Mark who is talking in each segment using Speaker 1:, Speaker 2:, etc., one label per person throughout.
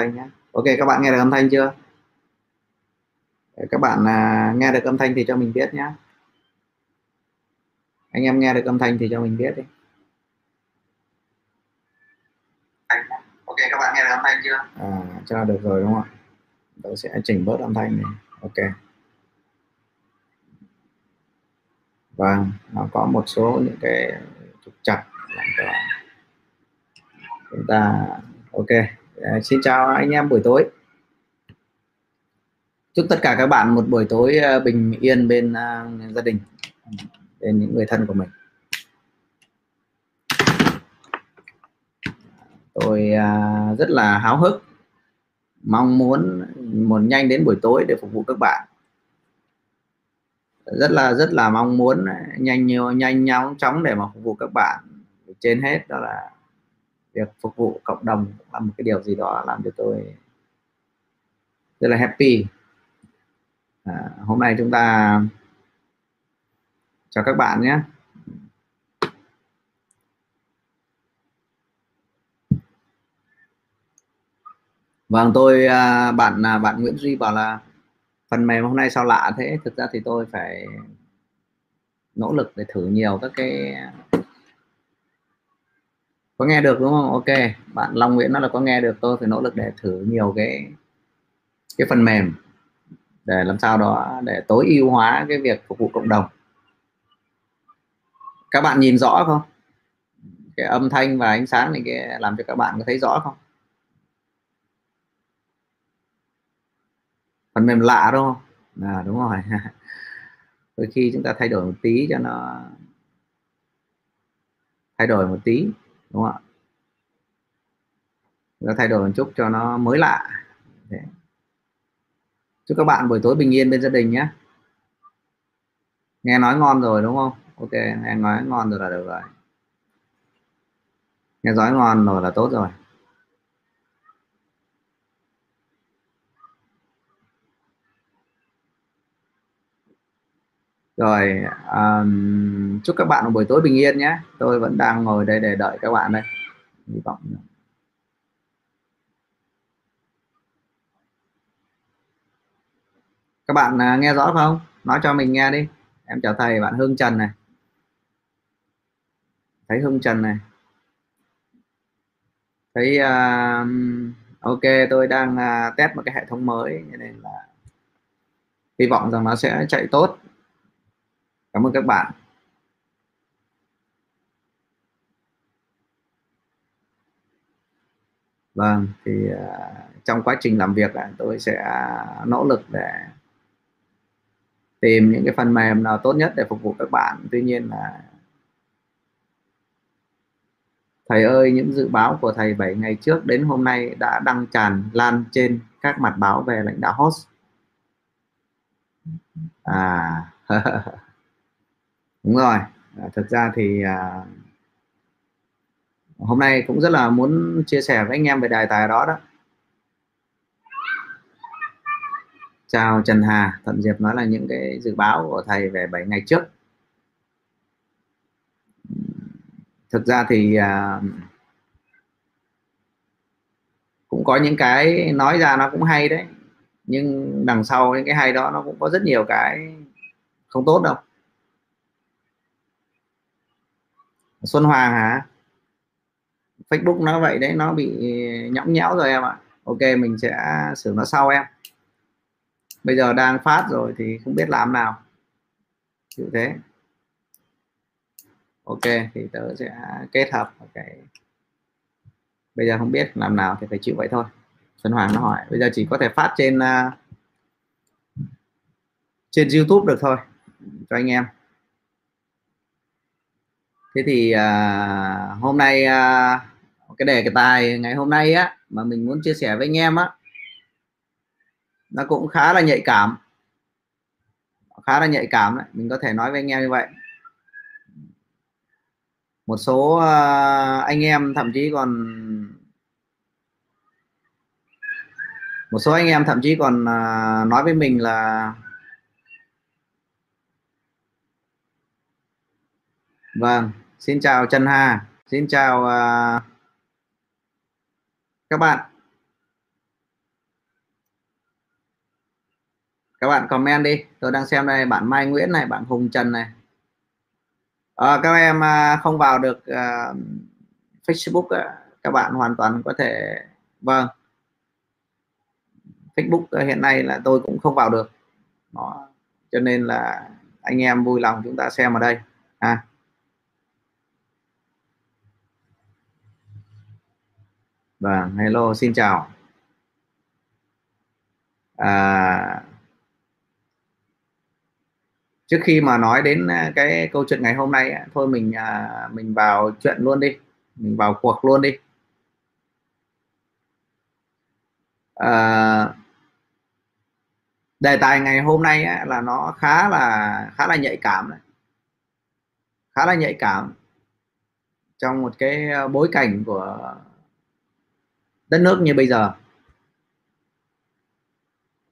Speaker 1: thanh nhé ok các bạn nghe được âm thanh chưa? Các bạn à, nghe được âm thanh thì cho mình biết nhé anh em nghe được âm thanh thì cho mình biết đi. Ok các bạn nghe được âm thanh chưa? À cho được rồi đúng không ạ? Tôi sẽ chỉnh bớt âm thanh này ok. Và nó có một số những cái trục chặt. Làm cho chúng ta ok à, xin chào anh em buổi tối. Chúc tất cả các bạn một buổi tối ờ, bình yên bên uh, gia đình bên những người thân của mình. Tôi uh, rất là háo hức mong muốn muốn nhanh đến buổi tối để phục vụ các bạn. Rất là rất là mong muốn nhanh nhiều nhanh nhanh chóng để mà phục vụ các bạn. Trên hết đó là việc phục vụ cộng đồng là một cái điều gì đó làm cho tôi rất là happy. À, hôm nay chúng ta chào các bạn nhé. Vâng tôi à, bạn à, bạn Nguyễn Duy bảo là phần mềm hôm nay sao lạ thế? Thực ra thì tôi phải nỗ lực để thử nhiều các cái có nghe được đúng không? Ok bạn Long Nguyễn nói là có nghe được tôi phải nỗ lực để thử nhiều cái cái phần mềm để làm sao đó để tối ưu hóa cái việc phục vụ cộng đồng. Các bạn nhìn rõ không? Cái âm thanh và ánh sáng này cái làm cho các bạn có thấy rõ không? Phần mềm lạ đúng không? À, đúng rồi. Đôi khi chúng ta thay đổi một tí cho nó thay đổi một tí đúng không ạ? Chúng thay đổi một chút cho nó mới lạ. Chúc các bạn buổi tối bình yên bên gia đình nhé. Nghe nói ngon rồi đúng không? Ok, nghe nói ngon rồi là được rồi. Nghe nói ngon rồi là tốt rồi. Rồi um, chúc các bạn một buổi tối bình yên nhé. Tôi vẫn đang ngồi đây để đợi các bạn đây. Hy vọng các bạn uh, nghe rõ không? Nói cho mình nghe đi. Em chào thầy bạn Hương Trần này. Thấy Hương Trần này. Thấy uh, ok tôi đang uh, test một cái hệ thống mới nên là hy vọng rằng nó sẽ chạy tốt cảm ơn các bạn. Vâng thì uh, trong quá trình làm việc uh, tôi sẽ nỗ lực để tìm những cái phần mềm nào tốt nhất để phục vụ các bạn. Tuy nhiên là thầy ơi những dự báo của thầy 7 ngày trước đến hôm nay đã đăng tràn lan trên các mặt báo về lãnh đạo host. À. đúng rồi. À, thực ra thì à, hôm nay cũng rất là muốn chia sẻ với anh em về đề tài đó đó. Chào Trần Hà Thuận Diệp nói là những cái dự báo của thầy về 7 ngày trước. Thực ra thì à, cũng có những cái nói ra nó cũng hay đấy. Nhưng đằng sau những cái hay đó nó cũng có rất nhiều cái không tốt đâu. Xuân Hoàng hả? Facebook nó vậy đấy nó bị nhõng nhẽo rồi em ạ. Ok mình sẽ sửa nó sau em. Bây giờ đang phát rồi thì không biết làm nào. Như thế. Ok thì tớ sẽ kết hợp cái. Bây giờ không biết làm nào thì phải chịu vậy thôi. Xuân Hoàng nó hỏi bây giờ chỉ có thể phát trên uh, trên YouTube được thôi cho anh em thế thì à, hôm nay à, cái đề cái tài ngày hôm nay á mà mình muốn chia sẻ với anh em á nó cũng khá là nhạy cảm. Khá là nhạy cảm đấy mình có thể nói với anh em như vậy. Một số uh, anh em thậm chí còn một số anh em thậm chí còn uh, nói với mình là Vâng, xin chào Trần Hà, xin chào uh, các bạn. Các bạn comment đi, tôi đang xem đây bạn Mai Nguyễn này, bạn Hùng Trần này. À, các em uh, không vào được uh, Facebook, uh, các bạn hoàn toàn có thể vâng. Facebook hiện nay là tôi cũng không vào được. Đó. Cho nên là anh em vui lòng chúng ta xem ở đây. À. vâng hello xin chào. À, trước khi mà nói đến à, cái câu chuyện ngày hôm nay thôi mình à, mình vào chuyện luôn đi. Mình vào cuộc luôn đi. À, đề tài ngày hôm nay á, là nó khá là khá là nhạy cảm khá là nhạy cảm trong một cái à, bối cảnh của đất nước như bây giờ.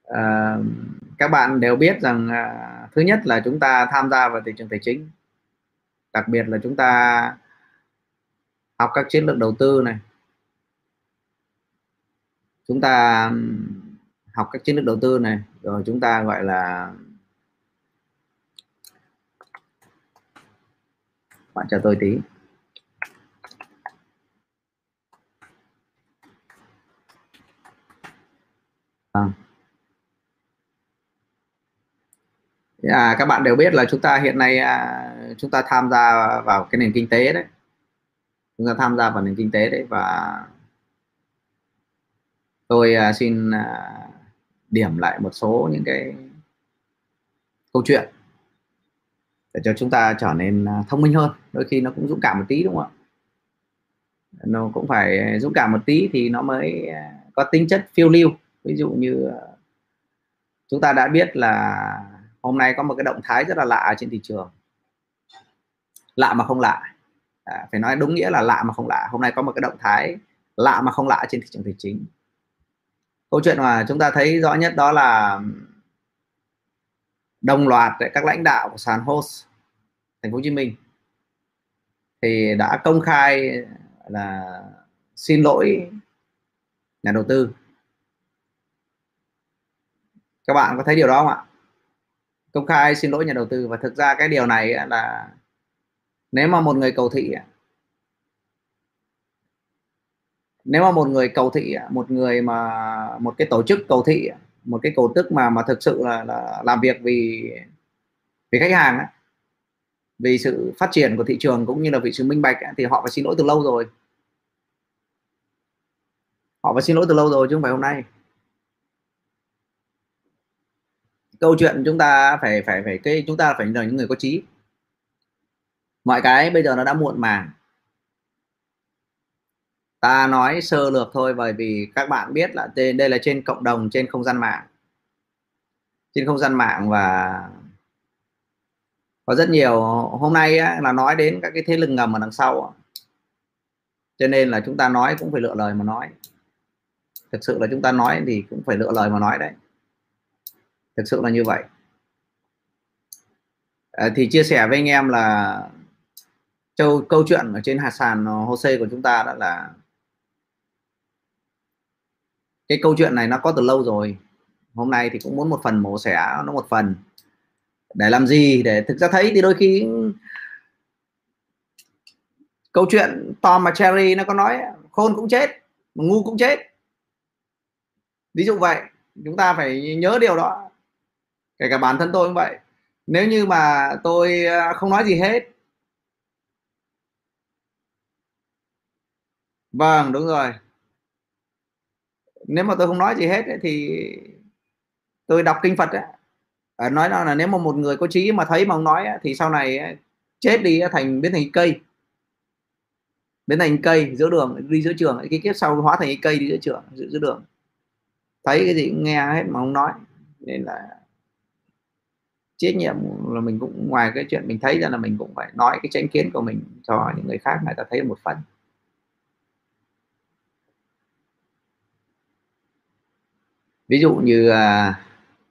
Speaker 1: À, các bạn đều biết rằng à, thứ nhất là chúng ta tham gia vào thị trường tài chính. Đặc biệt là chúng ta học các chiến lược đầu tư này. Chúng ta học các chiến lược đầu tư này rồi chúng ta gọi là bạn chờ tôi tí à. À, các bạn đều biết là chúng ta hiện nay à, chúng ta tham gia vào cái nền kinh tế đấy. Chúng ta tham gia vào nền kinh tế đấy và tôi à, xin à, điểm lại một số những cái câu chuyện để cho chúng ta trở nên à, thông minh hơn. Đôi khi nó cũng dũng cảm một tí đúng không ạ? Nó cũng phải dũng cảm một tí thì nó mới à, có tính chất phiêu lưu. Ví dụ như à, chúng ta đã biết là hôm nay có một cái động thái rất là lạ trên thị trường. Lạ mà không lạ. À, phải nói đúng nghĩa là lạ mà không lạ. Hôm nay có một cái động thái lạ mà không lạ trên thị trường tài chính. Câu chuyện mà chúng ta thấy rõ nhất đó là đồng loạt các lãnh đạo của sàn host thành phố Hồ Chí Minh thì đã công khai là xin lỗi nhà đầu tư. Các bạn có thấy điều đó không ạ? Công khai xin lỗi nhà đầu tư. Và thực ra cái điều này là nếu mà một người cầu thị nếu mà một người cầu thị một người mà một cái tổ chức cầu thị một cái cổ tức mà mà thực sự là, là làm việc vì vì khách hàng vì sự phát triển của thị trường cũng như là vì sự minh bạch thì họ phải xin lỗi từ lâu rồi. Họ phải xin lỗi từ lâu rồi chứ không phải hôm nay. Câu chuyện chúng ta phải phải phải cái chúng ta phải là những người có trí. Mọi cái bây giờ nó đã muộn màng. Ta nói sơ lược thôi bởi vì các bạn biết là trên đây là trên cộng đồng trên không gian mạng. Trên không gian mạng và có rất nhiều hôm nay á, là nói đến các cái thế lực ngầm ở đằng sau cho nên là chúng ta nói cũng phải lựa lời mà nói. Thực sự là chúng ta nói thì cũng phải lựa lời mà nói đấy thực sự là như vậy. À, thì chia sẻ với anh em là châu câu chuyện ở trên hạt sàn Jose của chúng ta đó là cái câu chuyện này nó có từ lâu rồi. Hôm nay thì cũng muốn một phần mổ xẻ nó một phần để làm gì? Để thực ra thấy thì đôi khi câu chuyện Tom và Cherry nó có nói khôn cũng chết ngu cũng chết. Ví dụ vậy chúng ta phải nhớ điều đó kể cả bản thân tôi cũng vậy. Nếu như mà tôi à, không nói gì hết. Vâng đúng rồi. Nếu mà tôi không nói gì hết ấy, thì tôi đọc kinh Phật ấy, à, nói là nếu mà một người có trí mà thấy mà ông nói ấy, thì sau này chết đi thành biến thành cây. Biến thành cây giữa đường đi giữa trường. Cái kiếp sau hóa thành cây đi giữa trường giữa, giữa đường. Thấy cái gì cũng nghe hết mà không nói. Nên là trách nhiệm là mình cũng ngoài cái chuyện mình thấy ra là mình cũng phải nói cái tranh kiến của mình cho những người khác người ta thấy một phần. Ví dụ như à,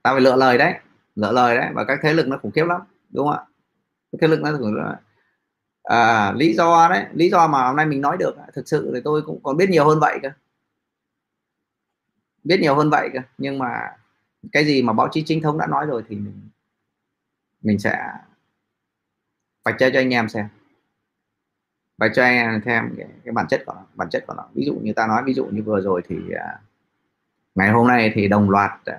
Speaker 1: tao phải lựa lời đấy lựa lời đấy và các thế lực nó khủng khiếp lắm đúng không ạ? Các thế lực nó khủng khiếp à, lý do đấy lý do mà hôm nay mình nói được thực sự thì tôi cũng còn biết nhiều hơn vậy cơ. Biết nhiều hơn vậy cơ nhưng mà cái gì mà báo chí chính thống đã nói rồi thì mình mình sẽ phải chơi cho anh em xem. Và cho anh em xem cái, cái bản chất của nó bản chất của nó. Ví dụ như ta nói ví dụ như vừa rồi thì uh, ngày hôm nay thì đồng loạt uh,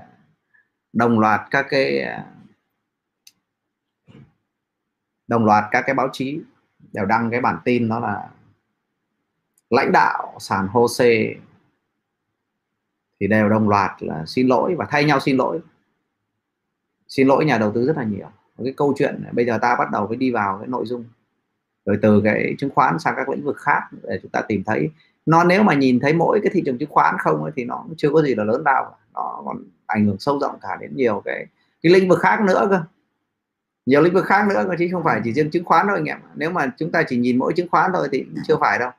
Speaker 1: đồng loạt các cái uh, đồng loạt các cái báo chí đều đăng cái bản tin đó là lãnh đạo sàn HOSE thì đều đồng loạt là xin lỗi và thay nhau xin lỗi. Xin lỗi nhà đầu tư rất là nhiều cái câu chuyện bây giờ ta bắt đầu mới đi vào cái nội dung. Rồi từ cái chứng khoán sang các lĩnh vực khác để chúng ta tìm thấy. Nó nếu mà nhìn thấy mỗi cái thị trường chứng khoán không ấy, thì nó chưa có gì là lớn lao nó còn ảnh hưởng sâu rộng cả đến nhiều cái cái lĩnh vực khác nữa cơ. Nhiều lĩnh vực khác nữa chứ không phải chỉ riêng chứng khoán thôi anh em nếu mà chúng ta chỉ nhìn mỗi chứng khoán thôi thì chưa phải đâu.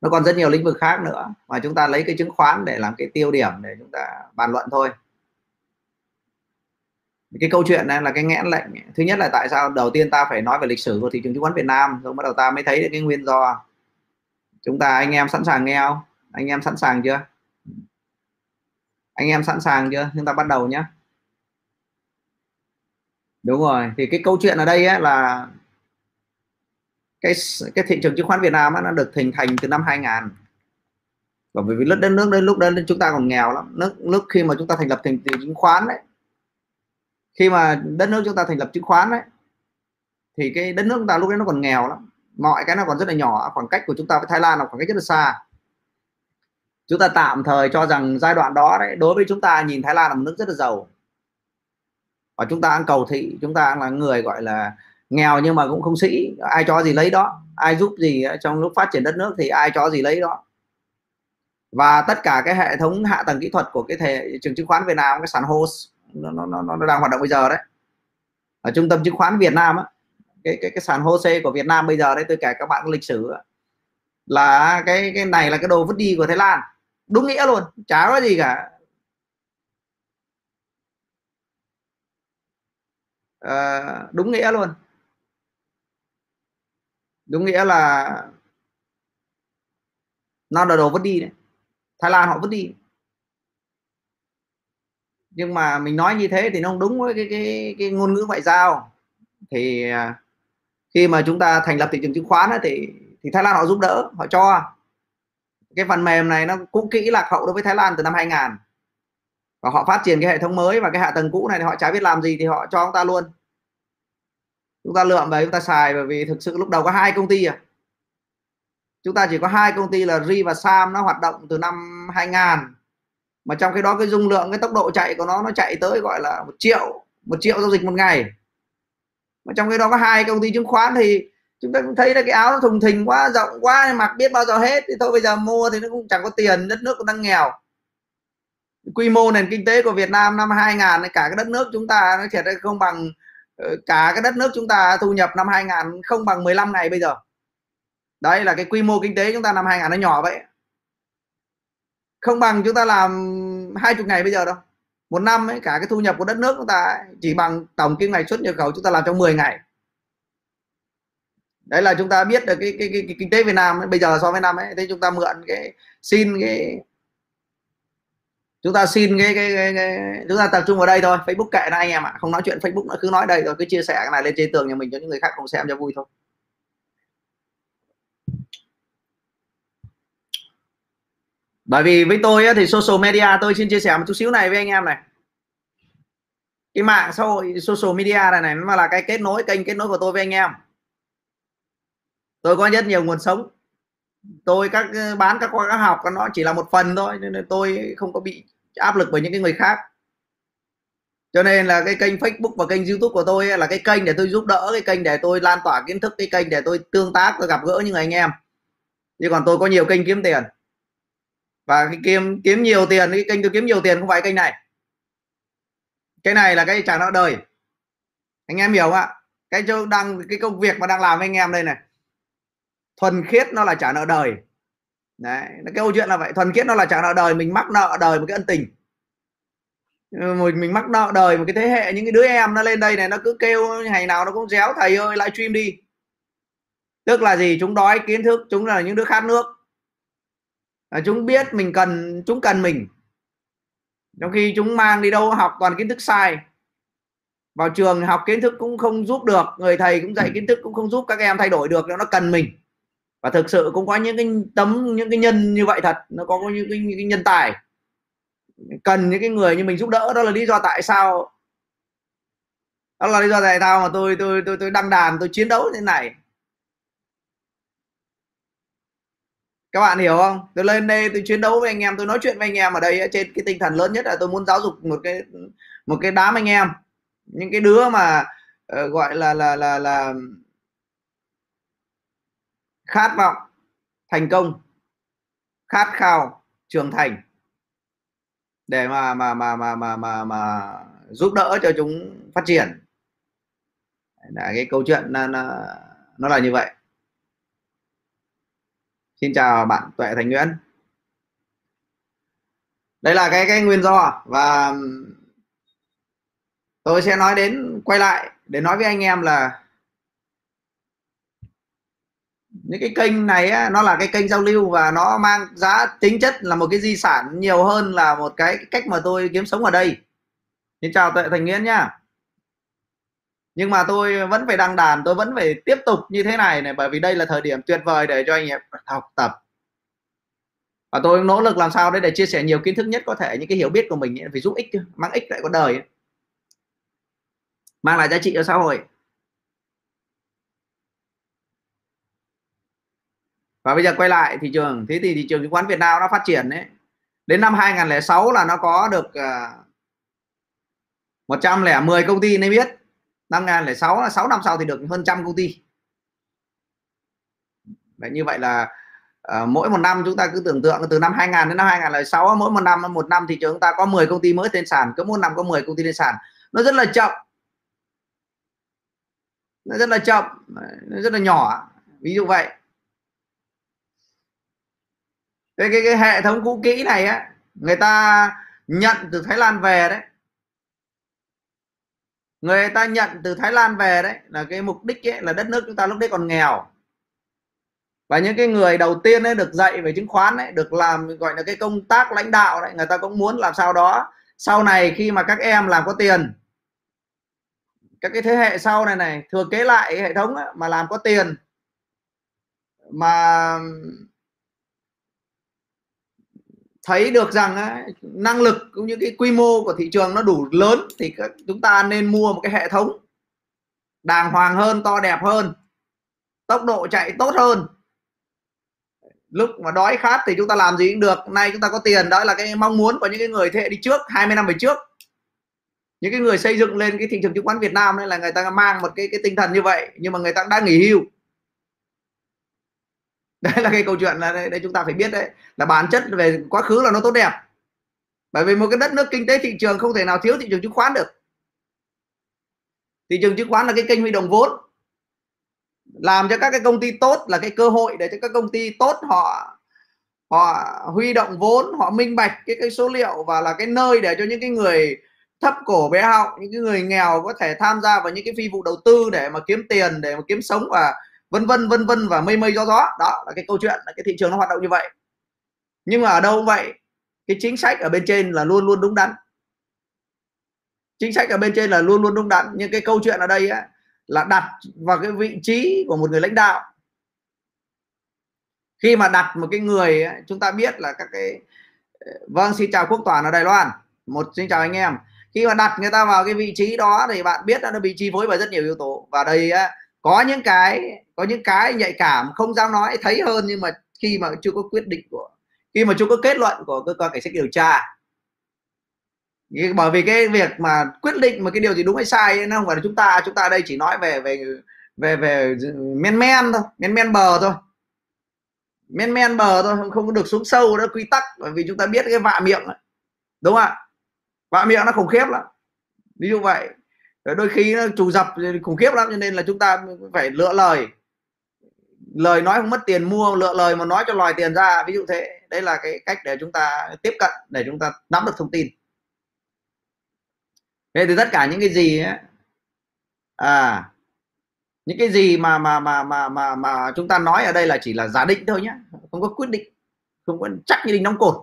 Speaker 1: Nó còn rất nhiều lĩnh vực khác nữa. Mà chúng ta lấy cái chứng khoán để làm cái tiêu điểm để chúng ta bàn luận thôi cái câu chuyện này là cái nghẽn lệnh. Thứ nhất là tại sao đầu tiên ta phải nói về lịch sử của thị trường chứng khoán Việt Nam. Rồi bắt đầu ta mới thấy được cái nguyên do. Chúng ta anh em sẵn sàng nghe không? Anh em sẵn sàng chưa? Anh em sẵn sàng chưa? Chúng ta bắt đầu nhé. Đúng rồi. Thì cái câu chuyện ở đây ấy là cái cái thị trường chứng khoán Việt Nam ấy, nó được hình thành từ năm 2000 và bởi vì đất đất nước đến lúc đó chúng ta còn nghèo lắm. Nước nước khi mà chúng ta thành lập thị trường chứng khoán đấy khi mà đất nước chúng ta thành lập chứng khoán đấy thì cái đất nước chúng ta lúc đấy nó còn nghèo lắm. Mọi cái nó còn rất là nhỏ, khoảng cách của chúng ta với Thái Lan là khoảng cách rất là xa. Chúng ta tạm thời cho rằng giai đoạn đó đấy, đối với chúng ta nhìn Thái Lan là một nước rất là giàu. Và chúng ta ăn cầu thị, chúng ta là người gọi là nghèo nhưng mà cũng không sĩ. Ai cho gì lấy đó, ai giúp gì trong lúc phát triển đất nước thì ai cho gì lấy đó. Và tất cả cái hệ thống hạ tầng kỹ thuật của cái thể trường chứng khoán Việt Nam, cái sàn host nó, nó, nó, nó đang hoạt động bây giờ đấy. Ở trung tâm chứng khoán Việt Nam á cái cái cái sàn HOSE của Việt Nam bây giờ đấy tôi kể các bạn lịch sử là cái cái này là cái đồ vứt đi của Thái Lan. Đúng nghĩa luôn chả có gì cả. À, đúng nghĩa luôn. Đúng nghĩa là nó là đồ vứt đi đấy. Thái Lan họ vứt đi nhưng mà mình nói như thế thì nó không đúng với cái cái cái ngôn ngữ ngoại giao. Thì à, khi mà chúng ta thành lập thị trường chứng khoán ấy, thì thì Thái Lan họ giúp đỡ họ cho. Cái phần mềm này nó cũng kỹ lạc hậu đối với Thái Lan từ năm 2000 và họ phát triển cái hệ thống mới và cái hạ tầng cũ này thì họ chả biết làm gì thì họ cho chúng ta luôn. Chúng ta lượm về chúng ta xài bởi vì thực sự lúc đầu có hai công ty à. Chúng ta chỉ có hai công ty là Ri và Sam nó hoạt động từ năm 2000 mà trong cái đó cái dung lượng, cái tốc độ chạy của nó nó chạy tới gọi là một triệu một triệu giao dịch một ngày. Mà trong cái đó có hai công ty chứng khoán thì chúng ta cũng thấy là cái áo nó thùng thình quá, rộng quá, mặc biết bao giờ hết. Thì thôi bây giờ mua thì nó cũng chẳng có tiền, đất nước cũng đang nghèo. Quy mô nền kinh tế của Việt Nam năm 2000 cả cái đất nước chúng ta nó thiệt không bằng ờ, cả cái đất nước chúng ta thu nhập năm 2000 không bằng 15 ngày bây giờ. Đấy là cái quy mô kinh tế chúng ta năm 2000 nó nhỏ vậy không bằng chúng ta làm hai chục ngày bây giờ đâu. Một năm ấy cả cái thu nhập của đất nước chúng ta ấy, chỉ bằng tổng kim ngạch xuất nhập khẩu chúng ta làm trong 10 ngày. Đấy là chúng ta biết được cái cái, cái, cái kinh tế Việt Nam ấy, bây giờ so với năm ấy thế chúng ta mượn cái xin cái chúng ta xin cái, cái, cái, cái chúng ta tập trung vào đây thôi. Facebook kệ nó anh em ạ không nói chuyện Facebook nó cứ nói đây rồi cứ chia sẻ cái này lên trên tường nhà mình cho những người khác cùng xem cho vui thôi. Bởi vì với tôi thì social media tôi xin chia sẻ một chút xíu này với anh em này. Cái mạng xã hội, social media này này, nó là cái kết nối, kênh kết nối của tôi với anh em. Tôi có rất nhiều nguồn sống. Tôi các ờ, bán các khóa học nó chỉ là một phần thôi, nên tôi không có bị áp lực bởi những cái người khác. Cho nên là cái kênh Facebook và kênh YouTube của tôi là cái kênh để tôi giúp đỡ, cái kênh để tôi lan tỏa kiến thức, cái kênh để tôi tương tác, tôi gặp gỡ những người anh em. Chứ còn tôi có nhiều kênh kiếm tiền và cái kiếm kiếm nhiều tiền, cái kênh tôi kiếm nhiều tiền không phải kênh này. Cái này là cái trả nợ đời. Anh em hiểu không ạ? Cái chỗ đang, cái công việc mà đang làm với anh em đây này. Thuần khiết nó là trả nợ đời. Đấy cái câu chuyện là vậy. Thuần khiết nó là trả nợ đời, mình mắc nợ đời một cái ân tình. Ừ, mình mình mắc nợ đời một cái thế hệ, những cái đứa em nó lên đây này, nó cứ kêu, ngày nào nó cũng réo, thầy ơi, livestream đi. Tức là gì? Chúng đói kiến thức, chúng là những đứa khát nước à, chúng biết mình cần chúng cần mình. Trong khi chúng mang đi đâu học toàn kiến thức sai. Vào trường học kiến thức cũng không giúp được người thầy cũng dạy kiến thức cũng không giúp các em thay đổi được nó cần mình. Và thực sự cũng có những cái tấm những cái nhân như vậy thật nó có những cái, những cái nhân tài. Cần những cái người như mình giúp đỡ đó là lý do tại sao đó là lý do tại sao mà tôi tôi tôi tôi đăng đàn tôi chiến đấu thế này các bạn hiểu không? Tôi lên đây tôi chiến đấu với anh em tôi nói chuyện với anh em ở đây trên cái tinh thần lớn nhất là tôi muốn giáo dục một cái một cái đám anh em. Những cái đứa mà uh, gọi là là là là khát vọng thành công khát khao trưởng thành. Để mà mà mà mà mà mà, mà giúp đỡ cho chúng phát triển. Là cái câu chuyện nó, nó, nó là như vậy xin chào bạn tuệ thành nguyễn. Đây là cái cái nguyên do và tôi sẽ nói đến quay lại để nói với anh em là những cái kênh này á, nó là cái kênh giao lưu và nó mang giá tính chất là một cái di sản nhiều hơn là một cái cách mà tôi kiếm sống ở đây. Xin chào tuệ thành nguyễn nhá nhưng mà tôi vẫn phải đăng đàn tôi vẫn phải tiếp tục như thế này này bởi vì đây là thời điểm tuyệt vời để cho anh em học tập. Và tôi nỗ lực làm sao đấy để chia sẻ nhiều kiến thức nhất có thể những cái hiểu biết của mình ấy, phải giúp ích mang ích lại cuộc đời ấy. mang lại giá trị cho xã hội. Và bây giờ quay lại thị trường thế thì thị trường chứng khoán Việt Nam nó phát triển đấy đến năm 2006 là nó có được à, uh, 110 công ty nên biết năm 2006 là 6 năm sau thì được hơn trăm công ty. Đấy, như vậy là uh, mỗi một năm chúng ta cứ tưởng tượng từ năm 2000 đến năm 2006 mỗi một năm một năm thì chúng ta có 10 công ty mới lên sàn cứ một năm có 10 công ty lên sàn. Nó rất là chậm. Nó rất là chậm. Nó rất là nhỏ. Ví dụ vậy. Cái, cái, cái hệ thống cũ kỹ này á người ta nhận từ Thái Lan về đấy người ta nhận từ Thái Lan về đấy là cái mục đích ấy, là đất nước chúng ta lúc đấy còn nghèo. Và những cái người đầu tiên ấy được dạy về chứng khoán ấy được làm gọi là cái công tác lãnh đạo đấy người ta cũng muốn làm sao đó. Sau này khi mà các em làm có tiền các cái thế hệ sau này này thừa kế lại hệ thống ấy, mà làm có tiền mà thấy được rằng năng lực cũng như cái quy mô của thị trường nó đủ lớn thì chúng ta nên mua một cái hệ thống đàng hoàng hơn, to đẹp hơn, tốc độ chạy tốt hơn. Lúc mà đói khát thì chúng ta làm gì cũng được, nay chúng ta có tiền, đó là cái mong muốn của những cái người thế hệ đi trước 20 năm về trước. Những cái người xây dựng lên cái thị trường chứng khoán Việt Nam nên là người ta mang một cái cái tinh thần như vậy, nhưng mà người ta đã nghỉ hưu. đấy là cái câu chuyện là đây, đây chúng ta phải biết đấy là bản chất về quá khứ là nó tốt đẹp. Bởi vì một cái đất nước kinh tế thị trường không thể nào thiếu thị trường chứng khoán được. Thị trường chứng khoán là cái kênh huy động vốn làm cho các cái công ty tốt là cái cơ hội để cho các công ty tốt họ họ huy động vốn họ minh bạch cái cái số liệu và là cái nơi để cho những cái người thấp cổ bé họng những cái người nghèo có thể tham gia vào những cái phi vụ đầu tư để mà kiếm tiền để mà kiếm sống và vân vân vân vân và mây mây gió gió. Đó là cái câu chuyện là cái thị trường nó hoạt động như vậy. Nhưng mà ở đâu vậy cái chính sách ở bên trên là luôn luôn đúng đắn. Chính sách ở bên trên là luôn luôn đúng đắn. Nhưng cái câu chuyện ở đây á, là đặt vào cái vị trí của một người lãnh đạo. Khi mà đặt một cái người chúng ta biết là các cái ờ, vâng xin chào quốc toàn ở Đài Loan. Một xin chào anh em. Khi mà đặt người ta vào cái vị trí đó thì bạn biết là nó bị chi phối bởi rất nhiều yếu tố. Và đây á có những cái có những cái nhạy cảm không dám nói thấy hơn nhưng mà khi mà chưa có quyết định của khi mà chưa có kết luận của cơ quan cảnh sát điều tra. Bởi vì cái việc mà quyết định mà cái điều gì đúng hay sai ấy, nó không phải là chúng ta chúng ta đây chỉ nói về về về về men men thôi men men bờ thôi. Men men bờ thôi không, không có được xuống sâu đó quy tắc bởi vì chúng ta biết cái vạ miệng ấy. đúng không ạ? Vạ miệng nó khủng khiếp lắm. Ví dụ vậy. Ờ, đôi khi nó trù dập khủng khiếp lắm cho nên là chúng ta phải lựa lời. Lời nói không mất tiền mua lựa lời mà nói cho lòi tiền ra ví dụ thế. Đây là cái cách để chúng ta tiếp cận để chúng ta nắm được thông tin. Thế thì tất cả những cái gì ấy, à những cái gì mà mà mà mà mà mà chúng ta nói ở đây là chỉ là giả định thôi nhé không có quyết định không có chắc như đinh đóng cột.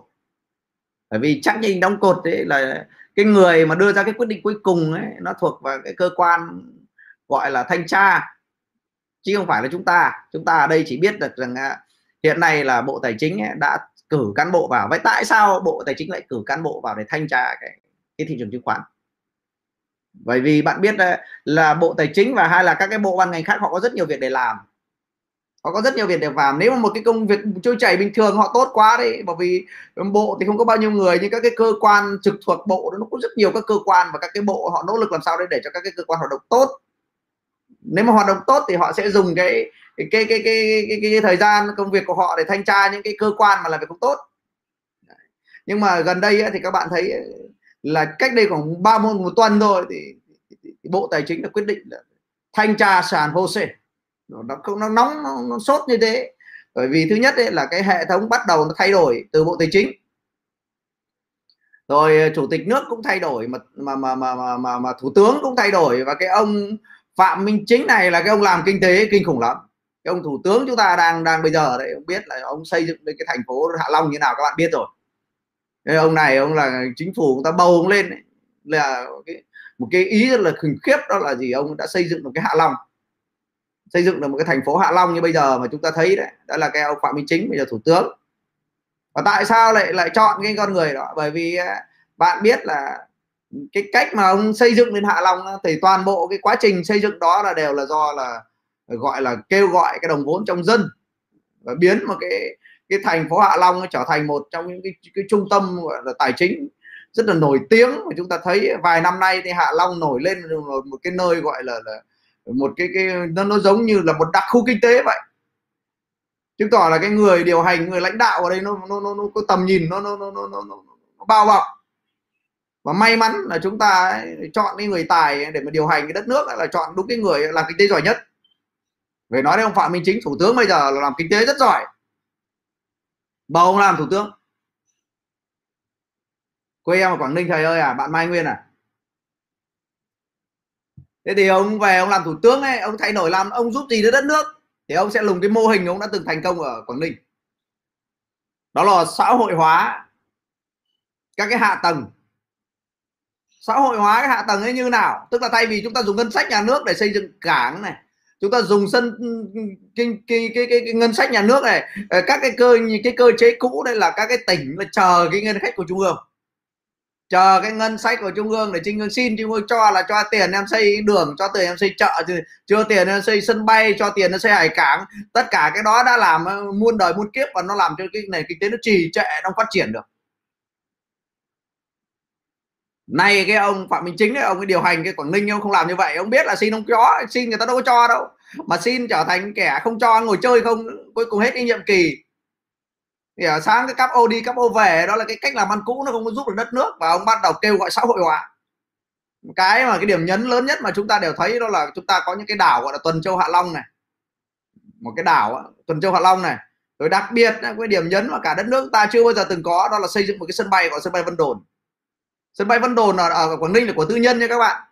Speaker 1: Bởi vì chắc như đinh đóng cột đấy là cái người mà đưa ra cái quyết định cuối cùng ấy nó thuộc vào cái cơ quan gọi là thanh tra chứ không phải là chúng ta. Chúng ta ở đây chỉ biết được rằng à, hiện nay là bộ tài chính đã cử cán bộ vào. Vậy tại sao bộ tài chính lại cử cán bộ vào để thanh tra cái, cái thị trường chứng khoán? Bởi vì bạn biết à, là bộ tài chính và hay là các cái bộ ban ngành khác họ có rất nhiều việc để làm họ có rất nhiều việc để làm. Nếu mà một cái công việc trôi chảy bình thường họ tốt quá đấy bởi vì bộ thì không có bao nhiêu người nhưng các cái cơ quan trực thuộc bộ nó có rất nhiều các cơ quan và các cái bộ họ nỗ lực làm sao để để cho các cái cơ quan hoạt động tốt. Nếu mà hoạt động tốt thì họ sẽ dùng cái cái cái cái cái, cái, cái, cái thời gian công việc của họ để thanh tra những cái cơ quan mà làm việc không tốt. Nhưng mà gần đây thì các bạn thấy là cách đây khoảng ba một, một tuần thôi thì, thì, thì, thì bộ tài chính đã quyết định là thanh tra sàn HOSE nó không nó nóng nó, nó sốt như thế. Bởi vì thứ nhất ấy là cái hệ thống bắt đầu nó thay đổi từ bộ tài chính. Rồi ờ, chủ tịch nước cũng thay đổi mà mà mà mà mà, mà, mà thủ tướng cũng thay đổi. Và cái ông phạm minh chính này là cái ông làm kinh tế kinh khủng lắm. Cái ông thủ tướng chúng ta đang đang bây giờ đấy ông biết là ông xây dựng cái thành phố hạ long như nào các bạn biết rồi. Cái ông này ông là chính phủ người ta bầu ông lên ấy, là cái một cái ý rất là khủng khiếp đó là gì? Ông đã xây dựng một cái hạ long xây dựng được một cái thành phố hạ long như bây giờ mà chúng ta thấy đấy đó là cái ông phạm minh chính bây giờ thủ tướng. Và tại sao lại lại chọn cái con người đó? Bởi vì à, bạn biết là cái cách mà ông xây dựng lên hạ long thì toàn bộ cái quá trình xây dựng đó là đều là do là gọi là kêu gọi cái đồng vốn trong dân và biến một cái cái thành phố Hạ Long trở thành một trong những cái, cái trung tâm gọi là tài chính rất là nổi tiếng mà chúng ta thấy. Vài năm nay thì Hạ Long nổi lên một, một cái nơi gọi là, là một cái cái nó nó giống như là một đặc khu kinh tế vậy. Chứng tỏ là cái người điều hành người lãnh đạo ở đây nó nó nó, nó có tầm nhìn nó nó nó nó, nó, nó bao bọc. Và may mắn là chúng ta ấy, chọn cái người tài để mà điều hành cái đất nước là chọn đúng cái người làm kinh tế giỏi nhất. Về nói đến ông phạm minh chính thủ tướng bây giờ là làm kinh tế rất giỏi. Bầu ông làm thủ tướng. Quê em ở quảng ninh thầy ơi à? Bạn mai nguyên à? Thế thì ông về ông làm thủ tướng ấy ông thay đổi làm ông giúp gì đến đất nước thì ông sẽ lùng cái mô hình ông đã từng thành công ở quảng ninh. Đó là xã hội hóa các cái hạ tầng. Xã hội hóa cái hạ tầng ấy như nào? Tức là thay vì chúng ta dùng ngân sách nhà nước để xây dựng cảng này chúng ta dùng sân cái, cái, cái, cái, cái ngân sách nhà nước này ờ, các cái cơ cái cơ chế cũ đây là các cái tỉnh là chờ cái ngân sách của trung ương chờ cái ngân sách của trung ương để trung ương xin trung ương cho là cho tiền em xây đường cho tiền em xây chợ chưa tiền em xây sân bay cho tiền em xây hải cảng. Tất cả cái đó đã làm ờ, muôn đời muôn kiếp và nó làm cho cái nền kinh tế nó trì trệ nó phát triển được. Nay cái ông phạm minh chính ấy, ông ấy điều hành cái quảng ninh ông không làm như vậy ông biết là xin ông chó xin người ta đâu có cho đâu. Mà xin trở thành kẻ không cho ngồi chơi không cuối cùng hết cái nhiệm kỳ thì ờ, sáng cái cắp ô đi cắp ô về đó là cái cách làm ăn cũ nó không có giúp được đất nước. Và ông bắt đầu kêu gọi xã hội hóa. Cái mà cái điểm nhấn lớn nhất mà chúng ta đều thấy đó là chúng ta có những cái đảo gọi là tuần châu hạ long này. Một cái đảo tuần châu hạ long này. Rồi đặc biệt cái điểm nhấn mà cả đất nước ta chưa bao giờ từng có đó là xây dựng một cái sân bay gọi sân bay vân đồn. Sân bay Vân Đồn ở, ở Quảng Ninh là của tư nhân nha các bạn.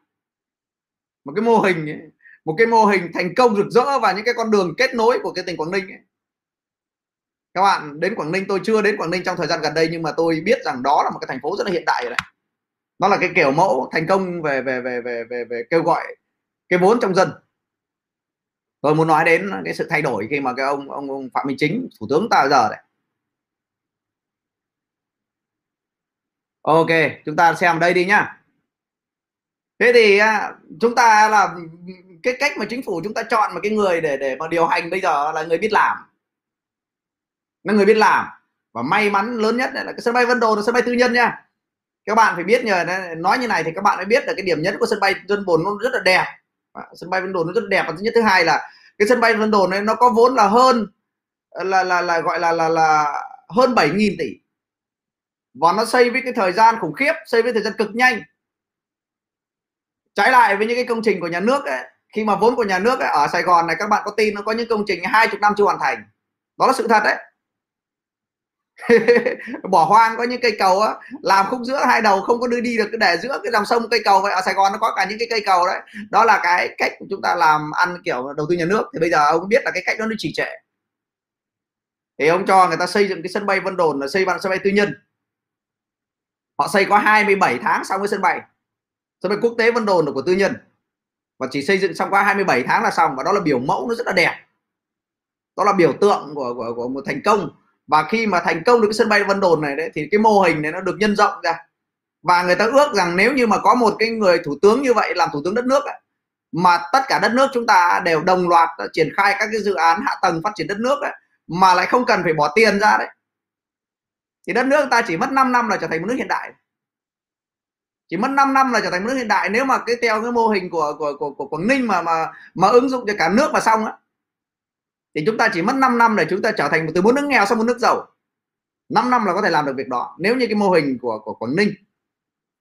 Speaker 1: Một cái mô hình ấy, một cái mô hình thành công rực rỡ và những cái con đường kết nối của cái tỉnh Quảng Ninh ấy các bạn đến Quảng Ninh tôi chưa đến Quảng Ninh trong thời gian gần đây nhưng mà tôi biết rằng đó là một cái thành phố rất là hiện đại rồi đấy. Nó là cái kiểu mẫu thành công về về về về về, về kêu gọi cái vốn trong dân. Tôi muốn nói đến cái sự thay đổi khi mà cái ông ông, ông Phạm Minh Chính thủ tướng ta giờ đấy. Ok chúng ta xem đây đi nhá. Thế thì à, chúng ta là cái cách mà chính phủ chúng ta chọn một cái người để để mà điều hành bây giờ là người biết làm là người biết làm. Và may mắn lớn nhất là cái sân bay Vân Đồn là sân bay tư nhân nha. Các bạn phải biết nhờ nói như này thì các bạn mới biết là cái điểm nhấn của sân bay Vân Đồn nó rất là đẹp. Sân bay Vân Đồn nó rất là đẹp. Và thứ nhất thứ hai là cái sân bay Vân Đồn này nó có vốn là hơn là là là gọi là là là hơn 7.000 tỷ. Và nó xây với cái thời gian khủng khiếp xây với thời gian cực nhanh. Trái lại với những cái công trình của nhà nước ấy, khi mà vốn của nhà nước ấy, ở Sài Gòn này các bạn có tin nó có những công trình hai chục năm chưa hoàn thành. Đó là sự thật đấy. bỏ hoang có những cây cầu á làm khúc giữa hai đầu không có đưa đi được để giữa cái dòng sông cây cầu vậy. Ở Sài Gòn nó có cả những cái cây cầu đấy. Đó là cái cách của chúng ta làm ăn kiểu đầu tư nhà nước. Thì bây giờ ông biết là cái cách đó nó chỉ trệ. Thì ông cho người ta xây dựng cái sân bay Vân Đồn là xây bằng sân bay tư nhân. Họ xây có 27 tháng xong cái sân bay. Sân bay quốc tế Vân Đồn là của tư nhân. Và chỉ xây dựng xong qua 27 tháng là xong và đó là biểu mẫu nó rất là đẹp. Đó là biểu tượng của, của, của một thành công và khi mà thành công được cái sân bay Vân Đồn này đấy thì cái mô hình này nó được nhân rộng ra. Và người ta ước rằng nếu như mà có một cái người thủ tướng như vậy làm thủ tướng đất nước ấy, mà tất cả đất nước chúng ta đều đồng loạt triển khai các cái dự án hạ tầng phát triển đất nước ấy, mà lại không cần phải bỏ tiền ra đấy thì đất nước ta chỉ mất 5 năm là trở thành một nước hiện đại. Chỉ mất 5 năm là trở thành một nước hiện đại. Nếu mà cái theo cái mô hình của của của, của Quảng Ninh mà mà mà ứng dụng cho cả nước mà xong á thì chúng ta chỉ mất 5 năm để chúng ta trở thành từ một nước nghèo sang một nước giàu. 5 năm là có thể làm được việc đó. Nếu như cái mô hình của của Quảng Ninh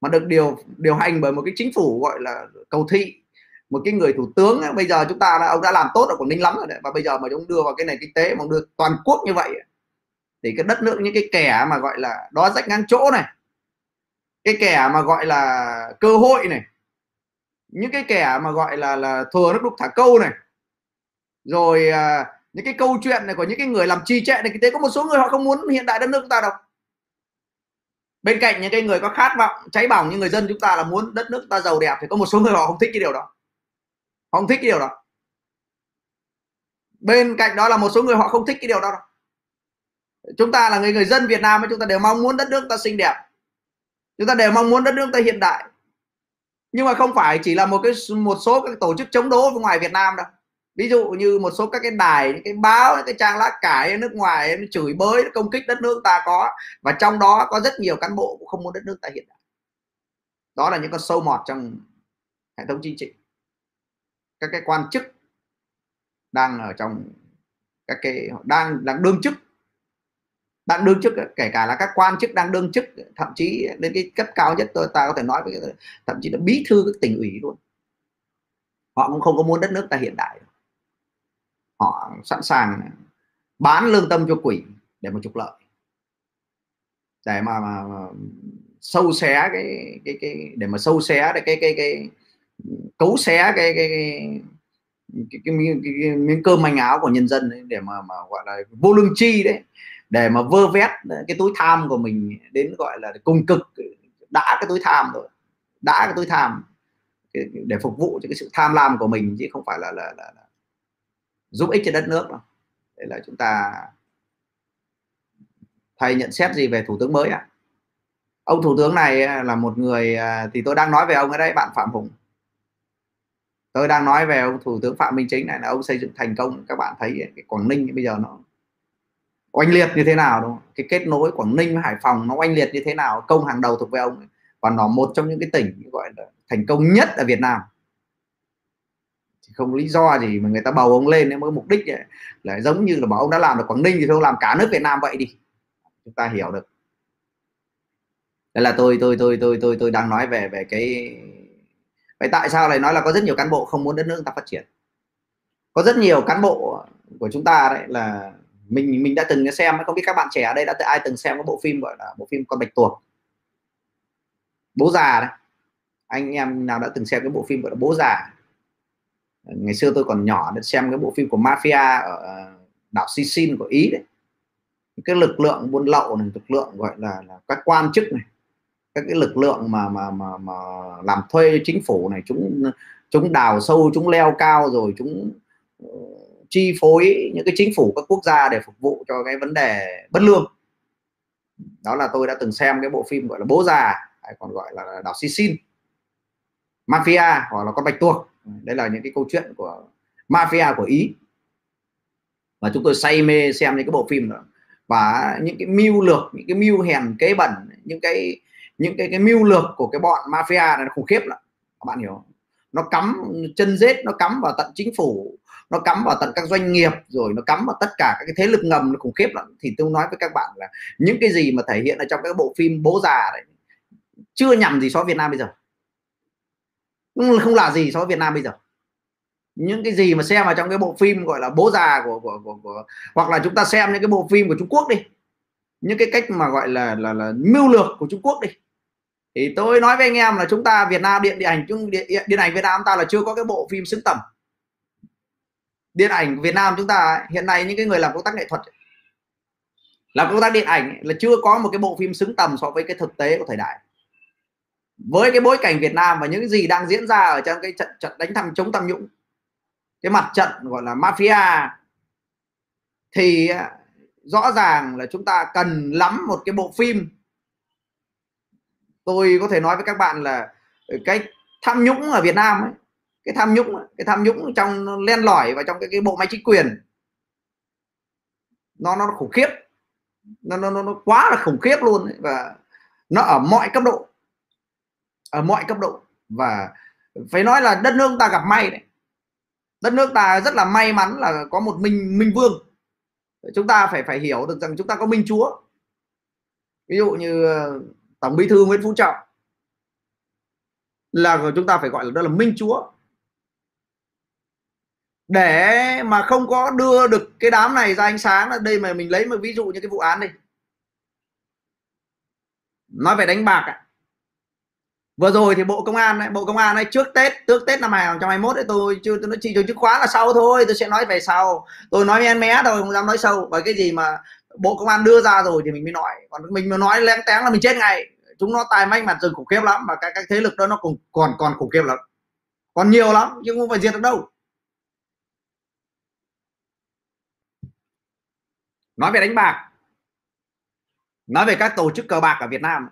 Speaker 1: mà được điều điều hành bởi một cái chính phủ gọi là cầu thị một cái người thủ tướng ấy, bây giờ chúng ta ông đã làm tốt ở Quảng Ninh lắm rồi đấy. Và bây giờ mà chúng đưa vào cái nền kinh tế mà ông đưa toàn quốc như vậy thì cái đất nước những cái kẻ mà gọi là đó rách ngang chỗ này cái kẻ mà gọi là cơ hội này những cái kẻ mà gọi là là thừa nước đục thả câu này rồi à, những cái câu chuyện này của những cái người làm trì trệ này kinh tế có một số người họ không muốn hiện đại đất nước chúng ta đâu. Bên cạnh những cái người có khát vọng, cháy bỏng như người dân chúng ta là muốn đất nước chúng ta giàu đẹp, thì có một số người họ không thích cái điều đó. Họ không thích cái điều đó. Bên cạnh đó là một số người họ không thích cái điều đó đâu. chúng ta là người người dân Việt Nam chúng ta đều mong muốn đất nước ta xinh đẹp. Chúng ta đều mong muốn đất nước ta hiện đại. Nhưng mà không phải chỉ là một cái một số các tổ chức chống đối ngoài Việt Nam đâu ví dụ như một số các cái đài, những cái báo, những cái trang lá cải nước ngoài nó chửi bới nó công kích đất nước ta có. Và trong đó có rất nhiều cán bộ cũng không muốn đất nước ta hiện đại. Đó là những con sâu mọt trong hệ thống chính trị. Các cái quan chức đang ở trong các cái, đang đang đương chức. Đang đương chức kể cả là các quan chức đang đương chức, thậm chí đến cái cấp cao nhất tôi, ta có thể nói với thậm chí là bí thư các tỉnh ủy luôn. Họ cũng không có muốn đất nước ta hiện đại họ sẵn sàng bán lương tâm cho quỷ để mà trục lợi. Để mà, mà, mà sâu xé cái cái cái để mà sâu xé cái cái cái, cái cấu xé cái cái, cái cái, cái, cái, cái miếng cơm manh áo của nhân dân đấy để mà mà gọi là vô lương chi đấy để mà vơ vét cái túi tham của mình đến gọi là cùng cực đã cái túi tham rồi đã cái túi tham để phục vụ cho cái sự tham lam của mình chứ không phải là là, là, là giúp ích cho đất nước đâu Đấy là chúng ta thầy nhận xét gì về thủ tướng mới ạ à? ông thủ tướng này à, là một người à, thì tôi đang nói về ông ở đây bạn phạm hùng tôi đang nói về ông thủ tướng phạm minh chính này, là ông xây dựng thành công, các bạn thấy cái quảng ninh bây giờ nó oanh liệt như thế nào, đúng không? cái kết nối quảng ninh với hải phòng nó oanh liệt như thế nào, công hàng đầu thuộc về ông và nó một trong những cái tỉnh gọi là thành công nhất ở việt nam không lý do gì mà người ta bầu ông lên mới mục đích ấy, là giống như là bảo ông đã làm được quảng ninh thì không làm cả nước việt nam vậy đi. Chúng ta hiểu được. Đây là tôi tôi tôi tôi tôi tôi đang nói về về cái vậy tại sao lại nói là có rất nhiều cán bộ không muốn đất nước ta phát triển? Có rất nhiều cán bộ của chúng ta đấy là mình mình đã từng xem không biết các bạn trẻ ở đây đã ai từng xem cái bộ phim gọi là bộ phim con bạch tuộc? Bố già đấy. Anh em nào đã từng xem cái bộ phim gọi là bố già? Ngày xưa tôi còn nhỏ để xem cái bộ phim của mafia ở ờ, đảo Sicin của Ý đấy. Cái lực lượng buôn lậu này lực lượng gọi là, là các quan chức này các cái lực lượng mà mà mà mà làm thuê chính phủ này chúng chúng đào sâu chúng leo cao rồi chúng uh, chi phối những cái chính phủ các quốc gia để phục vụ cho cái vấn đề bất lương. Đó là tôi đã từng xem cái bộ phim gọi là bố già hay còn gọi là đảo Sicin, mafia hoặc là con bạch tuộc đây là những cái câu chuyện của mafia của ý. Và chúng tôi say mê xem những cái bộ phim đó. Và những cái mưu lược, những cái mưu hèn, kế bẩn, những cái những cái cái mưu lược của cái bọn mafia này nó khủng khiếp lắm. Các bạn hiểu nó cắm chân rết, nó cắm vào tận chính phủ, nó cắm vào tận các doanh nghiệp, rồi nó cắm vào tất cả các cái thế lực ngầm, nó khủng khiếp lắm. Thì tôi nói với các bạn là những cái gì mà thể hiện ở trong các bộ phim bố già đấy chưa nhằm gì so với Việt Nam bây giờ không là gì so với Việt Nam bây giờ. Những cái gì mà xem vào trong cái bộ phim gọi là bố già của, của, của, của hoặc là chúng ta xem những cái bộ phim của Trung Quốc đi. Những cái cách mà gọi là là, là mưu lược của Trung Quốc đi. Thì tôi nói với anh em là chúng ta Việt Nam điện điện ảnh chúng điện, điện ảnh Việt Nam ta là chưa có cái bộ phim xứng tầm. Điện ảnh Việt Nam chúng ta hiện nay những cái người làm công tác nghệ thuật làm công tác điện ảnh là chưa có một cái bộ phim xứng tầm so với cái thực tế của thời đại với cái bối cảnh Việt Nam và những gì đang diễn ra ở trong cái trận trận đánh thăm chống tham nhũng cái mặt trận gọi là mafia thì à, rõ ràng là chúng ta cần lắm một cái bộ phim tôi có thể nói với các bạn là cái tham nhũng ở Việt Nam ấy, cái tham nhũng cái tham nhũng trong len lỏi và trong cái, cái bộ máy chính quyền nó nó khủng khiếp nó nó nó quá là khủng khiếp luôn ấy. và nó ở mọi cấp độ ở mọi cấp độ. Và phải nói là đất nước ta gặp may đấy. Đất nước ta rất là may mắn là có một minh minh vương. Chúng ta phải phải hiểu được rằng chúng ta có minh chúa. Ví dụ như ờ, tổng bí thư nguyễn phú trọng là chúng ta phải gọi là đó là minh chúa. Để mà không có đưa được cái đám này ra ánh sáng là đây mà mình lấy một ví dụ như cái vụ án này. Nói về đánh bạc ạ vừa rồi thì bộ công an ấy, bộ công an ấy trước tết trước tết năm 2021 ấy tôi chưa tôi nói chỉ chứng khoán là sau thôi tôi sẽ nói về sau. Tôi nói em mé thôi không dám nói sâu bởi cái gì mà bộ công an đưa ra rồi thì mình mới nói. Còn mình mà nói lén tén là mình chết ngay. Chúng nó tài manh mặt rừng khủng khiếp lắm mà các, các thế lực đó nó còn còn còn khủng khiếp lắm. Còn nhiều lắm nhưng không phải diệt được đâu. Nói về đánh bạc. Nói về các tổ chức cờ bạc ở Việt Nam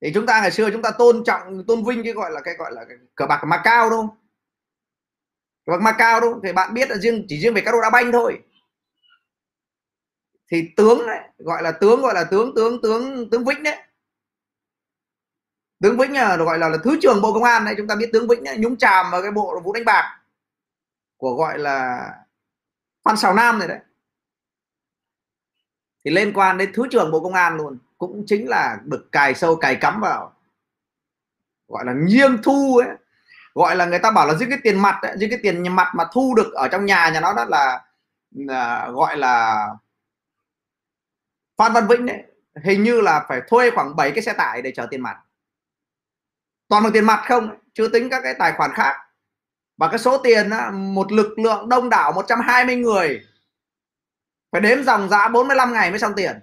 Speaker 1: thì chúng ta ngày xưa chúng ta tôn trọng tôn vinh cái gọi là cái gọi là cờ bạc Macau đúng không? Cờ bạc Macau đúng không? thì bạn biết là riêng chỉ riêng về các đô đá banh thôi. Thì tướng đấy gọi là tướng gọi là tướng tướng tướng tướng Vĩnh đấy. Tướng Vĩnh là gọi là, là thứ trưởng bộ công an đấy chúng ta biết tướng Vĩnh ấy, nhúng chàm vào cái bộ vụ đánh bạc của gọi là Phan Xào Nam này đấy. Thì liên quan đến thứ trưởng bộ công an luôn cũng chính là được cài sâu cài cắm vào. Gọi là nghiêng thu ấy. Gọi là người ta bảo là giữ cái tiền mặt ấy, cái tiền mặt mà thu được ở trong nhà nhà nó đó là, là gọi là Phan Văn Vĩnh ấy, hình như là phải thuê khoảng 7 cái xe tải để chở tiền mặt. Toàn bằng tiền mặt không chưa tính các cái tài khoản khác. Và cái số tiền á, một lực lượng đông đảo 120 người phải đếm dòng giá 45 ngày mới xong tiền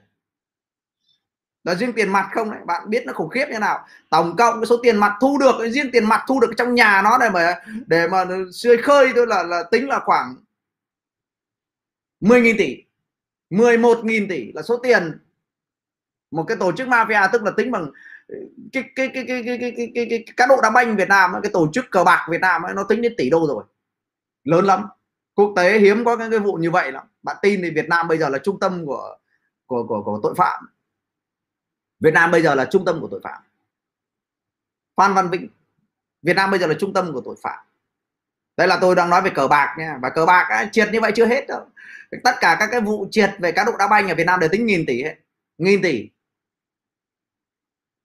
Speaker 1: là riêng tiền mặt không đấy bạn biết nó khủng khiếp như nào? Tổng cộng cái số tiền mặt thu được riêng tiền mặt thu được trong nhà nó này mà để mà xơi khơi tôi là là tính là khoảng 10.000 tỷ. 11.000 tỷ là số tiền một cái tổ chức mafia tức là tính bằng cái cái cái cái cái cái cái, cái, cái cá độ đá banh Việt Nam cái tổ chức cờ bạc Việt Nam nó tính đến tỷ đô rồi. Lớn lắm. Quốc tế hiếm có những cái vụ như vậy lắm. Bạn tin thì Việt Nam bây giờ là trung tâm của của của, của tội phạm. Việt Nam bây giờ là trung tâm của tội phạm. Phan Văn Vĩnh Việt Nam bây giờ là trung tâm của tội phạm. Đây là tôi đang nói về cờ bạc nha. Và cờ bạc á, triệt như vậy chưa hết đâu. Tất cả các cái vụ triệt về cá độ đá banh ở Việt Nam đều tính nghìn tỷ hết. Nghìn tỷ.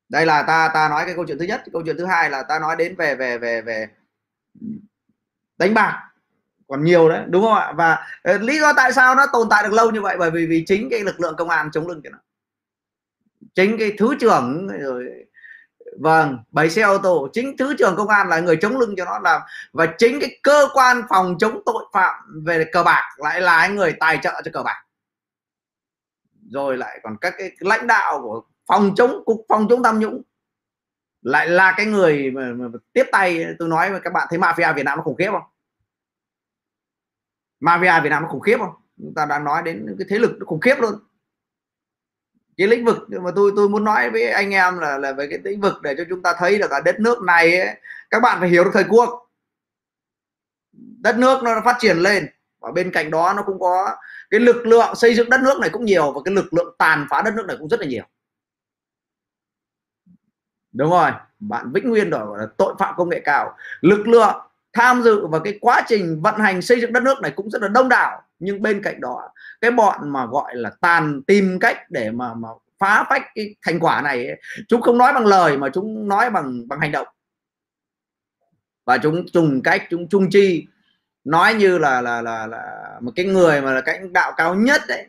Speaker 1: Đây là ta ta nói cái câu chuyện thứ nhất. Câu chuyện thứ hai là ta nói đến về về về về đánh bạc. Còn nhiều đấy đúng không ạ? Và ờ, lý do tại sao nó tồn tại được lâu như vậy? Bởi vì vì chính cái lực lượng công an chống lưng cho nó chính cái thứ trưởng rồi vâng bảy xe ô tô. Chính thứ trưởng công an là người chống lưng cho nó làm. Và chính cái cơ quan phòng chống tội phạm về cờ bạc lại là người tài trợ cho cờ bạc. Rồi lại còn các cái lãnh đạo của phòng chống cục phòng chống tham nhũng. Lại là cái người mà, mà tiếp tay tôi nói với các bạn thấy mafia Việt Nam nó khủng khiếp không? Mafia Việt Nam nó khủng khiếp không? Chúng ta đang nói đến cái thế lực nó khủng khiếp luôn cái lĩnh vực mà tôi tôi muốn nói với anh em là là về cái lĩnh vực để cho chúng ta thấy được ở đất nước này ấy, các bạn phải hiểu được thời cuộc. Đất nước nó phát triển lên và bên cạnh đó nó cũng có cái lực lượng xây dựng đất nước này cũng nhiều và cái lực lượng tàn phá đất nước này cũng rất là nhiều. Đúng rồi bạn vĩnh nguyên rồi gọi là tội phạm công nghệ cao. Lực lượng tham dự vào cái quá trình vận hành xây dựng đất nước này cũng rất là đông đảo. Nhưng bên cạnh đó cái bọn mà gọi là tàn tìm cách để mà mà phá phách cái thành quả này ấy, chúng không nói bằng lời mà chúng nói bằng bằng hành động. Và chúng dùng cách chúng trung chi nói như là là là là một cái người mà là cái đạo cao nhất đấy.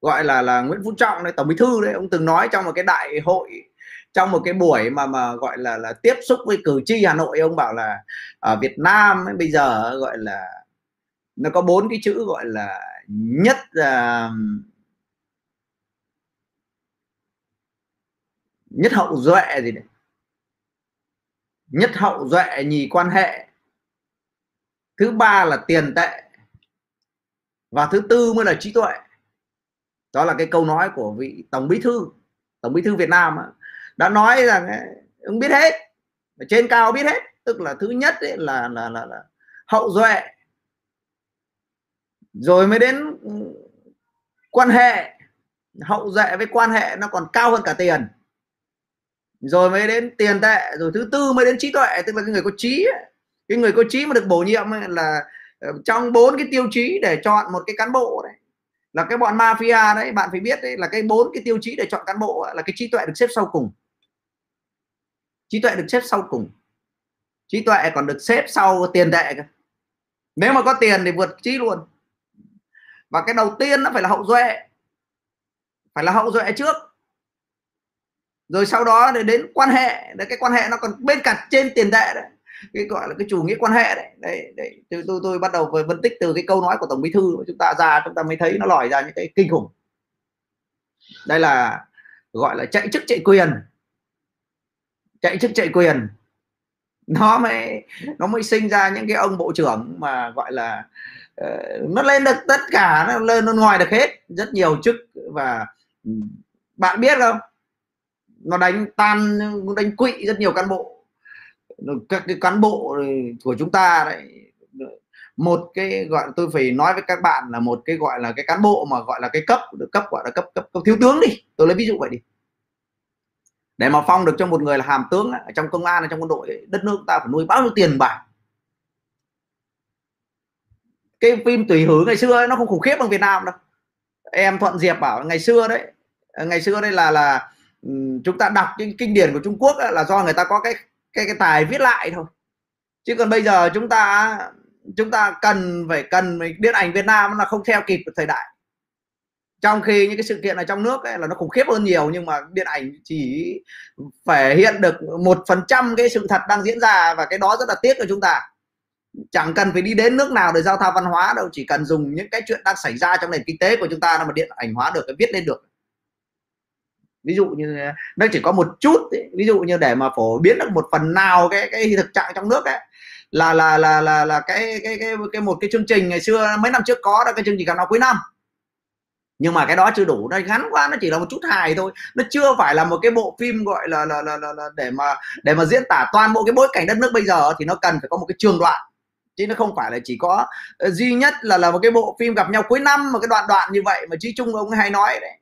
Speaker 1: Gọi là là Nguyễn Phú Trọng đấy tổng bí thư đấy ông từng nói trong một cái đại hội trong một cái buổi mà mà gọi là là tiếp xúc với cử tri Hà Nội ông bảo là ở Việt Nam ấy, bây giờ gọi là nó có bốn cái chữ gọi là nhất uh, nhất hậu duệ gì đấy. Nhất hậu duệ nhì quan hệ. Thứ ba là tiền tệ. Và thứ tư mới là trí tuệ. Đó là cái câu nói của vị tổng bí thư tổng bí thư việt nam đã nói rằng ông biết hết. Trên cao biết hết. Tức là thứ nhất ấy là, là là là hậu duệ. Rồi mới đến ừ, quan hệ. Hậu duệ với quan hệ nó còn cao hơn cả tiền. Rồi mới đến tiền tệ. Rồi thứ tư mới đến trí tuệ. Tức là cái người có trí cái người có trí mà được bổ nhiệm là ờ, trong bốn cái tiêu chí để chọn một cái cán bộ đấy. Là cái bọn mafia đấy bạn phải biết đấy là cái bốn cái tiêu chí để chọn cán bộ là cái trí tuệ được xếp sau cùng trí tuệ được xếp sau cùng. Trí tuệ còn được xếp sau tiền tệ cơ. Nếu mà có tiền thì vượt trí luôn. Và cái đầu tiên nó phải là hậu duệ. Phải là hậu duệ trước. Rồi sau đó để đến quan hệ. Đấy cái quan hệ nó còn bên cạnh trên tiền tệ đấy. Cái gọi là cái chủ nghĩa quan hệ đấy. Đấy, đấy. Tôi, tôi tôi bắt đầu với phân tích từ cái câu nói của tổng bí thư. Chúng ta ra chúng ta mới thấy nó lòi ra những cái kinh khủng. Đây là gọi là chạy chức chạy quyền chạy chức chạy quyền. Nó mới nó mới sinh ra những cái ông bộ trưởng mà gọi là uh, nó lên được tất cả nó lên nó ngoài được hết rất nhiều chức và ừ, bạn biết không? Nó đánh tan nó đánh quỵ rất nhiều cán bộ. Các cái cán bộ của chúng ta đấy một cái gọi tôi phải nói với các bạn là một cái gọi là cái cán bộ mà gọi là cái cấp được cấp gọi là cấp cấp, cấp thiếu tướng đi. Tôi lấy ví dụ vậy đi để mà phong được cho một người là hàm tướng ở trong công an ở trong quân đội đất nước ta phải nuôi bao nhiêu tiền bạc cái phim tùy hứ ngày xưa ấy, nó không khủng khiếp bằng Việt Nam đâu. Em Thuận Diệp bảo ngày xưa đấy ờ, ngày xưa đây là là ừ, chúng ta đọc cái kinh điển của Trung Quốc ấy, là do người ta có cái cái cái tài viết lại thôi. Chứ còn bây giờ chúng ta chúng ta cần phải cần điện ảnh Việt Nam là không theo kịp thời đại trong khi những cái sự kiện ở trong nước ấy là nó khủng khiếp hơn nhiều, nhưng mà điện ảnh chỉ phải hiện được một phần trăm cái sự thật đang diễn ra và cái đó rất là tiếc cho chúng ta chẳng cần phải đi đến nước nào để giao thoa văn hóa đâu, chỉ cần dùng những cái chuyện đang xảy ra trong nền kinh tế của chúng ta là mà điện ảnh hóa được, viết lên được ví dụ như, nó chỉ có một chút ấy. ví dụ như để mà phổ biến được một phần nào cái cái thực trạng trong nước ấy, là là là là là cái cái cái cái một cái chương trình ngày xưa, mấy năm trước có là cái chương trình gặp nào cuối năm nhưng mà cái đó chưa đủ nó ngắn quá nó chỉ là một chút hài thôi. Nó chưa phải là một cái bộ phim gọi là là, là, là, là để mà để mà diễn tả toàn bộ cái bối cảnh đất nước bây giờ thì nó cần phải có một cái trường đoạn. Chứ nó không phải là chỉ có uh, duy nhất là là một cái bộ phim gặp nhau cuối năm mà cái đoạn đoạn như vậy mà chí trung ông hay nói đấy.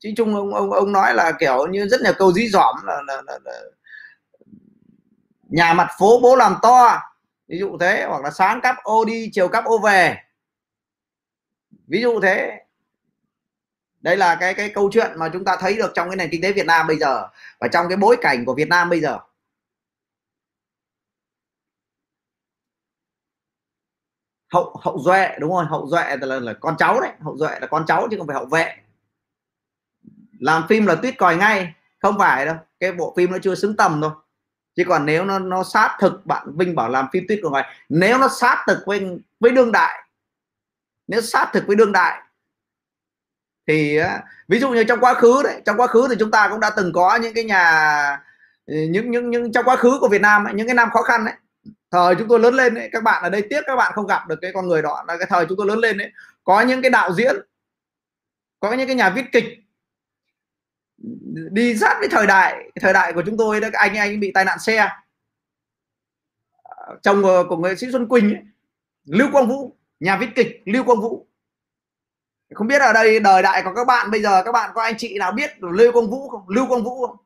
Speaker 1: Chí trung ông ông ông nói là kiểu như rất nhiều câu dí dỏm là, là, là, là nhà mặt phố bố làm to. Ví dụ thế hoặc là sáng cắp ô đi chiều cắp ô về. Ví dụ thế đây là cái cái câu chuyện mà chúng ta thấy được trong cái nền kinh tế Việt Nam bây giờ và trong cái bối cảnh của Việt Nam bây giờ. Hậu hậu duệ đúng rồi hậu duệ là, là con cháu đấy hậu duệ là con cháu chứ không phải hậu vệ. Làm phim là tuyết còi ngay không phải đâu cái bộ phim nó chưa xứng tầm thôi. Chứ còn nếu nó nó sát thực bạn Vinh bảo làm phim tuyết còi ngay nếu nó sát thực với với đương đại nếu sát thực với đương đại thì ví dụ như trong quá khứ đấy trong quá khứ thì chúng ta cũng đã từng có những cái nhà ừ, những những những trong quá khứ của Việt Nam ấy, những cái năm khó khăn đấy thời chúng tôi lớn lên đấy các bạn ở đây tiếc các bạn không gặp được cái con người đó. Là cái thời chúng tôi lớn lên đấy có những cái đạo diễn có những cái nhà viết kịch đi sát với thời đại thời đại của chúng tôi đó anh anh bị tai nạn xe. Ờ, chồng của nghệ sĩ Xuân Quỳnh ấy, Lưu Quang Vũ nhà viết kịch Lưu Quang Vũ không biết ở đây đời đại của các bạn bây giờ các bạn có anh chị nào biết Lưu Quang Vũ không? Lưu Quang Vũ không?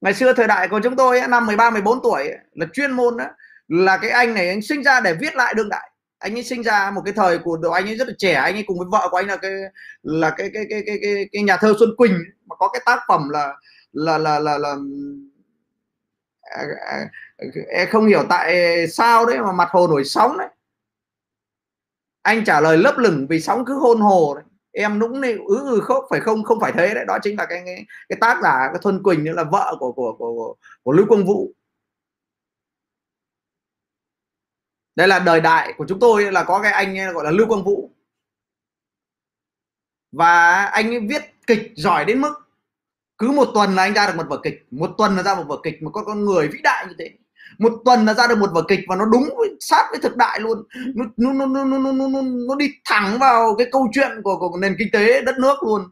Speaker 1: Ngày xưa thời đại của chúng tôi năm 13 14 tuổi là chuyên môn đó là cái anh này anh sinh ra để viết lại đương đại. Anh ấy sinh ra một cái thời của độ anh ấy rất là trẻ anh ấy cùng với vợ của anh là cái là cái cái cái cái cái, cái nhà thơ Xuân Quỳnh mà có cái tác phẩm là là là là, là à, à, à, không hiểu tại sao đấy mà mặt hồ nổi sóng đấy anh trả lời lấp lửng vì sóng cứ hôn hồ đấy. Em nũng nịu ứ ừ khóc phải không? Không phải thế đấy. Đó chính là cái cái, cái tác giả cái Thuần Quỳnh nữa là vợ của của của của, của Lưu Quang Vũ. Đây là đời đại của chúng tôi là có cái anh gọi là Lưu Quang Vũ. Và anh ấy viết kịch giỏi đến mức cứ một tuần là anh ra được một vở kịch. Một tuần là ra một vở kịch một con con người vĩ đại như thế một tuần là ra được một vở kịch và nó đúng với, sát với thực đại luôn. Nó nó, nó, nó, nó, nó, nó, nó đi thẳng vào cái câu chuyện của, của nền kinh tế đất nước luôn.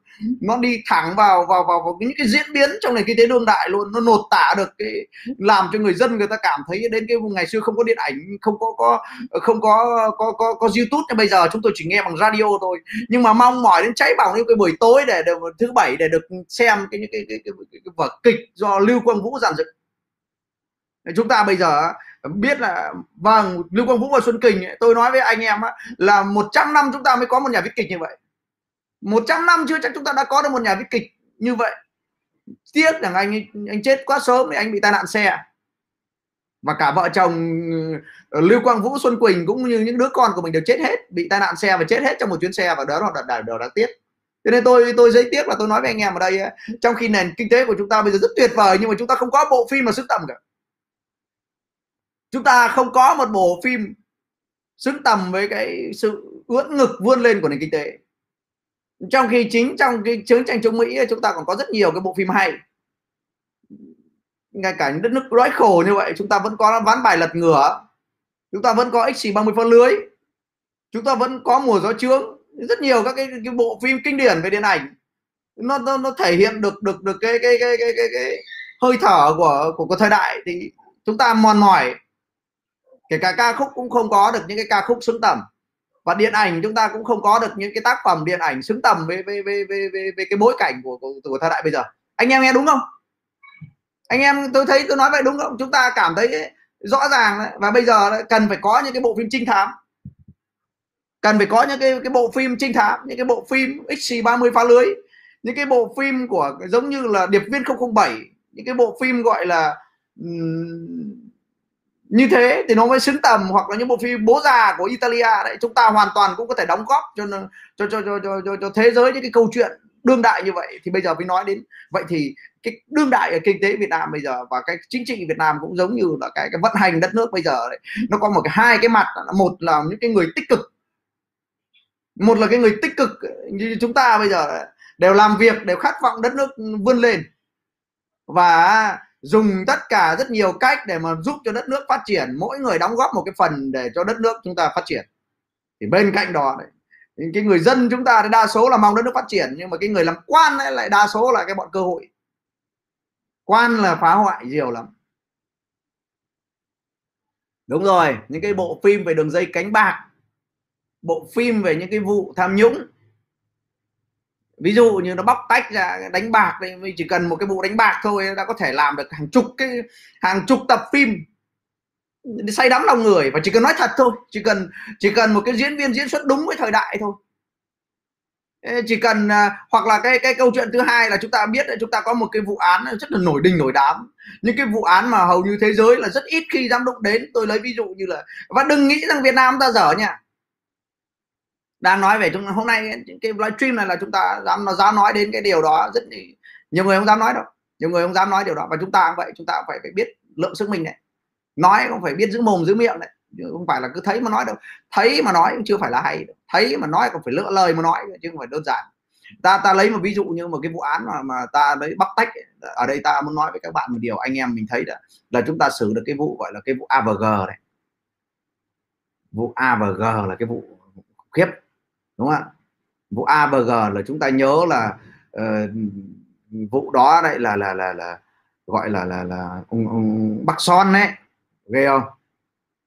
Speaker 1: Nó đi thẳng vào vào vào, vào những cái diễn biến trong nền kinh tế đương đại luôn. Nó nột tả được cái làm cho người dân người ta cảm thấy đến cái ngày xưa không có điện ảnh không có có không có có có, có youtube như bây giờ. Chúng tôi chỉ nghe bằng radio thôi. Nhưng mà mong mỏi đến cháy bỏng những cái buổi tối để, để thứ bảy để được xem cái cái cái, cái, cái, cái, cái vở kịch do lưu quang vũ giàn dựng chúng ta bây giờ biết là vâng lưu quang vũ và xuân kình tôi nói với anh em là 100 năm chúng ta mới có một nhà viết kịch như vậy. 100 năm chưa chắc chúng ta đã có được một nhà viết kịch như vậy. Tiếc rằng anh anh chết quá sớm thì anh bị tai nạn xe. Và cả vợ chồng ờ, Lưu Quang Vũ, Xuân Quỳnh cũng như những đứa con của mình đều chết hết, bị tai nạn xe và chết hết trong một chuyến xe và đó là đã đáng tiếc. Cho nên tôi tôi giấy tiếc là tôi nói với anh em ở đây trong khi nền kinh tế của chúng ta bây giờ rất tuyệt vời nhưng mà chúng ta không có bộ phim mà xứng tầm cả chúng ta không có một bộ phim xứng tầm với cái sự ưỡn ngực vươn lên của nền kinh tế. Trong khi chính trong cái chiến tranh chống mỹ chúng ta còn có rất nhiều cái bộ phim hay. Ngay cả những đất nước đói khổ như vậy chúng ta vẫn có ván bài lật ngửa. Chúng ta vẫn có xì 30 phân lưới. Chúng ta vẫn có mùa gió trướng. Rất nhiều các cái, cái bộ phim kinh điển về điện ảnh. Nó nó, nó thể hiện được được được cái cái cái cái cái, cái hơi thở của, của của thời đại. Thì chúng ta mòn mỏi kể cả ca khúc cũng không có được những cái ca khúc xứng tầm. Và điện ảnh chúng ta cũng không có được những cái tác phẩm điện ảnh xứng tầm với với với với, với, với cái bối cảnh của, của của thời đại bây giờ. Anh em nghe đúng không? Anh em tôi thấy tôi nói vậy đúng không? Chúng ta cảm thấy rõ ràng đấy. và bây giờ cần phải có những cái bộ phim trinh thám. Cần phải có những cái cái bộ phim trinh thám những cái bộ phim XC30 phá lưới những cái bộ phim của giống như là điệp viên 007 những cái bộ phim gọi là như thế thì nó mới xứng tầm hoặc là những bộ phim bố già của Italia. Đấy chúng ta hoàn toàn cũng có thể đóng góp cho cho cho cho cho, cho, cho thế giới những cái câu chuyện đương đại như vậy. Thì bây giờ mới nói đến vậy thì cái đương đại ở kinh tế Việt Nam bây giờ và cái chính trị Việt Nam cũng giống như là cái cái vận hành đất nước bây giờ đấy. nó có một cái hai cái mặt. Một là những cái người tích cực. Một là cái người tích cực như chúng ta bây giờ đều làm việc đều khát vọng đất nước vươn lên. Và dùng tất cả rất nhiều cách để mà giúp cho đất nước phát triển. Mỗi người đóng góp một cái phần để cho đất nước chúng ta phát triển. Thì bên cạnh đó đấy cái người dân chúng ta thì đa số là mong đất nước phát triển, nhưng mà cái người làm quan ấy lại đa số là cái bọn cơ hội. Quan là phá hoại nhiều lắm. Đúng rồi, những cái bộ phim về đường dây cánh bạc, bộ phim về những cái vụ tham nhũng ví dụ như nó bóc tách ra đánh bạc thì mình chỉ cần một cái vụ đánh bạc thôi đã có thể làm được hàng chục cái, hàng chục tập phim say đắm lòng người và chỉ cần nói thật thôi, chỉ cần chỉ cần một cái diễn viên diễn xuất đúng với thời đại thôi. Chỉ cần à, hoặc là cái cái câu chuyện thứ hai là chúng ta biết là chúng ta có một cái vụ án rất là nổi đình nổi đám. Những cái vụ án mà hầu như thế giới là rất ít khi dám đụng đến. Tôi lấy ví dụ như là, và đừng nghĩ rằng Việt Nam ta dở nha đang nói về chúng hôm nay cái livestream này là chúng ta dám, nó dám nói đến cái điều đó rất nhiều người không dám nói đâu. Nhiều người không dám nói điều đó. Và chúng ta cũng vậy, chúng ta phải phải biết lượng sức mình này. Nói không phải biết giữ mồm, giữ miệng này. Không phải là cứ thấy mà nói đâu. Thấy mà nói cũng chưa phải là hay thấy mà nói còn phải lựa lời mà nói chứ không phải đơn giản. Ta ta lấy một ví dụ như một cái vụ án mà mà ta lấy bắt tách ở đây ta muốn nói với các bạn một điều anh em mình thấy là là chúng ta xử được cái vụ gọi là cái vụ avg này. Vụ avg là cái vụ khiếp đúng không ạ? Vụ A và G là chúng ta nhớ là uh, vụ đó đấy là là là là gọi là là là ông, ông Bắc Son đấy ghê không?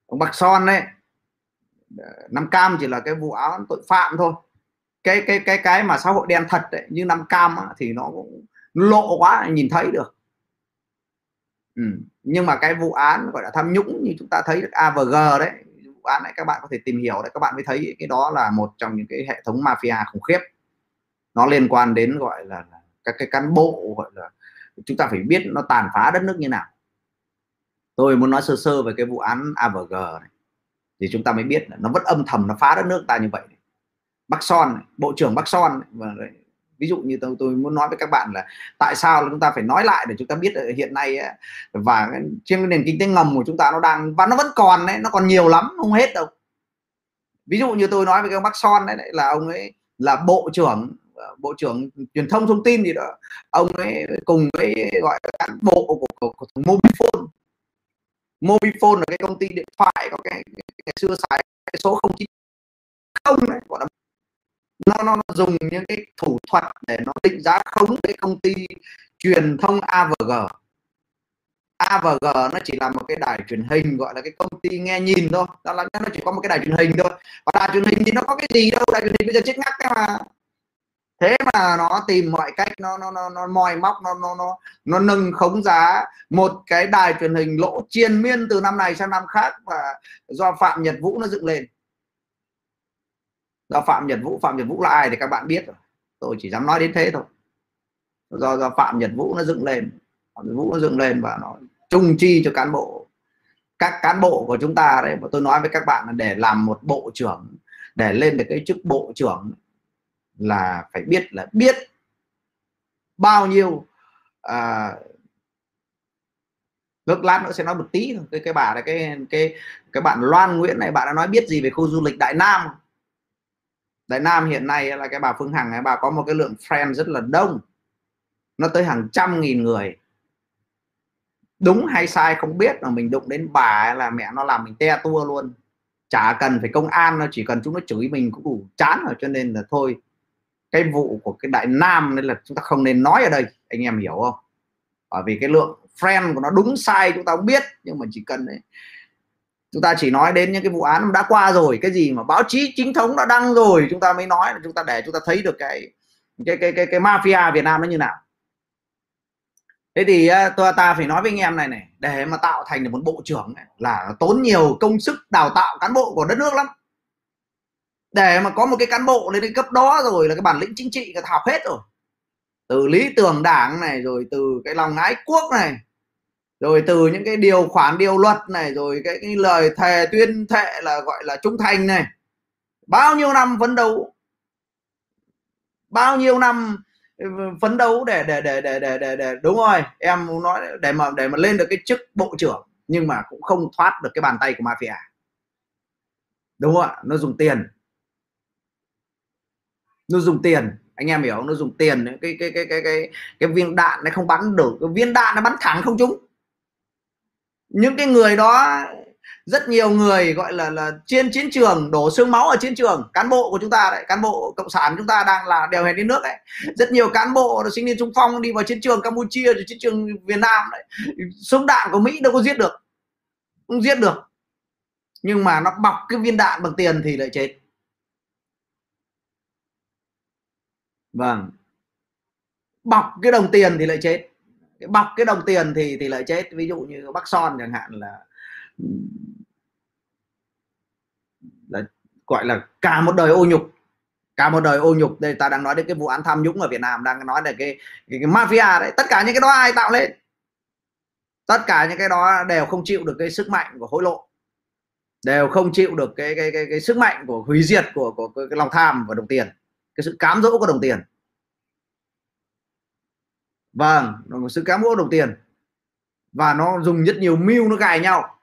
Speaker 1: Ông Bắc Son đấy. Nam Cam chỉ là cái vụ án tội phạm thôi. Cái cái cái cái mà xã hội đen thật đấy như Nam Cam á, thì nó cũng lộ quá nhìn thấy được. Ừ. nhưng mà cái vụ án gọi là tham nhũng như chúng ta thấy được A và G đấy vụ án này các bạn có thể tìm hiểu đấy các bạn mới thấy cái đó là một trong những cái hệ thống mafia khủng khiếp. Nó liên quan đến gọi là, các cái cán bộ gọi là chúng ta phải biết nó tàn phá đất nước như nào. Tôi muốn nói sơ sơ về cái vụ án AVG này thì chúng ta mới biết là nó vẫn âm thầm nó phá đất nước ta như vậy Bắc Son này, bộ trưởng Bắc Son này, ví dụ như tôi, tôi muốn nói với các bạn là tại sao chúng ta phải nói lại để chúng ta biết hiện nay và trên nền kinh tế ngầm của chúng ta nó đang và nó vẫn còn đấy nó còn nhiều lắm không hết đâu. Ví dụ như tôi nói với cái bác Son đấy là ông ấy là bộ trưởng ờ, bộ trưởng truyền thông thông tin gì đó. Ông ấy cùng với gọi là cán bộ của, của, của Mobifone. Mobifone là cái công ty điện thoại có cái, cái, cái xưa xài cái số 090 đấy gọi là nó, nó, nó dùng những cái thủ thuật để nó định giá khống cái công ty truyền thông AVG AVG nó chỉ là một cái đài truyền hình gọi là cái công ty nghe nhìn thôi. Đó là nó chỉ có một cái đài truyền hình thôi. Và đài truyền hình thì nó có cái gì đâu đài truyền hình bây giờ chết ngắt cái mà. Thế mà nó tìm mọi cách nó nó nó, nó moi móc nó nó nó nó nâng khống giá một cái đài truyền hình lỗ triền miên từ năm này sang năm khác và do phạm nhật vũ nó dựng lên do phạm nhật vũ phạm nhật vũ là ai thì các bạn biết rồi. Tôi chỉ dám nói đến thế thôi. Do do phạm nhật vũ nó dựng lên. Phạm nhật vũ nó dựng lên và nó trung chi cho cán bộ. Các cán bộ của chúng ta đấy mà tôi nói với các bạn là để làm một bộ trưởng để lên được cái chức bộ trưởng là phải biết là biết bao nhiêu à, ngược lát nữa sẽ nói một tí cái cái bà này cái cái cái bạn Loan Nguyễn này bạn đã nói biết gì về khu du lịch Đại Nam Đại Nam hiện nay là cái bà Phương Hằng ấy, bà có một cái lượng friend rất là đông. Nó tới hàng trăm nghìn người. Đúng hay sai không biết, mà mình đụng đến bà là mẹ nó làm mình te tua luôn. Chả cần phải công an nó chỉ cần chúng nó chửi mình cũng đủ chán rồi, cho nên là thôi. Cái vụ của cái đại nam nên là chúng ta không nên nói ở đây, anh em hiểu không? Bởi vì cái lượng friend của nó đúng sai chúng ta không biết, nhưng mà chỉ cần đấy chúng ta chỉ nói đến những cái vụ án đã qua rồi cái gì mà báo chí chính thống đã đăng rồi chúng ta mới nói là chúng ta để chúng ta thấy được cái cái cái cái, cái mafia Việt Nam nó như nào. Thế thì ờ, tôi ta phải nói với anh em này này để mà tạo thành được một bộ trưởng này, là tốn nhiều công sức đào tạo cán bộ của đất nước lắm. Để mà có một cái cán bộ lên cái cấp đó rồi là cái bản lĩnh chính trị cái học hết rồi. Từ lý tưởng đảng này rồi từ cái lòng ái quốc này rồi từ những cái điều khoản điều luật này rồi cái, cái lời thề tuyên thệ là gọi là trung thành này. Bao nhiêu năm phấn đấu? Bao nhiêu năm ừ, phấn đấu để để để để để để, để đúng rồi em nói để mà để mà lên được cái chức bộ trưởng nhưng mà cũng không thoát được cái bàn tay của mafia. Đúng không ạ? Nó dùng tiền. Nó dùng tiền. Anh em hiểu không? Nó dùng tiền cái cái cái cái cái cái viên đạn nó không bắn được. Cái viên đạn nó bắn thẳng không trúng những cái người đó, rất nhiều người gọi là là trên chiến trường, đổ xương máu ở chiến trường, cán bộ của chúng ta đấy, cán bộ cộng sản chúng ta đang là đèo hèn đến nước đấy rất nhiều cán bộ sinh viên trung phong đi vào chiến trường campuchia rồi chiến trường việt nam đấy. Súng đạn của mỹ đâu có giết được, không giết được. Nhưng mà nó bọc cái viên đạn bằng tiền thì lại chết. Vâng. Bọc cái đồng tiền thì lại chết bọc cái đồng tiền thì thì lại chết. Ví dụ như bắc son chẳng hạn là là gọi là cả một đời ô nhục cả một đời ô nhục. Đây ta đang nói đến cái vụ án tham nhũng ở Việt Nam đang nói về cái, cái, cái mafia đấy. Tất cả những cái đó ai tạo lên? Tất cả những cái đó đều không chịu được cái sức mạnh của hối lộ. Đều không chịu được cái cái cái, cái sức mạnh của hủy diệt của, của, của cái lòng tham và đồng tiền. Cái sự cám dỗ của đồng tiền vâng một sự cám dỗ đồng tiền. Và nó dùng rất nhiều mưu nó gài nhau.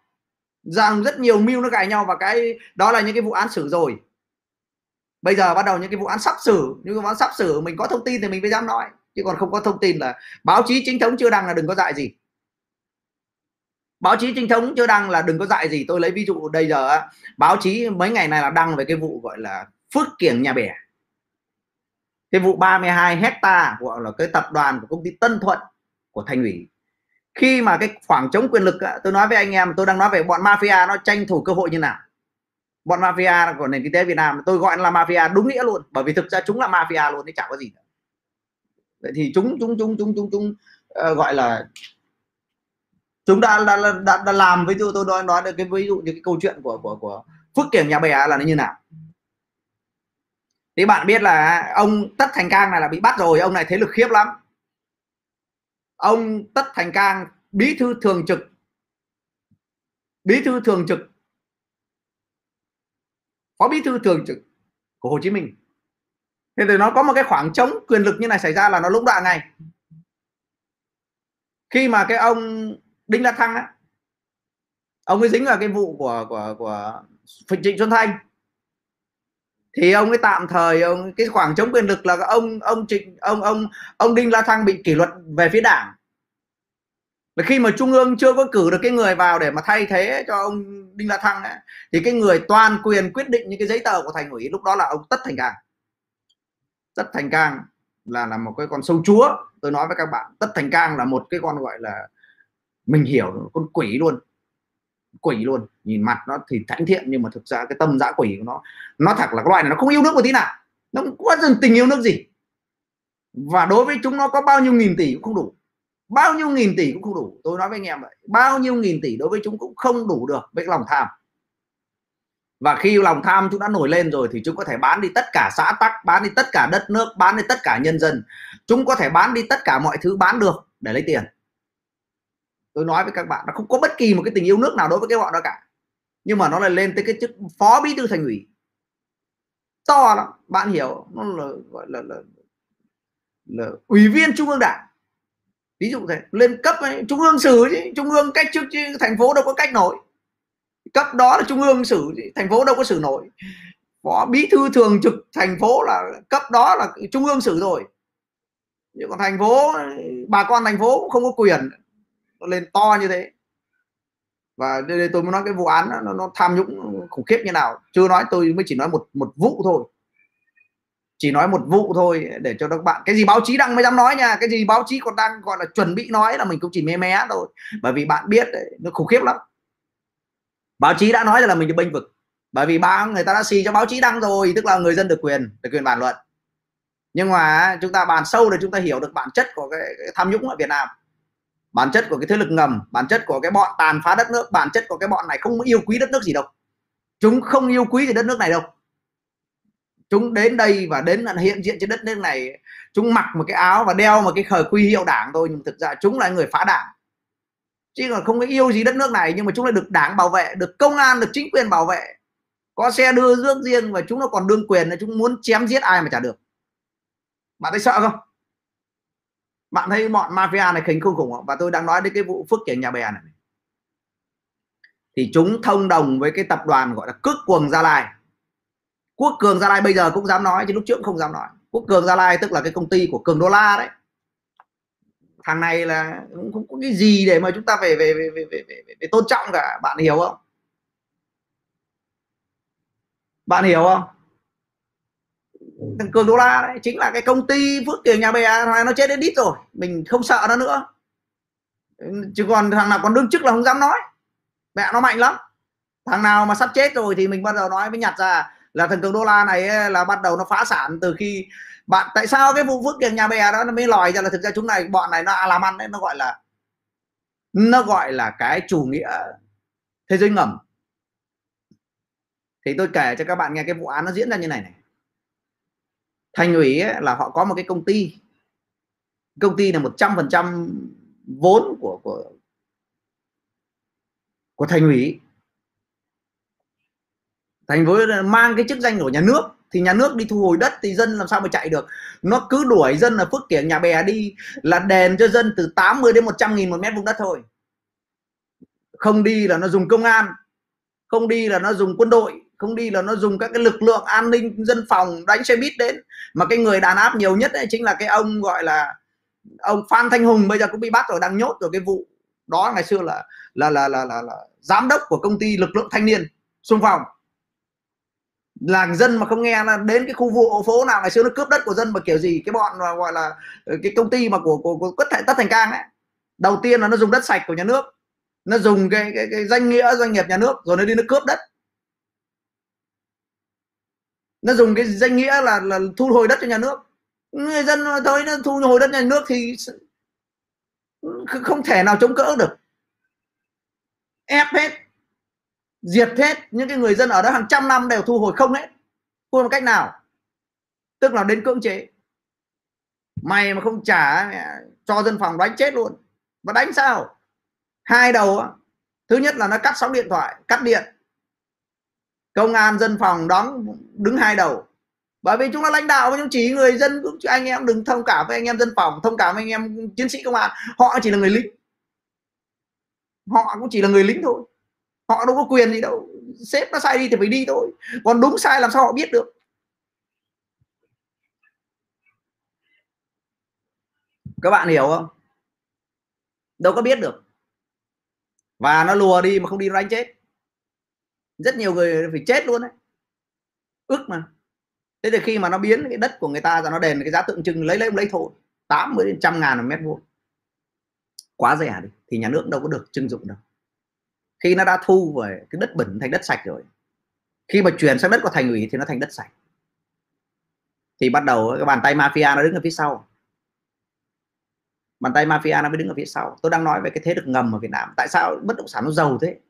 Speaker 1: Rằng rất nhiều mưu nó gài nhau và cái, đó là những cái vụ án xử rồi. Bây giờ bắt đầu những cái vụ án sắp xử. Những cái vụ án sắp xử, mình có thông tin thì mình mới dám nói. Chứ còn không có thông tin là báo chí chính thống chưa đăng là đừng có dạy gì. Báo chí chính thống chưa đăng là đừng có dạy gì. Tôi lấy ví dụ bây giờ báo chí mấy ngày này là đăng về cái vụ gọi là phước kiểng nhà bè cái vụ 32 hecta gọi là cái tập đoàn của công ty Tân Thuận của thành ủy. Khi mà cái khoảng trống quyền lực tôi nói với anh em tôi đang nói về bọn mafia nó tranh thủ cơ hội như nào. Bọn mafia của nền kinh tế Việt Nam tôi gọi là mafia đúng nghĩa luôn bởi vì thực ra chúng là mafia luôn thì chẳng có gì nữa. vậy thì chúng chúng chúng chúng chúng chúng uh, gọi là chúng đã đã, đã, đã, đã làm với tôi tôi nói nói được cái ví dụ như cái câu chuyện của của của Phước Kiểng nhà bè là nó như nào thì bạn biết là ông Tất Thành Cang này là bị bắt rồi, ông này thế lực khiếp lắm. Ông Tất Thành Cang, bí thư thường trực. Bí thư thường trực. Phó bí thư thường trực của Hồ Chí Minh. Thế thì nó có một cái khoảng trống quyền lực như này xảy ra là nó lũng đoạn ngay. Khi mà cái ông Đinh La Thăng á, ông ấy dính vào cái vụ của của của Trịnh Xuân Thanh thì ông ấy tạm thời ông cái khoảng trống quyền lực là ông ông trịnh ông ông ông đinh la thăng bị kỷ luật về phía đảng. Và khi mà trung ương chưa có cử được cái người vào để mà thay thế cho ông đinh la thăng ấy, thì cái người toàn quyền quyết định những cái giấy tờ của thành ủy lúc đó là ông tất thành cang. Tất thành cang là là một cái con sâu chúa. Tôi nói với các bạn tất thành cang là một cái con gọi là mình hiểu con quỷ luôn quỷ luôn. Nhìn mặt nó thì thánh thiện, nhưng mà thực ra cái tâm dã quỷ của nó nó thật là cái loại này nó không yêu nước một tí nào. Nó không có dần tình yêu nước gì. Và đối với chúng nó có bao nhiêu nghìn tỷ cũng không đủ. Bao nhiêu nghìn tỷ cũng không đủ. Tôi nói với anh em vậy. Bao nhiêu nghìn tỷ đối với chúng cũng không đủ được với lòng tham. Và khi lòng tham chúng đã nổi lên rồi thì chúng có thể bán đi tất cả xã tắc, bán đi tất cả đất nước, bán đi tất cả nhân dân. Chúng có thể bán đi tất cả mọi thứ bán được để lấy tiền tôi nói với các bạn nó không có bất kỳ một cái tình yêu nước nào đối với cái bọn đó cả. Nhưng mà nó lại lên tới cái chức phó bí thư thành ủy. To lắm bạn hiểu nó là gọi là, là, là ủy viên trung ương đảng. Ví dụ thế lên cấp ấy, trung ương xử chứ trung ương cách chức chứ thành phố đâu có cách nổi. Cấp đó là trung ương xử chứ thành phố đâu có xử nổi. Phó bí thư thường trực thành phố là cấp đó là trung ương xử rồi nhưng còn thành phố bà con thành phố cũng không có quyền nó lên to như thế. Và đây tôi muốn nói cái vụ án nó, nó tham nhũng khủng khiếp như nào. Chưa nói tôi mới chỉ nói một một vụ thôi. Chỉ nói một vụ thôi để cho các bạn cái gì báo chí đăng mới dám nói nha. Cái gì báo chí còn đang gọi là chuẩn bị nói là mình cũng chỉ mé mé thôi. Bởi vì bạn biết đấy, nó khủng khiếp lắm. Báo chí đã nói là mình được bênh vực. Bởi vì ba người ta đã xì cho báo chí đăng rồi tức là người dân được quyền được quyền bàn luận. Nhưng mà chúng ta bàn sâu để chúng ta hiểu được bản chất của cái, cái tham nhũng ở Việt Nam bản chất của cái thế lực ngầm, bản chất của cái bọn tàn phá đất nước, bản chất của cái bọn này không yêu quý đất nước gì đâu. Chúng không yêu quý cái đất nước này đâu. Chúng đến đây và đến hiện diện trên đất nước này, chúng mặc một cái áo và đeo một cái khởi quy hiệu đảng thôi, nhưng thực ra chúng là người phá đảng. Chứ còn không có yêu gì đất nước này, nhưng mà chúng lại được đảng bảo vệ, được công an, được chính quyền bảo vệ. Có xe đưa rước riêng và chúng nó còn đương quyền là chúng muốn chém giết ai mà chả được. Bạn thấy sợ không? Bạn thấy bọn mafia này khinh không khủng không và tôi đang nói đến cái vụ phước kiển nhà bè này. Thì chúng thông đồng với cái tập đoàn gọi là cước cuồng gia lai. Quốc cường gia lai bây giờ cũng dám nói chứ lúc trước cũng không dám nói. Quốc cường gia lai tức là cái công ty của cường đô la đấy. Thằng này là cũng không có cái gì để mà chúng ta về về về về, về, về, về, về tôn trọng cả. Bạn hiểu không? Bạn hiểu không? Thằng cường đô la đấy, chính là cái công ty phước kiều nhà bè nó chết đến đít rồi. Mình không sợ nó nữa. Chứ còn thằng nào còn đương chức là không dám nói. Mẹ nó mạnh lắm. Thằng nào mà sắp chết rồi thì mình bắt đầu nói với nhặt ra là thằng cường đô la này là bắt đầu nó phá sản từ khi bạn, tại sao cái vụ phước kiều nhà bè đó nó mới lòi ra là thực ra chúng này, bọn này nó à làm ăn đấy, nó gọi là, nó gọi là cái chủ nghĩa thế giới ngầm. Thì tôi kể cho các bạn nghe cái vụ án nó diễn ra như này này thành ủy ấy, là họ có một cái công ty. Công ty là một trăm phần trăm vốn của của của thành ủy thành phố mang cái chức danh của nhà nước thì nhà nước đi thu hồi đất thì dân làm sao mà chạy được? Nó cứ đuổi dân là phước kiển nhà bè đi là đền cho dân từ 80 đến 100 nghìn một mét vuông đất thôi. Không đi là nó dùng công an không đi là nó dùng quân đội không đi là nó dùng các cái lực lượng an ninh dân phòng đánh xe buýt đến. Mà cái người đàn áp nhiều nhất ấy chính là cái ông gọi là ông Phan Thanh Hùng bây giờ cũng bị bắt rồi đang nhốt rồi cái vụ đó ngày xưa là là là là là, là giám đốc của công ty lực lượng thanh niên xung phong. Là dân mà không nghe là đến cái khu vụ phố nào ngày xưa nó cướp đất của dân mà kiểu gì cái bọn mà gọi là ờ, cái công ty mà của của, của quất thành tất thành cang ấy. Đầu tiên là nó dùng đất sạch của nhà nước nó dùng cái, cái, cái danh nghĩa doanh nghiệp nhà nước rồi nó đi nó cướp đất nó dùng cái danh nghĩa là là thu hồi đất cho nhà nước. Người dân tới nó thu hồi đất nhà nước thì không thể nào chống cỡ được. Ép hết, diệt hết những cái người dân ở đó hàng trăm năm đều thu hồi không hết. Không một cách nào. Tức là đến cưỡng chế. Mày mà không trả cho dân phòng đánh chết luôn. Và đánh sao? Hai đầu thứ nhất là nó cắt sóng điện thoại, cắt điện. Công an dân phòng đóng đứng hai đầu. Bởi vì chúng ta lãnh đạo chúng chỉ người dân anh em đừng thông cảm với anh em dân phòng, thông cảm với anh em chiến sĩ công an. Họ chỉ là người lính. Họ cũng chỉ là người lính thôi. Họ đâu có quyền gì đâu. Sếp nó sai đi thì phải đi thôi. Còn đúng sai làm sao họ biết được? Các bạn hiểu không? Đâu có biết được. Và nó lùa đi mà không đi nó đánh chết. Rất nhiều người phải chết luôn đấy ước mà. Thế thì khi mà nó biến cái đất của người ta ra, nó đền cái giá tượng trưng, lấy lấy lấy thôi 80 đến trăm ngàn một mét vuông. Quá rẻ đi, thì nhà nước đâu có được trưng dụng đâu. Khi nó đã thu về cái đất bẩn thành đất sạch rồi, khi mà chuyển sang đất của thành ủy thì nó thành đất sạch. Thì bắt đầu cái bàn tay mafia nó đứng ở phía sau. Bàn tay mafia nó mới đứng ở phía sau. Tôi đang nói về cái thế lực ngầm ở Việt Nam. Tại sao bất động sản nó giàu thế?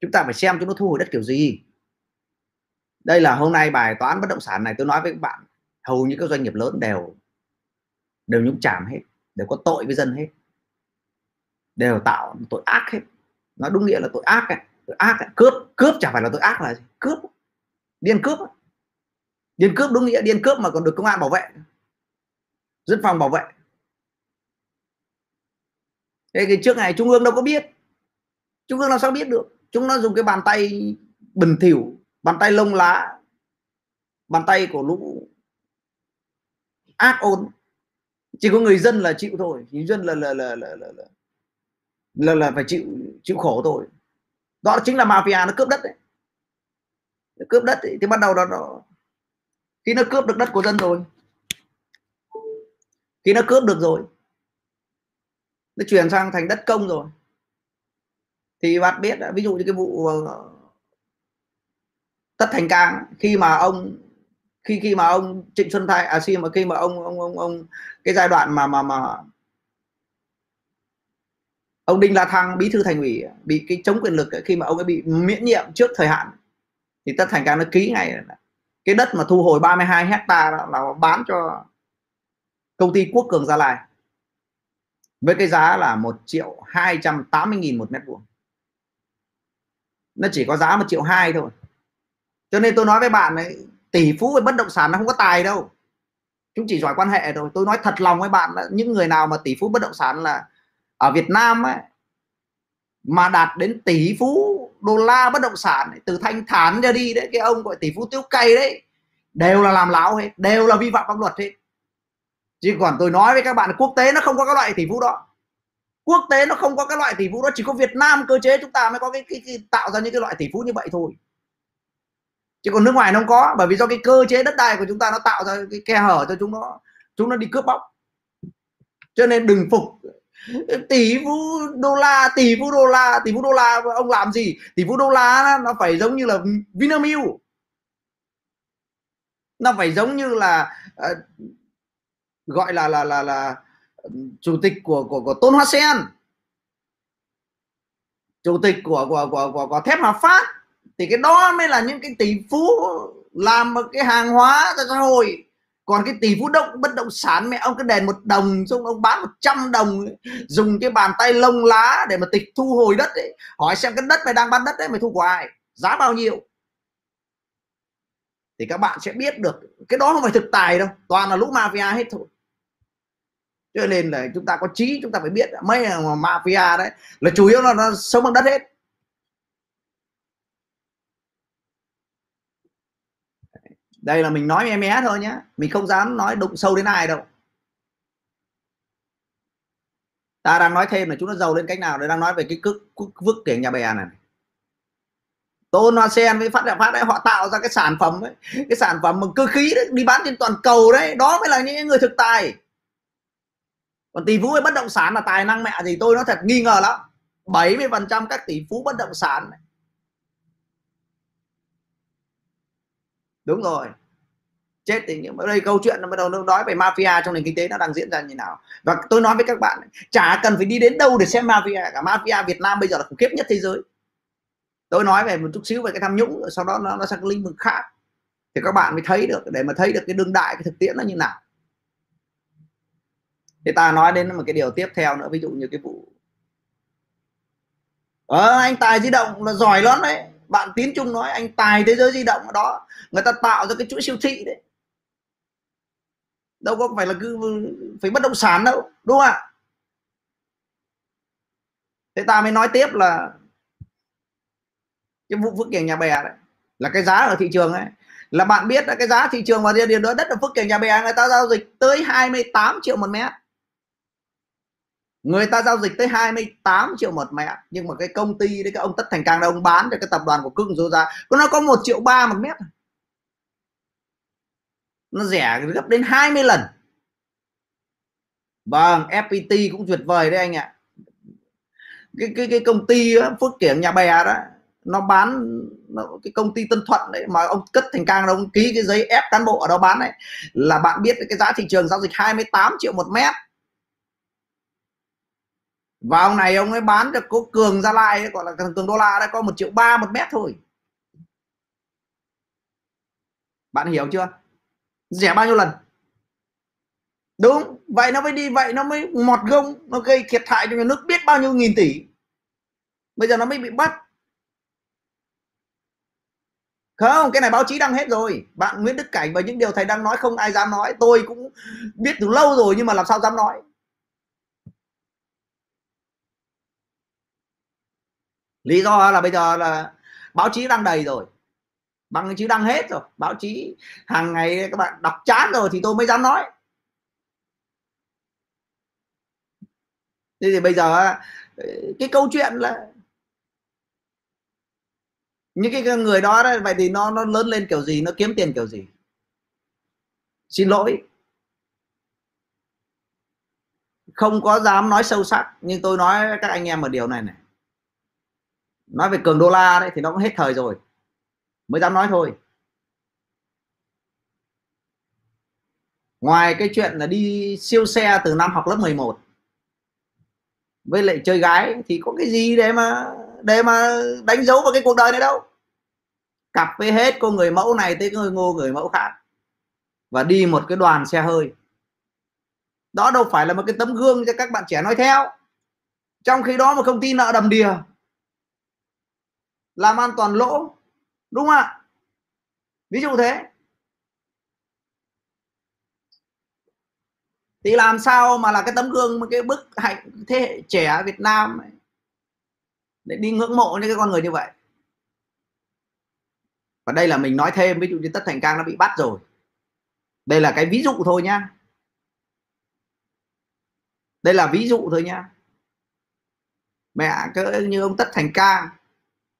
Speaker 1: Chúng ta phải xem chúng nó thu hồi đất kiểu gì đây là hôm nay bài toán bất động sản này, tôi nói với các bạn, hầu như các doanh nghiệp lớn đều đều nhũng chàm hết, đều có tội với dân hết, đều tạo tội ác hết nó đúng nghĩa là tội ác ấy. tội ác ấy. cướp cướp chẳng phải là tội ác là gì? cướp điên cướp điên cướp đúng nghĩa, điên cướp mà còn được công an bảo vệ dân phòng bảo vệ thế cái trước này trung ương đâu có biết trung ương làm sao biết được chúng nó dùng cái bàn tay bẩn thỉu bàn tay lông lá bàn tay của lũ ác ôn. Chỉ có người dân là chịu thôi. Người dân là là là là là, là, là, là phải chịu chịu khổ thôi. Đó chính là mafia nó cướp đất đấy. Nó cướp đất ấy, thì bắt đầu đó nó khi nó cướp được đất của dân rồi khi nó cướp được rồi nó chuyển sang thành đất công rồi. Thì bạn biết ví dụ như cái vụ ờ, tất thành cang, khi mà ông, khi khi mà ông trịnh xuân thanh à khi mà khi mà ông ông ông ông, cái giai đoạn mà mà mà ông đinh la thăng, bí thư thành ủy, bị cái chống quyền lực khi mà ông ấy bị miễn nhiệm trước thời hạn, thì tất thành cang nó ký ngay. Cái đất mà thu hồi 32 hecta đó là bán cho công ty quốc cường gia lai, với cái giá là một triệu hai trăm tám mươi nghìn một mét vuông. Nó chỉ có giá một triệu hai thôi cho nên tôi nói với bạn ấy tỷ phú về bất động sản nó không có tài đâu. Chúng chỉ giỏi quan hệ thôi. Tôi nói thật lòng với bạn là những người nào mà tỷ phú bất động sản là ở Việt Nam ấy mà đạt đến tỷ phú đô la bất động sản ấy, từ thanh thản ra đi đấy cái ông gọi tỷ phú tiêu cay đấy đều là làm láo hết đều là vi phạm pháp luật hết. Chứ còn tôi nói với các bạn quốc tế nó không có các loại tỷ phú đó. Quốc tế nó không có các loại tỷ phú đó chỉ có Việt Nam cơ chế chúng ta mới có cái, cái, cái tạo ra những cái loại tỷ phú như vậy thôi chứ còn nước ngoài nó không có bởi vì do cái cơ chế đất đai của chúng ta nó tạo ra cái khe hở cho chúng nó chúng nó đi cướp bóc. Cho nên đừng phục. Tỷ phú đô la tỷ phú đô la tỷ phú đô la ông làm gì? Tỷ phú đô la nó phải giống như là Vinamilk. Nó phải giống như là uh, gọi là là là là chủ tịch của của của Tôn Hoa Sen. Chủ tịch của của của của, của thép Hòa Phát thì cái đó mới là những cái tỷ phú làm một cái hàng hóa cho xã hội còn cái tỷ phú động bất động sản mẹ, ông cái đèn một đồng xong ông bán 100 đồng, dùng cái bàn tay lông lá để mà tịch thu hồi đất ấy. Hỏi xem cái đất mày đang bán đất đấy, mày thu của ai? Giá bao nhiêu? Thì các bạn sẽ biết được, cái đó không phải thực tài đâu, toàn là lũ mafia hết thôi. Cho nên là chúng ta có trí, chúng ta phải biết, mấy mafia đấy, là chủ yếu là nó sống bằng đất hết. Đây là mình nói em bé thôi nhé mình không dám nói đụng sâu đến ai đâu. Ta đang nói thêm là chúng nó giàu lên cách nào? Để đang nói về cái cước vức tiền nhà bè này tôn hoa sen với phát đại phát đấy, họ tạo ra cái sản phẩm ấy cái sản phẩm bằng cơ khí đấy, đi bán trên toàn cầu đấy. Đó mới là những người thực tài. Còn tỷ phú với bất động sản là tài năng mẹ gì tôi nó thật nghi ngờ lắm. 70% các tỷ phú bất động sản này. Đúng rồi. Chết thì nhưng mà đây câu chuyện nó bắt đầu nó nói về mafia trong nền kinh tế nó đang diễn ra như nào. Và tôi nói với các bạn chả cần phải đi đến đâu để xem mafia cả. Mafia Việt Nam bây giờ là khủng khiếp nhất thế giới. Tôi nói về một chút xíu về cái tham nhũng sau đó nó, nó sang cái lĩnh vực khác. Thì các bạn mới thấy được để mà thấy được cái đương đại cái thực tiễn nó như nào. Thì ta nói đến một cái điều tiếp theo nữa ví dụ như cái vụ ờ, anh tài di động là giỏi lắm đấy bạn tín trung nói, anh tài thế giới di động đó, người ta tạo ra cái chuỗi siêu thị đấy. Đâu có phải là cứ phải bất động sản đâu, đúng không ạ? Thế ta mới nói tiếp là cái vụ phước kiểng nhà bè đấy, là cái giá ở thị trường ấy. Là bạn biết là cái giá thị trường và điểm đó, đất ở phước kiểng nhà bè, người ta giao dịch tới 28 triệu một mét người ta giao dịch tới 28 triệu một mét nhưng mà cái công ty đấy cái ông tất thành càng ông bán cho cái tập đoàn của cưng rồi ra nó có một triệu ba một mét à? nó rẻ gấp đến 20 lần. Vâng FPT cũng tuyệt vời đấy anh ạ. Cái cái cái công ty đó, Phước Kiểng nhà bè đó nó bán nó, cái công ty Tân Thuận đấy mà ông cất thành càng ông ký cái giấy ép cán bộ ở đó bán đấy. Là bạn biết cái giá thị trường giao dịch 28 triệu một mét và ông này ông ấy bán được có cường gia lai ấy, gọi là cường đô la đấy có một triệu ba một mét thôi. Bạn hiểu chưa? Rẻ bao nhiêu lần? Đúng vậy nó mới đi vậy nó mới mọt gông nó gây thiệt hại cho nhà nước biết bao nhiêu nghìn tỷ. Bây giờ nó mới bị bắt. Không cái này báo chí đăng hết rồi. Bạn Nguyễn Đức Cảnh và những điều thầy đang nói không ai dám nói. Tôi cũng biết từ lâu rồi nhưng mà làm sao dám nói. Lý do là bây giờ là báo chí đang đầy rồi. Bằng chứ đang hết rồi. Báo chí hàng ngày các bạn đọc chán rồi thì tôi mới dám nói. Thế thì bây giờ ờ, cái câu chuyện là những cái người đó đấy, vậy thì nó nó lớn lên kiểu gì nó kiếm tiền kiểu gì? Xin lỗi. Không có dám nói sâu sắc nhưng tôi nói các anh em một điều này này nói về cường đô la đấy thì nó cũng hết thời rồi. Mới dám nói thôi. Ngoài cái chuyện là đi siêu xe từ năm học lớp 11 với lại chơi gái thì có cái gì để mà để mà đánh dấu vào cái cuộc đời này đâu? Cặp với hết cô người mẫu này tới người ngô người mẫu khác. Và đi một cái đoàn xe hơi. Đó đâu phải là một cái tấm gương cho các bạn trẻ nói theo. Trong khi đó một công ty nợ đầm đìa làm an toàn lỗ đúng không ạ? Ví dụ thế. Thì làm sao mà là cái tấm gương một cái bức hạnh thế hệ trẻ Việt Nam ấy, để đi ngưỡng mộ những cái con người như vậy? Và đây là mình nói thêm ví dụ như tất thành cang nó bị bắt rồi. Đây là cái ví dụ thôi nhá. Đây là ví dụ thôi nhá. Mẹ cứ như ông tất thành cang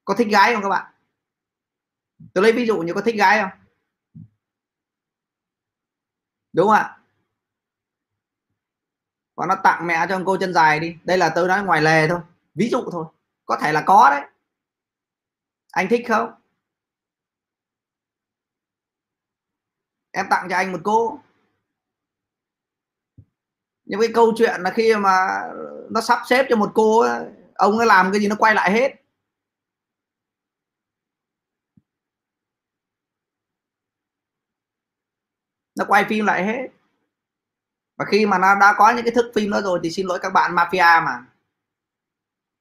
Speaker 1: có thích gái không các bạn? Tôi lấy ví dụ như có thích gái không? Đúng không ạ? Và nó tặng mẹ cho cô chân dài đi. Đây là tôi nói ngoài lề thôi. Ví dụ thôi. Có thể là có đấy. Anh thích không? Em tặng cho anh một cô. Nhưng cái câu chuyện là khi mà nó sắp xếp cho một cô ông ấy làm cái gì nó quay lại hết. Nó quay phim lại hết. Và khi mà nó đã có những cái thức phim đó rồi thì xin lỗi các bạn, mafia mà.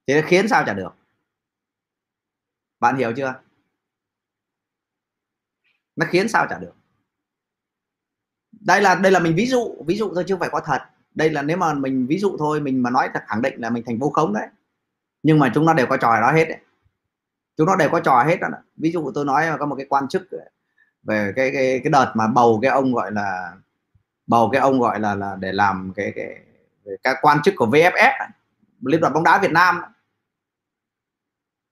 Speaker 1: Thì khiến sao chả được. Bạn hiểu chưa? Nó khiến sao chả được. Đây là đây là mình ví dụ ví dụ thôi chứ không phải có thật. Đây là nếu mà mình ví dụ thôi, mình mà nói thật, khẳng định là mình thành vô khống đấy. Nhưng mà chúng nó đều có trò đó hết đấy. Chúng nó đều có trò hết đó ví dụ tôi nói có một cái quan chức về cái cái cái đợt mà bầu cái ông gọi là, bầu cái ông gọi là là để làm cái cái các quan chức của VFF liên đoàn bóng đá Việt Nam.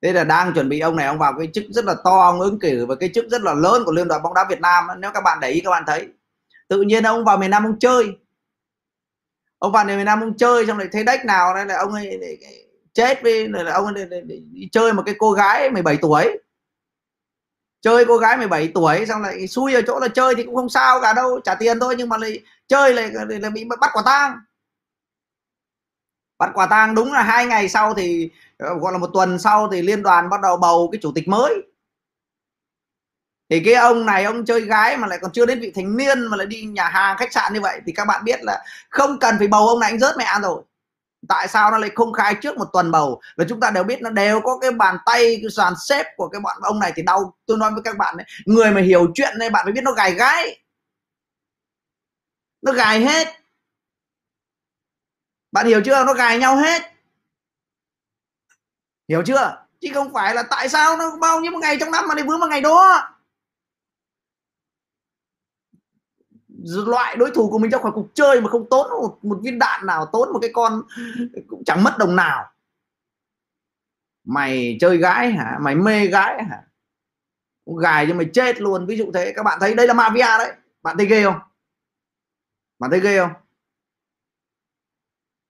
Speaker 1: Thế là đang chuẩn bị ông này, ông vào cái chức rất là to, ông ứng cử và cái chức rất là lớn của liên đoàn bóng đá Việt Nam. Nếu các bạn để ý, các bạn thấy, tự nhiên ông vào miền Nam ông chơi. Ông vào miền Nam ông chơi, xong lại thấy đách nào đây là ông ấy chết với là ông ấy đi chơi một cái cô gái 17 tuổi chơi cô gái 17 tuổi xong lại xui ở chỗ là chơi thì cũng không sao cả đâu trả tiền thôi nhưng mà lại chơi lại, lại, lại bị bắt quả tang. Bắt quả tang đúng là hai ngày sau thì ờ, gọi là một tuần sau thì liên đoàn bắt đầu bầu cái chủ tịch mới. Thì cái ông này ông chơi gái mà lại còn chưa đến vị thành niên mà lại đi nhà hàng khách sạn như vậy thì các bạn biết là không cần phải bầu ông này anh rớt mẹ rồi tại sao nó lại không khai trước một tuần bầu? Và chúng ta đều biết nó đều có cái bàn tay, cái sàn xếp của cái bọn ông này thì đau. Tôi nói với các bạn đấy người mà hiểu chuyện này bạn phải biết nó gài gái nó gài hết. Bạn hiểu chưa? Nó gài nhau hết. Hiểu chưa? Chứ không phải là tại sao nó bao nhiêu một ngày trong năm mà lại vướng một ngày đó. Loại đối thủ của mình ra khỏi cuộc chơi mà không tốn một, một viên đạn nào tốn một cái con cũng chẳng mất đồng nào. Mày chơi gái hả? Mày mê gái hả? Gài cho mày chết luôn. Ví dụ thế các bạn thấy đây là mafia đấy. Bạn thấy ghê không? Bạn thấy ghê không?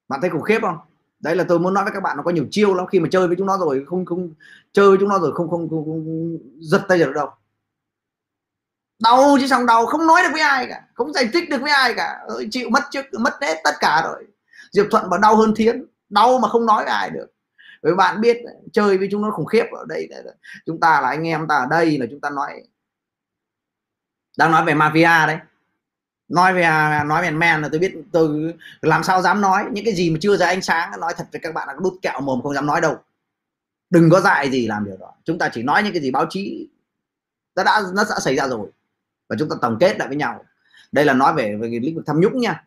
Speaker 1: Bạn thấy khủng khiếp không? Đấy là tôi muốn nói với các bạn nó có nhiều chiêu lắm. Khi mà chơi với chúng nó rồi không không chơi với chúng nó rồi không không, không, không giật tay được đâu đau chứ xong đau không nói được với ai cả không giải thích được với ai cả. Ôi, chịu mất trước mất hết tất cả rồi. Diệp thuận bảo đau hơn thiến đau mà không nói với ai được. Với bạn biết chơi với chúng nó khủng khiếp ở đây chúng ta là anh em ta ở đây là chúng ta nói đang nói về mafia đấy. Nói về nói về men là tôi biết tôi làm sao dám nói. Những cái gì mà chưa ra ánh sáng nói thật với các bạn là đút kẹo mồm không dám nói đâu. Đừng có dại gì làm điều đó. Chúng ta chỉ nói những cái gì báo chí nó đã nó đã xảy ra rồi và chúng ta tổng kết lại với nhau. Đây là nói về về lĩnh vực tham nhũng nha.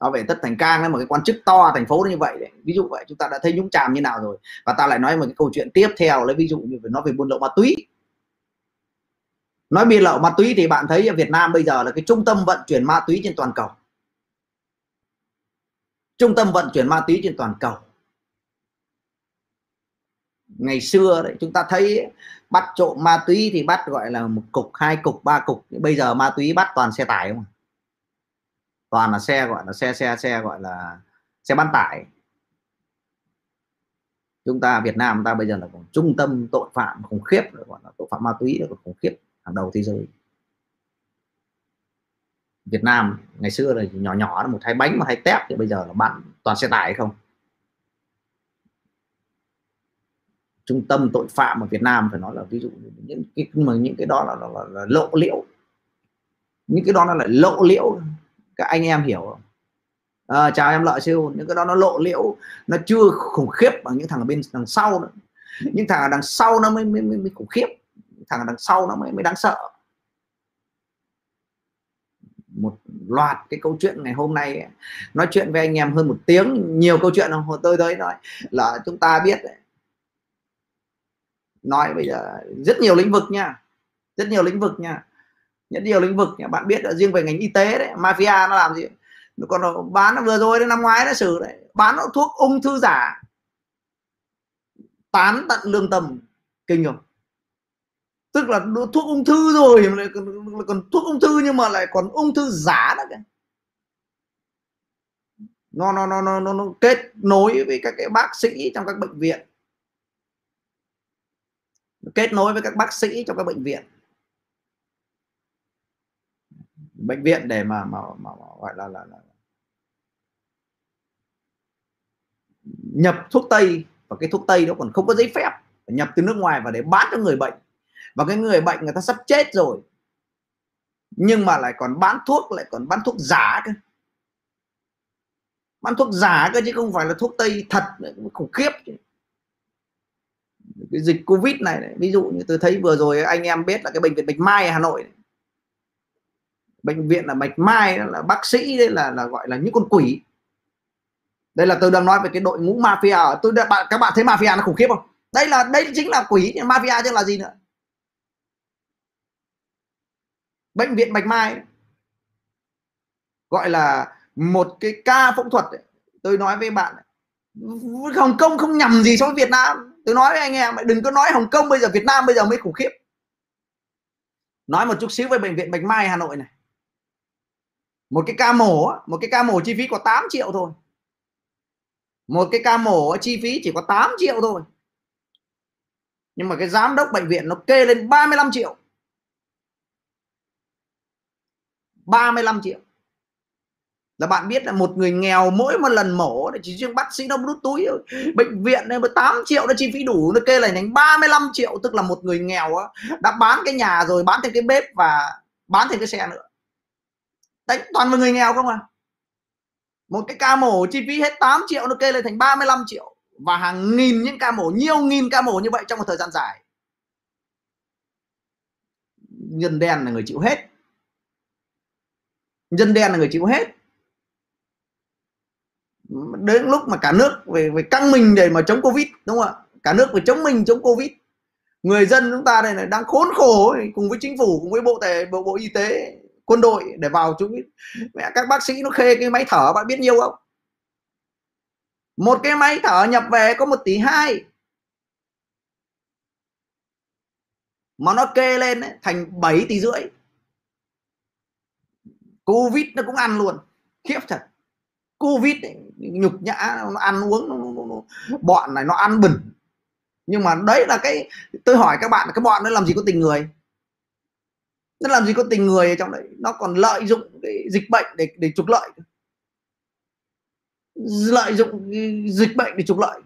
Speaker 1: Nói về tất thành cang ấy, một cái quan chức to thành phố như vậy đấy. ví dụ vậy chúng ta đã thấy nhũng tràm như nào rồi. Và ta lại nói một cái câu chuyện tiếp theo lấy ví dụ như nói về buôn lậu ma túy. Nói buôn lậu ma túy thì bạn thấy ở Việt Nam bây giờ là cái trung tâm vận chuyển ma túy trên toàn cầu. Trung tâm vận chuyển ma túy trên toàn cầu. Ngày xưa đấy chúng ta thấy bắt trộm ma túy thì bắt gọi là một cục, hai cục, ba cục. Bây giờ ma túy bắt toàn xe tải không toàn là xe gọi là xe xe xe gọi là xe bán tải. Chúng ta Việt Nam ta bây giờ là còn trung tâm tội phạm khủng khiếp gọi là tội phạm ma túy là khủng khiếp hàng đầu thế giới. Việt Nam ngày xưa là nhỏ nhỏ là một hai bánh, một hai tép. Thì bây giờ là bạn toàn xe tải không? Trung tâm tội phạm ở Việt Nam phải nói là ví dụ những cái mà những cái đó là, là, là, là lộ liễu. Những cái đó nó lại lộ liễu. Các anh em hiểu không? À, chào em lợi siêu những cái đó nó lộ liễu. Nó chưa khủng khiếp bằng những thằng ở bên đằng sau nữa. Những thằng ở đằng sau nó mới mới, mới, mới khủng khiếp. Thằng đằng sau nó mới mới đáng sợ. Một loạt cái câu chuyện ngày hôm nay nói chuyện với anh em hơn một tiếng nhiều câu chuyện không? Tôi tới nói là chúng ta biết nói bây giờ rất nhiều lĩnh vực nha. Rất nhiều lĩnh vực nha. Rất nhiều lĩnh vực nha. Bạn biết là riêng về ngành y tế đấy mafia nó làm gì? Nó còn bán vừa rồi đến năm ngoái nó xử đấy. Bán nó thuốc ung thư giả. Tán tận lương tâm. Kinh không? Tức là thuốc ung thư rồi lại còn, còn thuốc ung thư nhưng mà lại còn ung thư giả đó kìa. Nó nó nó nó nó kết nối với các cái bác sĩ trong các bệnh viện kết nối với các bác sĩ trong các bệnh viện. Bệnh viện để mà mà, mà, mà gọi là, là, là nhập thuốc tây và cái thuốc tây nó còn không có giấy phép nhập từ nước ngoài và để bán cho người bệnh. Và cái người bệnh người ta sắp chết rồi nhưng mà lại còn bán thuốc lại còn bán thuốc giả cơ. Bán thuốc giả cơ chứ không phải là thuốc tây thật khủng khiếp cái dịch covid này, này ví dụ như tôi thấy vừa rồi anh em biết là cái bệnh viện bạch mai hà nội này. bệnh viện là bạch mai là bác sĩ đấy là là gọi là những con quỷ. Đây là tôi đang nói về cái đội ngũ mafia. Tôi đã, bạn các bạn thấy mafia nó khủng khiếp không? Đây là đây chính là quỷ mafia chứ là gì nữa? Bệnh viện bạch mai gọi là một cái ca phẫu thuật tôi nói với bạn Hồng Kông không nhầm gì so với Việt Nam tôi nói với anh em đừng có nói Hồng Kông bây giờ, Việt Nam bây giờ mới khủng khiếp. Nói một chút xíu về bệnh viện Bạch Mai Hà Nội này. Một cái ca mổ một cái ca mổ chi phí có 8 triệu thôi. Một cái ca mổ chi phí chỉ có 8 triệu thôi. Nhưng mà cái giám đốc bệnh viện nó kê lên 35 triệu. 35 triệu là bạn biết là một người nghèo mỗi một lần mổ chỉ riêng bác sĩ nó đút túi bệnh viện này 8 triệu nó chi phí đủ nó kê lại thành 35 triệu tức là một người nghèo á, đã bán cái nhà rồi bán thêm cái bếp và bán thêm cái xe nữa. Đấy toàn là người nghèo không à? Một cái ca mổ chi phí hết 8 triệu nó kê lên thành 35 triệu. Và hàng nghìn những ca mổ nhiều nghìn ca mổ như vậy trong một thời gian dài. Nhân đen là người chịu hết. Dân đen là người chịu hết đến lúc mà cả nước về về căng mình để mà chống covid đúng không ạ? Cả nước phải chống mình chống covid. Người dân chúng ta đây này đang khốn khổ cùng với chính phủ cùng với bộ tề bộ bộ y tế quân đội để vào chúng mẹ các bác sĩ nó khê cái máy thở bạn biết nhiều không? Một cái máy thở nhập về có một tỷ hai. Mà nó kê lên ấy, thành 7 tỷ rưỡi. Covid nó cũng ăn luôn. Khiếp thật. Covid ấy, nhục nhã nó ăn uống nó, nó, nó, bọn này nó ăn bẩn. Nhưng mà đấy là cái tôi hỏi các bạn cái bọn nó làm gì có tình người? Nó làm gì có tình người ở trong đấy? Nó còn lợi dụng cái dịch bệnh để để trục lợi. Lợi dụng dịch bệnh để trục lợi.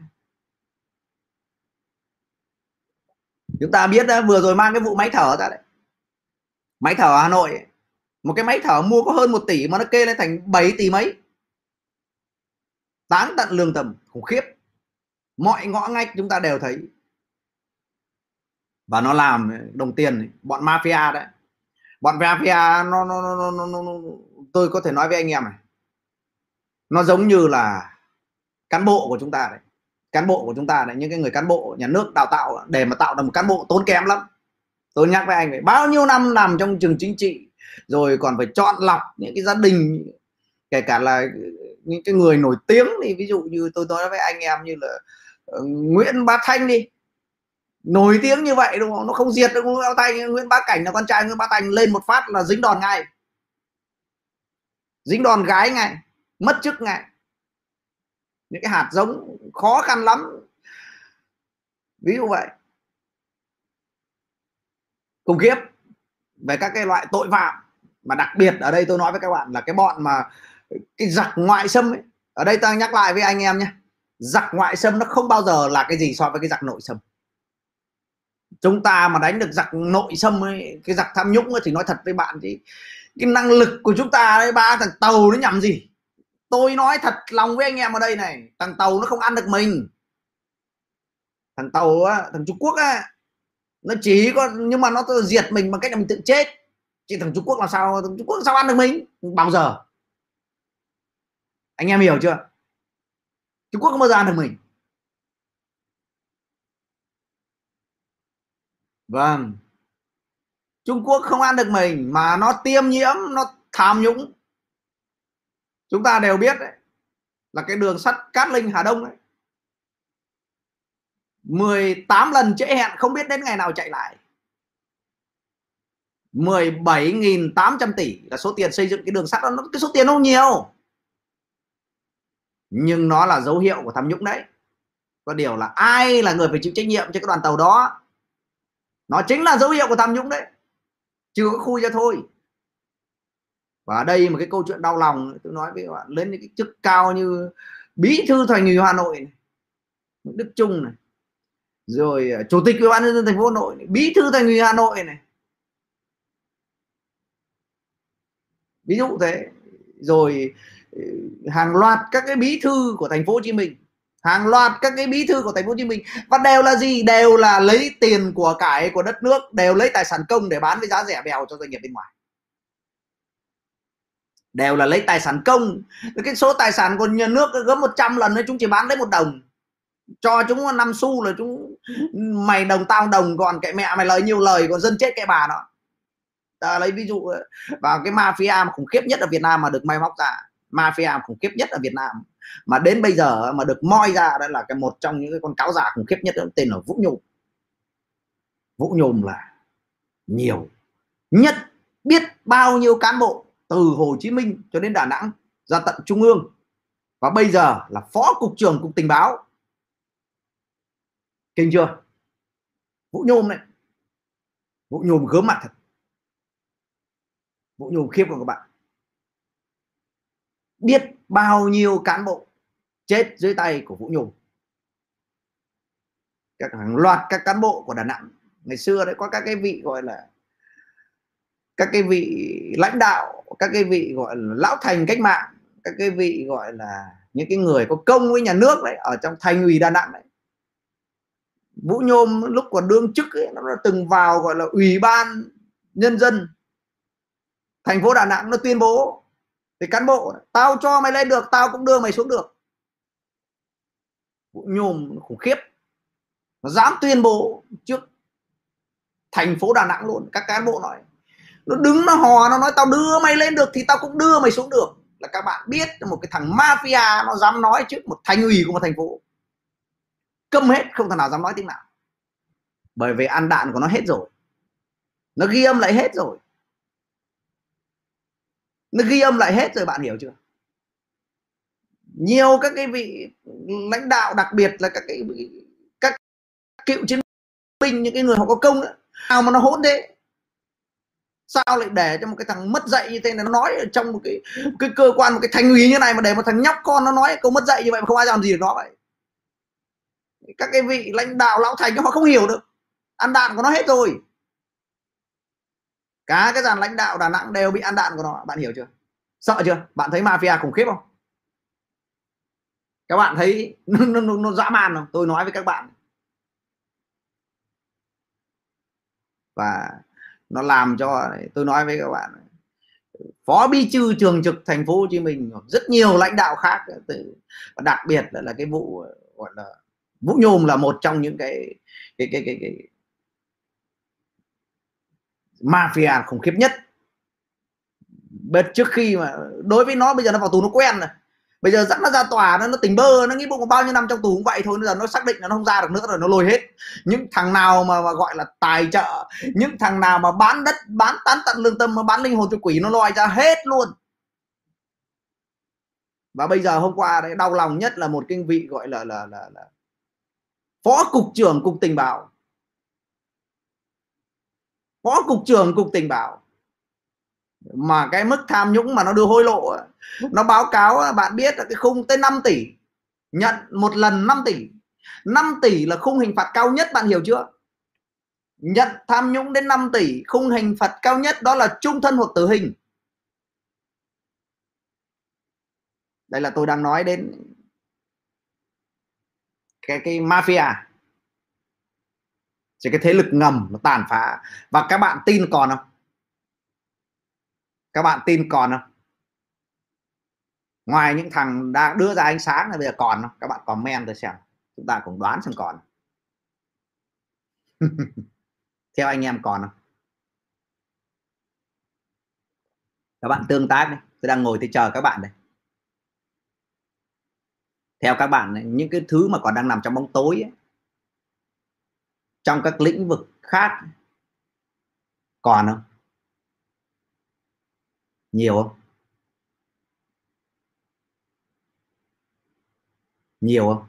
Speaker 1: Chúng ta biết đó, vừa rồi mang cái vụ máy thở ra đấy. Máy thở ở Hà Nội ấy. một cái máy thở mua có hơn một tỷ mà nó kê lên thành 7 tỷ mấy tán tận lương tâm khủng khiếp. Mọi ngõ ngách chúng ta đều thấy. Và nó làm đồng tiền bọn mafia đấy. Bọn mafia nó, nó, nó, nó, nó, nó tôi có thể nói với anh em này. Nó giống như là cán bộ của chúng ta đấy. Cán bộ của chúng ta đấy những cái người cán bộ nhà nước đào tạo để mà tạo được một cán bộ tốn kém lắm. Tôi nhắc với anh ấy bao nhiêu năm làm trong trường chính trị rồi còn phải chọn lọc những cái gia đình kể cả là những cái người nổi tiếng thì ví dụ như tôi nói với anh em như là uh, Nguyễn Bá Thanh đi. Nổi tiếng như vậy đúng không? Nó không diệt được Nguyễn Bá Thanh Nguyễn Bá Cảnh là con trai Nguyễn Bá Thanh lên một phát là dính đòn ngay. Dính đòn gái ngay mất chức ngay. Những cái hạt giống khó khăn lắm. Ví dụ vậy. Khủng khiếp về các cái loại tội phạm mà đặc biệt ở đây tôi nói với các bạn là cái bọn mà cái giặc ngoại xâm ấy ở đây ta nhắc lại với anh em nhé. Giặc ngoại xâm nó không bao giờ là cái gì so với cái giặc nội xâm. Chúng ta mà đánh được giặc nội xâm ấy, cái giặc tham nhũng ấy, thì nói thật với bạn thì cái năng lực của chúng ta đấy ba thằng tàu nó nhằm gì? Tôi nói thật lòng với anh em ở đây này thằng tàu nó không ăn được mình. Thằng tàu á thằng trung quốc á nó chỉ có nhưng mà nó diệt mình bằng cách là mình tự chết. Chứ thằng trung quốc làm sao thằng trung quốc làm sao ăn được mình? Bao giờ? Anh em hiểu chưa? Trung quốc không bao giờ ăn được mình? Vâng. Trung quốc không ăn được mình mà nó tiêm nhiễm, nó tham nhũng. Chúng ta đều biết đấy, là cái đường sắt Cát Linh Hà Đông đấy 18 lần trễ hẹn, không biết đến ngày nào chạy lại. 17.800 tỷ là số tiền xây dựng cái đường sắt đó. Cái số tiền không nhiều nhưng nó là dấu hiệu của tham nhũng đấy. Có điều là ai là người phải chịu trách nhiệm cho cái đoàn tàu đó? Nó chính là dấu hiệu của tham nhũng đấy. Chưa có khui ra thôi. Và ở đây một cái câu chuyện đau lòng. Tôi nói với các bạn lên những cái chức cao như bí thư thành ủy Hà Nội này, Đức Trung này rồi ờ, chủ tịch ủy ban nhân dân thành phố Hà Nội này, bí thư thành ủy Hà Nội này. Ví dụ thế. Rồi hàng loạt các cái bí thư của thành phố Hồ Chí Minh. Hàng loạt các cái bí thư của thành phố Hồ Chí Minh. Và đều là gì? Đều là lấy tiền của cải của đất nước, đều lấy tài sản công để bán với giá rẻ bèo cho doanh nghiệp bên ngoài. Đều là lấy tài sản công. Cái số tài sản của nhà nước gấp 100 lần chúng chỉ bán lấy một đồng. Cho chúng năm xu là chúng mày đồng tao đồng, còn cái mẹ mày lời nhiều lời, còn dân chết cái bà nó ta lấy ví dụ vào cái mafia mà khủng khiếp nhất ở Việt Nam mà được may móc ra mafia khủng khiếp nhất ở Việt Nam. Mà đến bây giờ mà được moi ra đó là cái một trong những cái con cáo giả khủng khiếp nhất đó, tên là Vũ Nhôm. Vũ Nhôm là nhiều nhất biết bao nhiêu cán bộ từ Hồ Chí Minh cho đến Đà Nẵng ra tận Trung ương. Và bây giờ là phó cục trưởng cục tình báo. Kinh chưa? Vũ Nhôm này Vũ Nhôm gớm mặt thật. Vũ Nhôm khiếp của các bạn? Biết bao nhiêu cán bộ chết dưới tay của Vũ Nhôm các hàng loạt các cán bộ của Đà Nẵng ngày xưa đấy có các cái vị gọi là các cái vị lãnh đạo các cái vị gọi là lão thành cách mạng các cái vị gọi là những cái người có công với nhà nước đấy ở trong thành ủy Đà Nẵng đấy. Vũ Nhôm lúc còn đương chức ấy, nó từng vào gọi là ủy ban nhân dân thành phố Đà Nẵng nó tuyên bố thì cán bộ, tao cho mày lên được, tao cũng đưa mày xuống được. Vũ Nhôm khủng khiếp. Nó dám tuyên bố trước thành phố Đà Nẵng luôn. Các cán bộ nói, nó đứng, nó hò, nó nói tao đưa mày lên được thì tao cũng đưa mày xuống được. Là các bạn biết một cái thằng mafia nó dám nói trước một thành ủy của một thành phố. Câm hết, không thằng nào dám nói tiếng nào. Bởi vì ăn đạn của nó hết rồi. Nó ghi âm lại hết rồi nó ghi âm lại hết rồi bạn hiểu chưa? Nhiều các cái vị lãnh đạo đặc biệt là các cái các cựu chiến binh những cái người họ có công đó, nào mà nó hỗn thế? Sao lại để cho một cái thằng mất dạy như thế này? Nó nói ở trong một cái cái cơ quan một cái thành ủy như này mà để một thằng nhóc con nó nói câu mất dạy như vậy mà không ai làm gì được nó vậy. Các cái vị lãnh đạo lão thành họ không hiểu được. Ăn đạn của nó hết rồi cả cái dàn lãnh đạo đà nẵng đều bị ăn đạn của nó. Bạn hiểu chưa? Sợ chưa? Bạn thấy mafia khủng khiếp không? Các bạn thấy nó, nó, nó, nó dã man không? Tôi nói với các bạn. Và nó làm cho tôi nói với các bạn phó bí thư trường trực thành phố Hồ Chí Minh rất nhiều lãnh đạo khác từ đặc biệt là, là cái vụ gọi là Vũ Nhôm là một trong những cái cái cái cái, cái mafia khủng khiếp nhất. Bên trước khi mà đối với nó bây giờ nó vào tù nó quen rồi. Bây giờ dẫn nó ra tòa nó nó tỉnh bơ nó nghĩ bụng bao nhiêu năm trong tù cũng vậy thôi bây giờ nó xác định là nó không ra được nữa rồi nó lôi hết. Những thằng nào mà, mà gọi là tài trợ những thằng nào mà bán đất bán tán tận lương tâm mà bán linh hồn cho quỷ nó lôi ra hết luôn. Và bây giờ hôm qua đấy đau lòng nhất là một kinh vị gọi là là là, là phó cục trưởng cục tình báo phó cục trưởng cục tình báo. Mà cái mức tham nhũng mà nó đưa hối lộ nó báo cáo bạn biết là cái khung tới 5 tỷ, nhận một lần 5 tỷ. 5 tỷ là khung hình phạt cao nhất, bạn hiểu chưa? Nhận tham nhũng đến 5 tỷ, khung hình phạt cao nhất đó là trung thân hoặc tử hình. Đây là tôi đang nói đến cái cái mafia thì cái thế lực ngầm nó tàn phá. Và các bạn tin còn không? Các bạn tin còn không? Ngoài những thằng đã đưa ra ánh sáng là bây giờ còn không? Các bạn comment tôi xem. Chúng ta cũng đoán xem còn theo anh em còn không? Các bạn tương tác đi. Tôi đang ngồi tôi chờ các bạn đây. Theo các bạn những cái thứ mà còn đang nằm trong bóng tối ấy, trong các lĩnh vực khác còn không? Nhiều không? Nhiều không?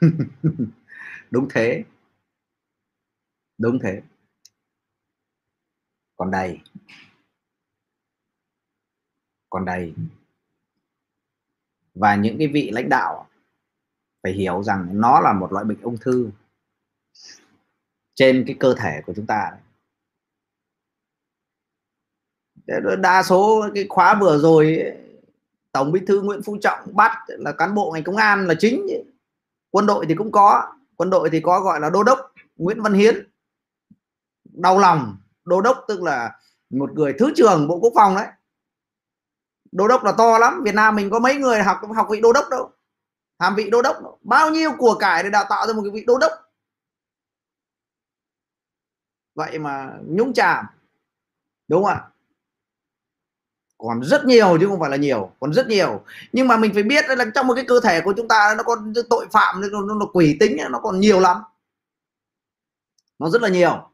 Speaker 1: Đúng thế. Đúng thế. Còn đầy. Còn đầy. Và những cái vị lãnh đạo phải hiểu rằng nó là một loại bệnh ung thư trên cái cơ thể của chúng ta. Đa số cái khóa vừa rồi tổng bí thư nguyễn phú trọng bắt là cán bộ ngành công an là chính quân đội thì cũng có, quân đội thì có gọi là đô đốc nguyễn văn hiến. Đau lòng, đô đốc tức là một người thứ trưởng bộ quốc phòng đấy. Đô đốc là to lắm, việt nam mình có mấy người học học vị đô đốc đâu hàm vị đô đốc. Bao nhiêu của cải để đào tạo ra một cái vị đô đốc. Vậy mà nhúng chàm. Đúng không ạ? Còn rất nhiều chứ không phải là nhiều còn rất nhiều. Nhưng mà mình phải biết là trong một cái cơ thể của chúng ta nó còn tội phạm nó, nó, nó quỷ tính nó còn nhiều lắm. Nó rất là nhiều.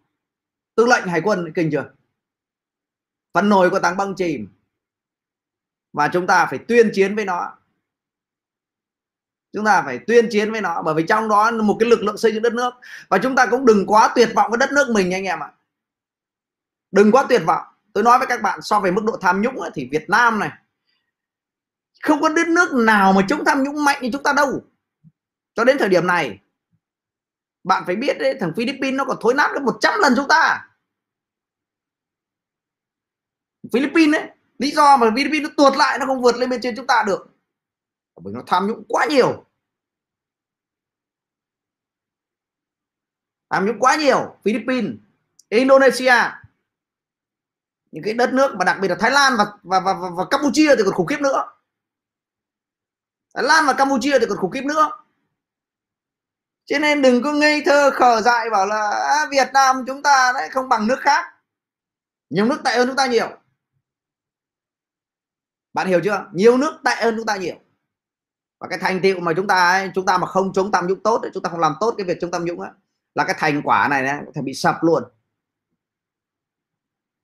Speaker 1: Tư lệnh hải quân kinh chưa? Phần nồi của tảng băng chìm. Và chúng ta phải tuyên chiến với nó chúng ta phải tuyên chiến với nó bởi vì trong đó một cái lực lượng xây dựng đất nước. Và chúng ta cũng đừng quá tuyệt vọng với đất nước mình anh em ạ. Đừng quá tuyệt vọng. Tôi nói với các bạn so về mức độ tham nhũng ấy, thì Việt Nam này không có đất nước nào mà chống tham nhũng mạnh như chúng ta đâu. Cho đến thời điểm này bạn phải biết đấy thằng Philippines nó còn thối nát gấp 100 lần chúng ta. Philippines ấy lý do mà Philippines nó tuột lại nó không vượt lên bên trên chúng ta được bởi nó tham nhũng quá nhiều. Tham nhũng quá nhiều. Philippines Indonesia những cái đất nước mà đặc biệt là Thái Lan và và và, và, và Campuchia thì còn khủng khiếp nữa. Thái Lan và Campuchia thì còn khủng khiếp nữa. Cho nên đừng có ngây thơ khờ dại bảo là à, Việt Nam chúng ta đấy không bằng nước khác. Nhiều nước tệ hơn chúng ta nhiều. Bạn hiểu chưa? Nhiều nước tệ hơn chúng ta nhiều và cái thành tựu mà chúng ta ấy, chúng ta mà không chống tham nhũng tốt chúng ta không làm tốt cái việc chống tham nhũng ấy, là cái thành quả này có thể bị sập luôn.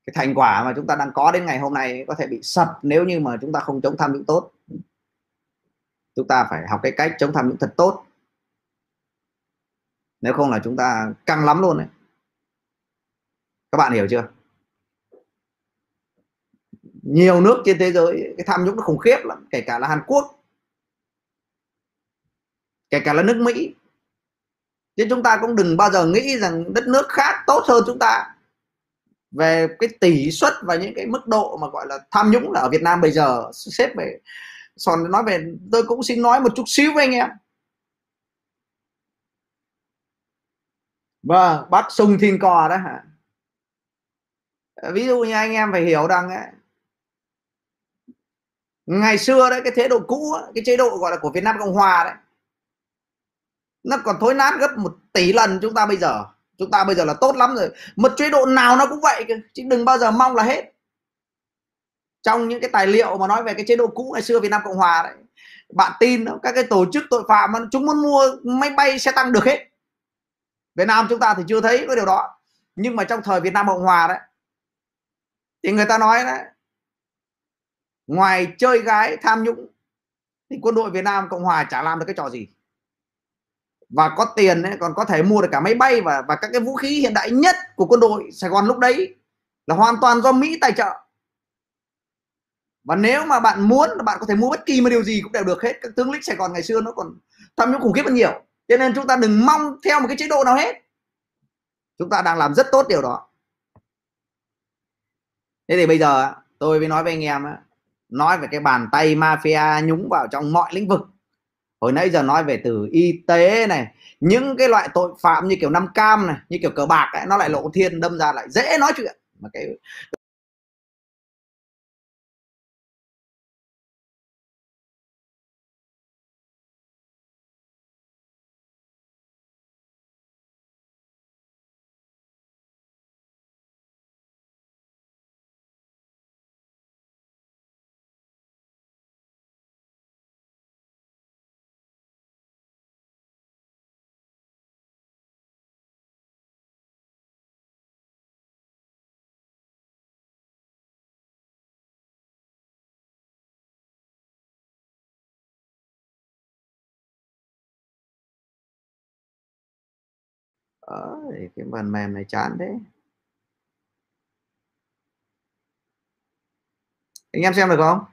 Speaker 1: Cái thành quả mà chúng ta đang có đến ngày hôm nay có thể bị sập nếu như mà chúng ta không chống tham nhũng tốt. Chúng ta phải học cái cách chống tham nhũng thật tốt. Nếu không là chúng ta căng lắm luôn đấy các bạn hiểu chưa? Nhiều nước trên thế giới cái tham nhũng nó khủng khiếp lắm kể cả là Hàn Quốc kể cả là nước Mỹ. Chứ chúng ta cũng đừng bao giờ nghĩ rằng đất nước khác tốt hơn chúng ta. Về cái tỷ suất và những cái mức độ mà gọi là tham nhũng là ở Việt Nam bây giờ xếp về còn nói về tôi cũng xin nói một chút xíu với anh em. Vâng bắt sung thiên cò đó hả? Ví dụ như anh em phải hiểu rằng ấy, ngày xưa đấy cái chế độ cũ cái chế độ gọi là của Việt Nam Cộng Hòa đấy nó còn thối nát gấp một tỷ lần chúng ta bây giờ. Chúng ta bây giờ là tốt lắm rồi. Một chế độ nào nó cũng vậy chứ đừng bao giờ mong là hết. Trong những cái tài liệu mà nói về cái chế độ cũ ngày xưa Việt Nam Cộng Hòa đấy. Bạn tin không? các cái tổ chức tội phạm mà chúng muốn mua máy bay xe tăng được hết. Việt Nam chúng ta thì chưa thấy cái điều đó. Nhưng mà trong thời Việt Nam Cộng Hòa đấy, thì người ta nói đấy, ngoài chơi gái tham nhũng, thì quân đội Việt Nam Cộng Hòa chả làm được cái trò gì và có tiền ấy, còn có thể mua được cả máy bay và và các cái vũ khí hiện đại nhất của quân đội Sài Gòn lúc đấy là hoàn toàn do Mỹ tài trợ. Và nếu mà bạn muốn là bạn có thể mua bất kỳ một điều gì cũng đều được hết. Các tướng lĩnh Sài Gòn ngày xưa nó còn tham nhũng khủng khiếp hơn nhiều. Cho nên chúng ta đừng mong theo một cái chế độ nào hết. Chúng ta đang làm rất tốt điều đó. Thế thì bây giờ tôi mới nói với anh em nói về cái bàn tay mafia nhúng vào trong mọi lĩnh vực hồi nãy giờ nói về từ y tế này những cái loại tội phạm như kiểu năm cam này như kiểu cờ bạc ấy, nó lại lộ thiên đâm ra lại dễ nói chuyện. Mà cái đấy cái phần mềm này chán thế. Anh em xem được không?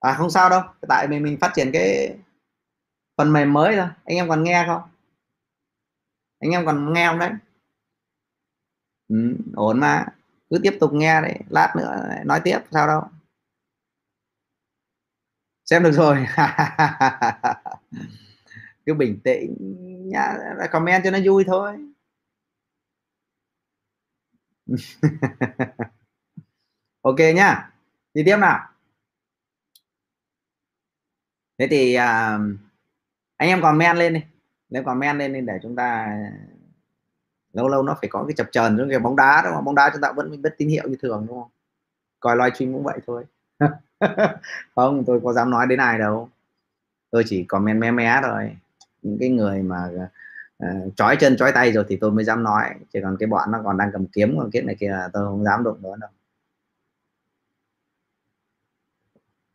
Speaker 1: À không sao đâu tại vì mình phát triển cái phần mềm mới thôi. Anh em còn nghe không? Anh em còn nghe không đấy? Ừ, ổn mà cứ tiếp tục nghe đấy lát nữa nói tiếp sao đâu. Xem được rồi. Cứ bình tĩnh nhá comment cho nó vui thôi. Ok nhá đi tiếp nào. Thế thì uh, anh em comment lên đi. Nếu comment lên đi để chúng ta lâu lâu nó phải có cái chập chờn giống như bóng đá đúng không? Bóng đá chúng ta vẫn biết tín hiệu như thường đúng không? Coi live stream cũng vậy thôi. Không tôi có dám nói đến ai đâu. Tôi chỉ comment mé mé thôi. Những cái người mà uh, chói chân chói tay rồi thì tôi mới dám nói. Chỉ còn cái bọn nó còn đang cầm kiếm còn cái này kia là tôi không dám đụng nữa đâu.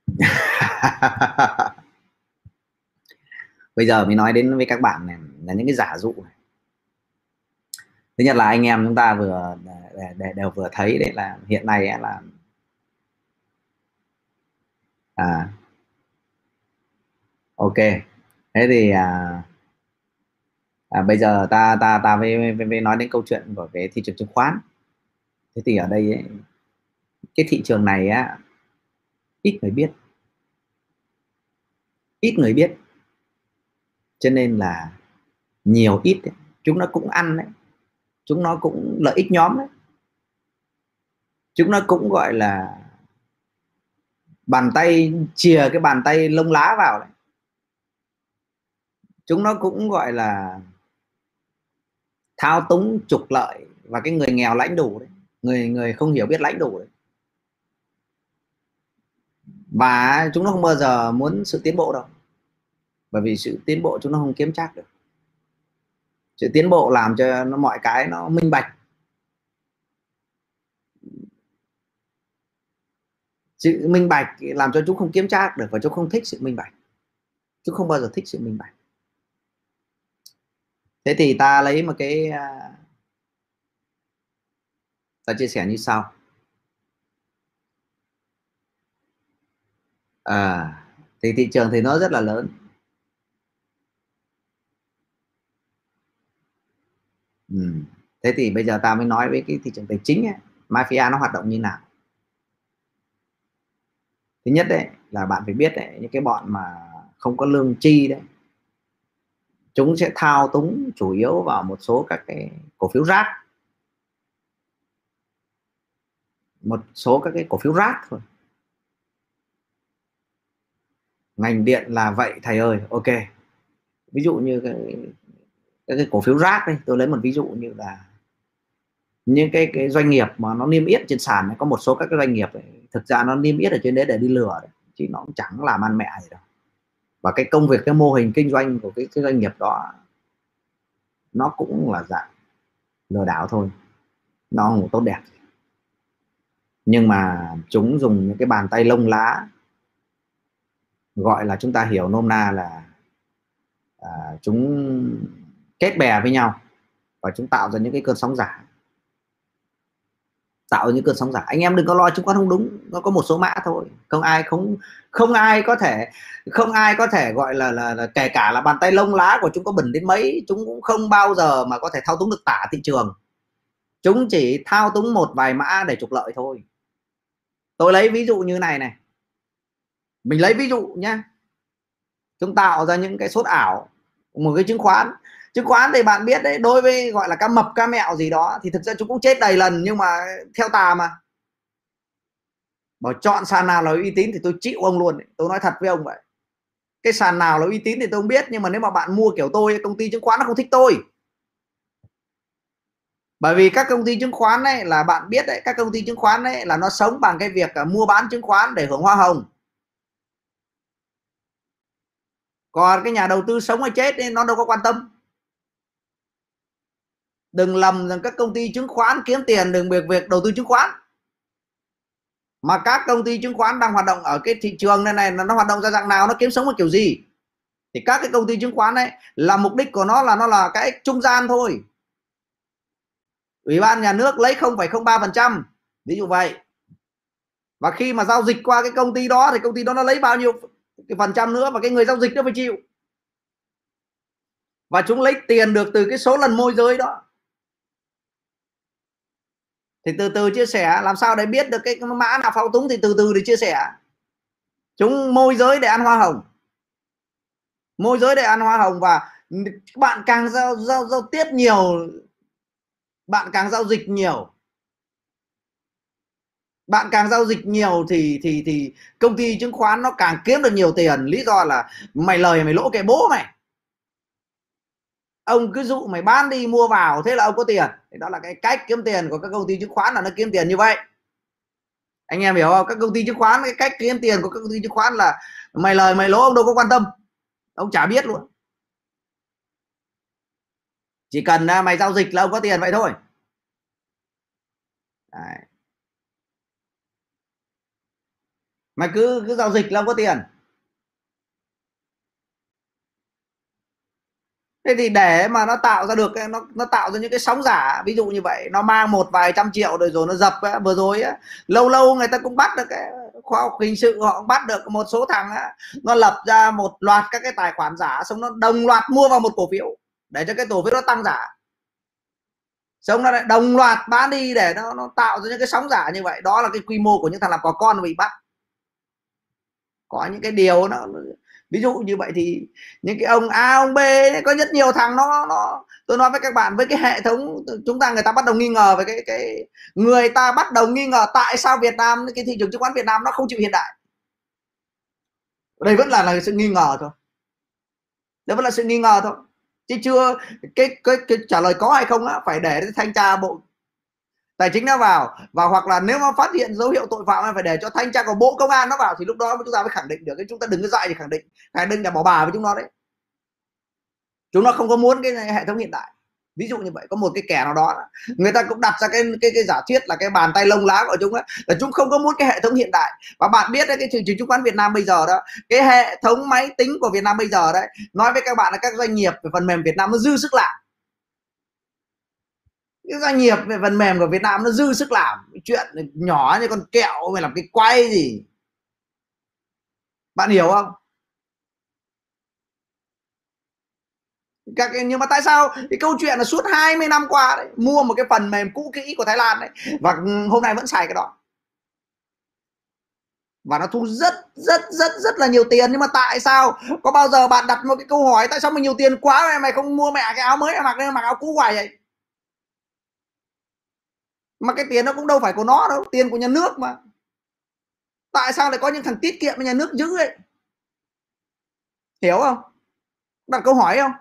Speaker 1: Bây giờ mới nói đến với các bạn này là những cái giả dụ này thứ nhất là anh em chúng ta vừa để, để, đều vừa thấy đấy là hiện nay là à. Ok. Thế thì à, à, bây giờ ta ta ta với, với, với nói đến câu chuyện của cái thị trường chứng khoán. Thế thì ở đây ấy, cái thị trường này á ít người biết. Ít người biết. Cho nên là nhiều ít ấy, chúng nó cũng ăn đấy chúng nó cũng lợi ích nhóm đấy. Chúng nó cũng gọi là bàn tay, chìa cái bàn tay lông lá vào đấy. Chúng nó cũng gọi là thao túng, trục lợi và cái người nghèo lãnh đủ đấy. Người người không hiểu biết lãnh đủ đấy. Và chúng nó không bao giờ muốn sự tiến bộ đâu. Bởi vì sự tiến bộ chúng nó không kiếm chắc được sự tiến bộ làm cho nó mọi cái nó minh bạch. Sự minh bạch làm cho chúng không kiếm tra được và chúng không thích sự minh bạch. Chúng không bao giờ thích sự minh bạch. Thế thì ta lấy một cái à, ta chia sẻ như sau. À, thì thị trường thì nó rất là lớn. Ừ. thế thì bây giờ ta mới nói với cái thị trường tài chính ấy, mafia nó hoạt động như nào? Thứ nhất đấy là bạn phải biết đấy những cái bọn mà không có lương chi đấy chúng sẽ thao túng chủ yếu vào một số các cái cổ phiếu rác. Một số các cái cổ phiếu rác thôi. Ngành điện là vậy thầy ơi ok. Ví dụ như cái cái, cái cổ phiếu rác đây tôi lấy một ví dụ như là những cái cái doanh nghiệp mà nó niêm yết trên sàn này có một số các cái doanh nghiệp ấy, thực ra nó niêm yết ở trên đấy để đi lừa đấy chứ nó cũng chẳng làm ăn mẹ gì đâu. Và cái công việc cái mô hình kinh doanh của cái, cái doanh nghiệp đó nó cũng là dạng lừa đảo thôi. Nó không tốt đẹp nhưng mà chúng dùng những cái bàn tay lông lá gọi là chúng ta hiểu nôm na là à, chúng kết bè với nhau và chúng tạo ra những cái cơn sóng giả. Tạo những cơn sóng giả. Anh em đừng có lo chứng khoán không đúng nó có một số mã thôi. Không ai không không ai có thể không ai có thể gọi là, là, là kể cả là bàn tay lông lá của chúng có bẩn đến mấy chúng cũng không bao giờ mà có thể thao túng được tả thị trường. Chúng chỉ thao túng một vài mã để trục lợi thôi. Tôi lấy ví dụ như này này. Mình lấy ví dụ nhá. Chúng tạo ra những cái sốt ảo một cái chứng khoán chứng khoán thì bạn biết đấy đối với gọi là cá mập cá mẹo gì đó thì thực ra chúng cũng chết đầy lần nhưng mà theo tà mà. Bảo chọn sàn nào là uy tín thì tôi chịu ông luôn đấy. tôi nói thật với ông vậy. Cái sàn nào là uy tín thì tôi không biết nhưng mà nếu mà bạn mua kiểu tôi công ty chứng khoán nó không thích tôi. Bởi vì các công ty chứng khoán ấy là bạn biết đấy các công ty chứng khoán ấy là nó sống bằng cái việc à, mua bán chứng khoán để hưởng hoa hồng. Còn cái nhà đầu tư sống hay chết ấy, nó đâu có quan tâm đừng lầm rằng các công ty chứng khoán kiếm tiền đừng việc việc đầu tư chứng khoán. Mà các công ty chứng khoán đang hoạt động ở cái thị trường này này nó hoạt động ra dạng nào nó kiếm sống một kiểu gì? Thì các cái công ty chứng khoán đấy là mục đích của nó là nó là cái trung gian thôi. Ủy ban nhà nước lấy 0,03% ví dụ vậy. Và khi mà giao dịch qua cái công ty đó thì công ty đó nó lấy bao nhiêu cái phần trăm nữa và cái người giao dịch nó phải chịu. Và chúng lấy tiền được từ cái số lần môi giới đó thì từ từ chia sẻ, làm sao để biết được cái mã nào thao túng thì từ từ để chia sẻ. Chúng môi giới để ăn hoa hồng. Môi giới để ăn hoa hồng và bạn càng giao giao giao tiếp nhiều, bạn càng giao dịch nhiều. Bạn càng giao dịch nhiều thì thì thì công ty chứng khoán nó càng kiếm được nhiều tiền. Lý do là mày lời mày lỗ cái bố mày ông cứ dụ mày bán đi, mua vào, thế là ông có tiền. Thì đó là cái cách kiếm tiền của các công ty chứng khoán là nó kiếm tiền như vậy. Anh em hiểu không? Các công ty chứng khoán, cái cách kiếm tiền của các công ty chứng khoán là mày lời mày lỗ, ông đâu có quan tâm. Ông chả biết luôn. Chỉ cần à, mày giao dịch là ông có tiền vậy thôi. Đấy. mày cứ cứ giao dịch là ông có tiền. Thế thì để mà nó tạo ra được nó nó tạo ra những cái sóng giả ví dụ như vậy nó mang một vài trăm triệu rồi rồi nó dập ấy, vừa rồi ấy, lâu lâu người ta cũng bắt được cái khoa học hình sự họ cũng bắt được một số thằng ấy, nó lập ra một loạt các cái tài khoản giả xong nó đồng loạt mua vào một cổ phiếu để cho cái cổ phiếu nó tăng giả. Xong nó lại đồng loạt bán đi để nó nó tạo ra những cái sóng giả như vậy. Đó là cái quy mô của những thằng làm có con bị bắt. Có những cái điều nó ví dụ như vậy thì những cái ông A ông B có rất nhiều thằng nó nó tôi nói với các bạn với cái hệ thống chúng ta người ta bắt đầu nghi ngờ về cái cái người ta bắt đầu nghi ngờ tại sao Việt Nam cái thị trường chứng khoán Việt Nam nó không chịu hiện đại. Đây vẫn là là sự nghi ngờ thôi. Đây vẫn là sự nghi ngờ thôi. Chứ chưa cái cái, cái trả lời có hay không á phải để thanh tra bộ tài chính nó vào, và hoặc là nếu mà phát hiện dấu hiệu tội phạm phải để cho thanh tra của bộ công an nó vào thì lúc đó chúng ta mới khẳng định được. Cái chúng ta đừng có dạy thì khẳng định khẳng định là bỏ bà với chúng nó đấy. Chúng nó không có muốn cái hệ thống hiện đại. Ví dụ như vậy, có một cái kẻ nào đó, người ta cũng đặt ra cái cái cái giả thiết là cái bàn tay lông lá của chúng ấy là chúng không có muốn cái hệ thống hiện đại. Và bạn biết đấy, cái thị trường chứng khoán Việt Nam bây giờ đó, cái hệ thống máy tính của Việt Nam bây giờ đấy, nói với các bạn là các doanh nghiệp về phần mềm Việt Nam nó dư sức làm cái doanh nghiệp về phần mềm của Việt Nam nó dư sức làm. Chuyện nhỏ như con kẹo mày làm cái quay gì. Bạn hiểu không? Các nhưng mà tại sao? Cái câu chuyện là suốt 20 năm qua đấy, mua một cái phần mềm cũ kỹ của Thái Lan đấy, và hôm nay vẫn xài cái đó. Và nó thu rất rất rất rất là nhiều tiền. Nhưng mà tại sao? Có bao giờ bạn đặt một cái câu hỏi, tại sao mà nhiều tiền quá mày mày không mua mẹ cái áo mới mặc mặc áo cũ hoài vậy? Mà cái tiền nó cũng đâu phải của nó đâu, tiền của nhà nước mà. Tại sao lại có những thằng tiết kiệm mà nhà nước giữ ấy? Hiểu không? Đặt câu hỏi không?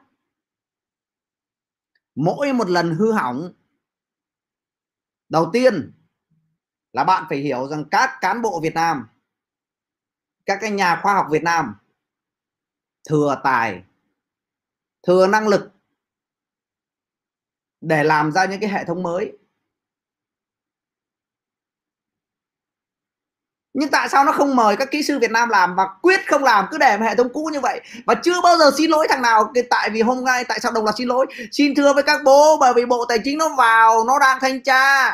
Speaker 1: Mỗi một lần hư hỏng, đầu tiên là bạn phải hiểu rằng các cán bộ Việt Nam, các cái nhà khoa học Việt Nam thừa tài, thừa năng lực để làm ra những cái hệ thống mới. Nhưng tại sao nó không mời các kỹ sư Việt Nam làm và quyết không làm? Cứ để hệ thống cũ như vậy và chưa bao giờ xin lỗi thằng nào. Tại vì hôm nay tại sao đồng loạt xin lỗi? Xin thưa với các bố, bởi vì bộ tài chính nó vào, nó đang thanh tra.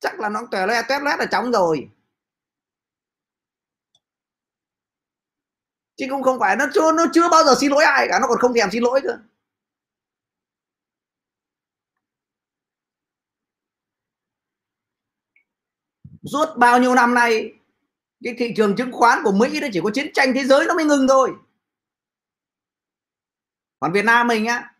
Speaker 1: Chắc là nó tè le tét lét là chóng rồi. Chứ cũng không phải nó chưa nó chưa bao giờ xin lỗi ai cả, nó còn không thèm xin lỗi cơ. Suốt bao nhiêu năm nay, cái thị trường chứng khoán của Mỹ nó chỉ có chiến tranh thế giới nó mới ngừng thôi. Còn Việt Nam mình á,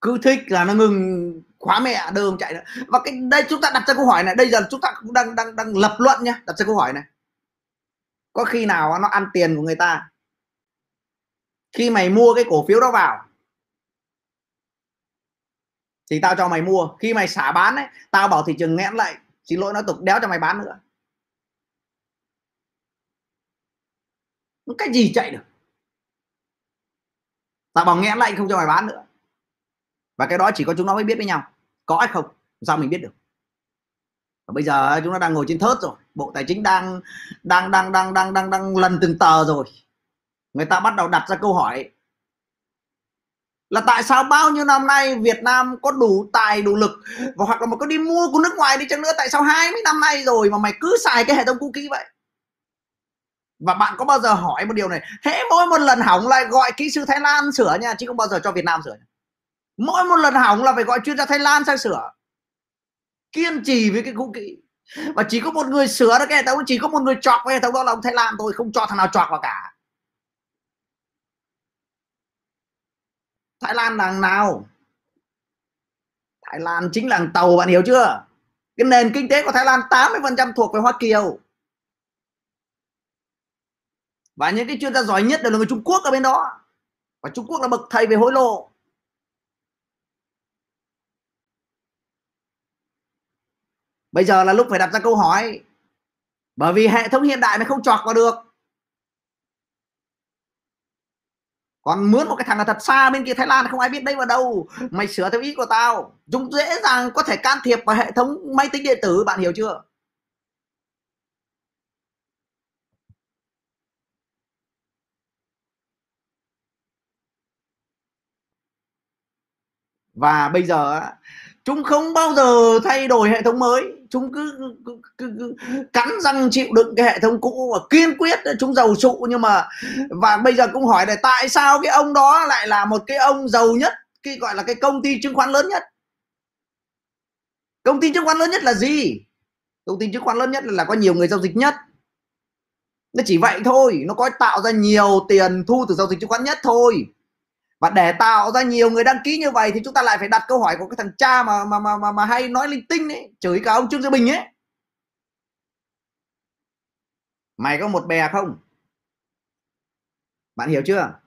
Speaker 1: cứ thích là nó ngừng, khóa mẹ đường chạy nữa. Và cái đây chúng ta đặt ra câu hỏi này, đây giờ chúng ta cũng đang đang đang lập luận nhá, đặt ra câu hỏi này. Có khi nào nó ăn tiền của người ta? Khi mày mua cái cổ phiếu đó vào, thì tao cho mày mua. Khi mày xả bán ấy, tao bảo thị trường nghẽn lại xin lỗi nó tục đéo cho mày bán nữa. Cái gì chạy được? Tao bảo nghẽn lại không cho mày bán nữa. Và cái đó chỉ có chúng nó mới biết với nhau. Có hay không? Sao mình biết được? Và bây giờ chúng nó đang ngồi trên thớt rồi. Bộ tài chính đang đang đang đang đang đang đang lần từng tờ rồi. Người ta bắt đầu đặt ra câu hỏi là tại sao bao nhiêu năm nay Việt Nam có đủ tài, đủ lực? Và hoặc là mà có đi mua của nước ngoài đi chăng nữa? Tại sao 20 năm nay rồi mà mày cứ xài cái hệ thống cũ kỹ vậy? Và bạn có bao giờ hỏi một điều này? Hễ mỗi một lần hỏng lại gọi kỹ sư Thái Lan sửa nha, chứ không bao giờ cho Việt Nam sửa mỗi một lần hỏng là phải gọi chuyên gia Thái Lan sang sửa. Kiên trì với cái cũ kỹ. Và chỉ có một người sửa được cái hệ thống, chỉ có một người chọc cái hệ thống đó là ông Thái Lan thôi, không cho thằng nào chọc vào cả. Thái Lan là nào? Thái Lan chính là tàu, bạn hiểu chưa? Cái nền kinh tế của Thái Lan 80% thuộc về Hoa Kiều. Và những cái chuyên gia giỏi nhất đều là người Trung Quốc ở bên đó. Và Trung Quốc là bậc thầy về hối lộ. Bây giờ là lúc phải đặt ra câu hỏi. Bởi vì hệ thống hiện đại mày không chọt vào được. Còn mướn một cái thằng là thật xa bên kia Thái Lan, không ai biết đây vào đâu. Mày sửa theo ý của tao. Chúng dễ dàng có thể can thiệp vào hệ thống máy tính điện tử, bạn hiểu chưa? Và bây giờ chúng không bao giờ thay đổi hệ thống mới. Chúng cứ, cứ, cứ, cứ cắn răng chịu đựng cái hệ thống cũ và kiên quyết chúng giàu sụ nhưng mà và bây giờ cũng hỏi là tại sao cái ông đó lại là một cái ông giàu nhất cái gọi là cái công ty chứng khoán lớn nhất? Công ty chứng khoán lớn nhất là gì? Công ty chứng khoán lớn nhất là, là có nhiều người giao dịch nhất. Nó chỉ vậy thôi nó có tạo ra nhiều tiền thu từ giao dịch chứng khoán nhất thôi và để tạo ra nhiều người đăng ký như vậy thì chúng ta lại phải đặt câu hỏi của cái thằng cha mà mà mà mà, mà hay nói linh tinh ấy chửi cả ông trương gia bình ấy. Mày có một bè không? Bạn hiểu chưa?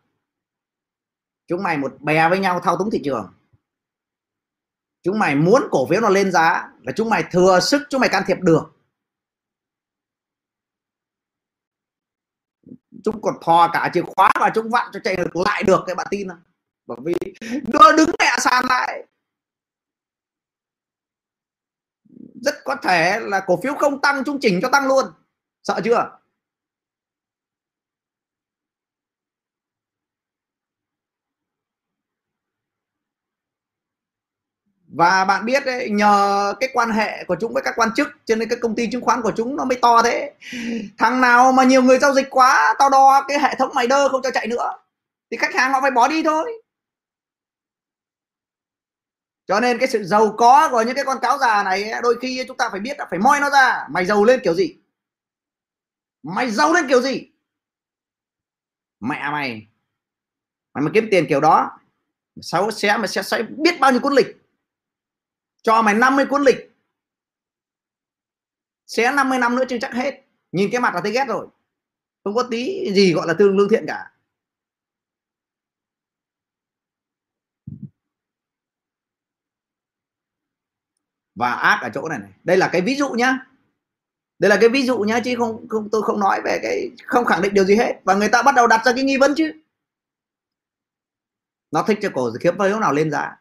Speaker 1: Chúng mày một bè với nhau thao túng thị trường. Chúng mày muốn cổ phiếu nó lên giá là chúng mày thừa sức chúng mày can thiệp được. Chúng còn thò cả chìa khóa và chúng vặn cho chạy được lại được cái bạn tin không? Bởi vì đưa đứng mẹ sàn lại. Rất có thể là cổ phiếu không tăng chúng chỉnh cho tăng luôn. Sợ chưa? Và bạn biết đấy, nhờ cái quan hệ của chúng với các quan chức cho nên cái công ty chứng khoán của chúng nó mới to thế. Thằng nào mà nhiều người giao dịch quá, tao đo cái hệ thống mày đơ không cho chạy nữa. Thì khách hàng họ phải bỏ đi thôi cho nên cái sự giàu có của những cái con cáo già này đôi khi chúng ta phải biết là phải moi nó ra. Mày giàu lên kiểu gì? Mày giàu lên kiểu gì? Mẹ mày. Mày mà kiếm tiền kiểu đó sáu sẽ mà sẽ, sẽ biết bao nhiêu cuốn lịch. Cho mày 50 cuốn lịch. Xé 50 năm nữa chưa chắc hết. Nhìn cái mặt là thấy ghét rồi. Không có tí gì gọi là tương lương thiện cả. Và ác ở chỗ này này. Đây là cái ví dụ nhá. Đây là cái ví dụ nhá, chứ không không, tôi không nói về cái, không khẳng định điều gì hết. Và người ta bắt đầu đặt ra cái nghi vấn chứ. Nó thích cho cổ khiếp vào lúc nào lên giá.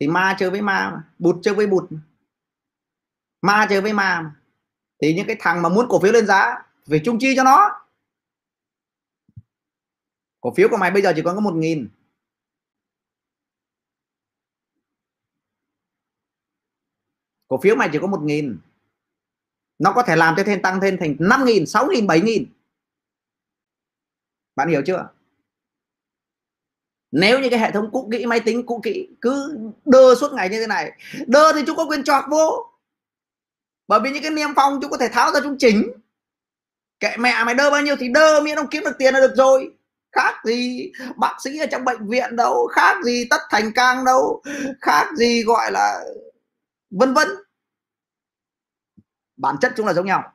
Speaker 1: Thì ma chơi với ma mà. bụt chơi với bụt ma chơi với ma mà. thì những cái thằng mà muốn cổ phiếu lên giá, phải chung chi cho nó. Cổ phiếu của mày bây giờ chỉ còn có một nghìn. Cổ phiếu mày chỉ có một nghìn. Nó có thể làm cho thêm tăng thêm thành năm nghìn, sáu nghìn, bảy nghìn. Bạn hiểu chưa? Nếu như cái hệ thống cũ kỹ, máy tính cũ kỹ cứ đơ suốt ngày như thế này, đơ thì chúng có quyền chọc vô. Bởi vì những cái niêm phong chúng có thể tháo ra chúng chỉnh. Kệ mẹ mày đơ bao nhiêu thì đơ, miễn ông kiếm được tiền là được rồi. Khác gì bác sĩ ở trong bệnh viện đâu, khác gì tất thành cang đâu, khác gì gọi là vân vân. Bản chất chúng là giống nhau.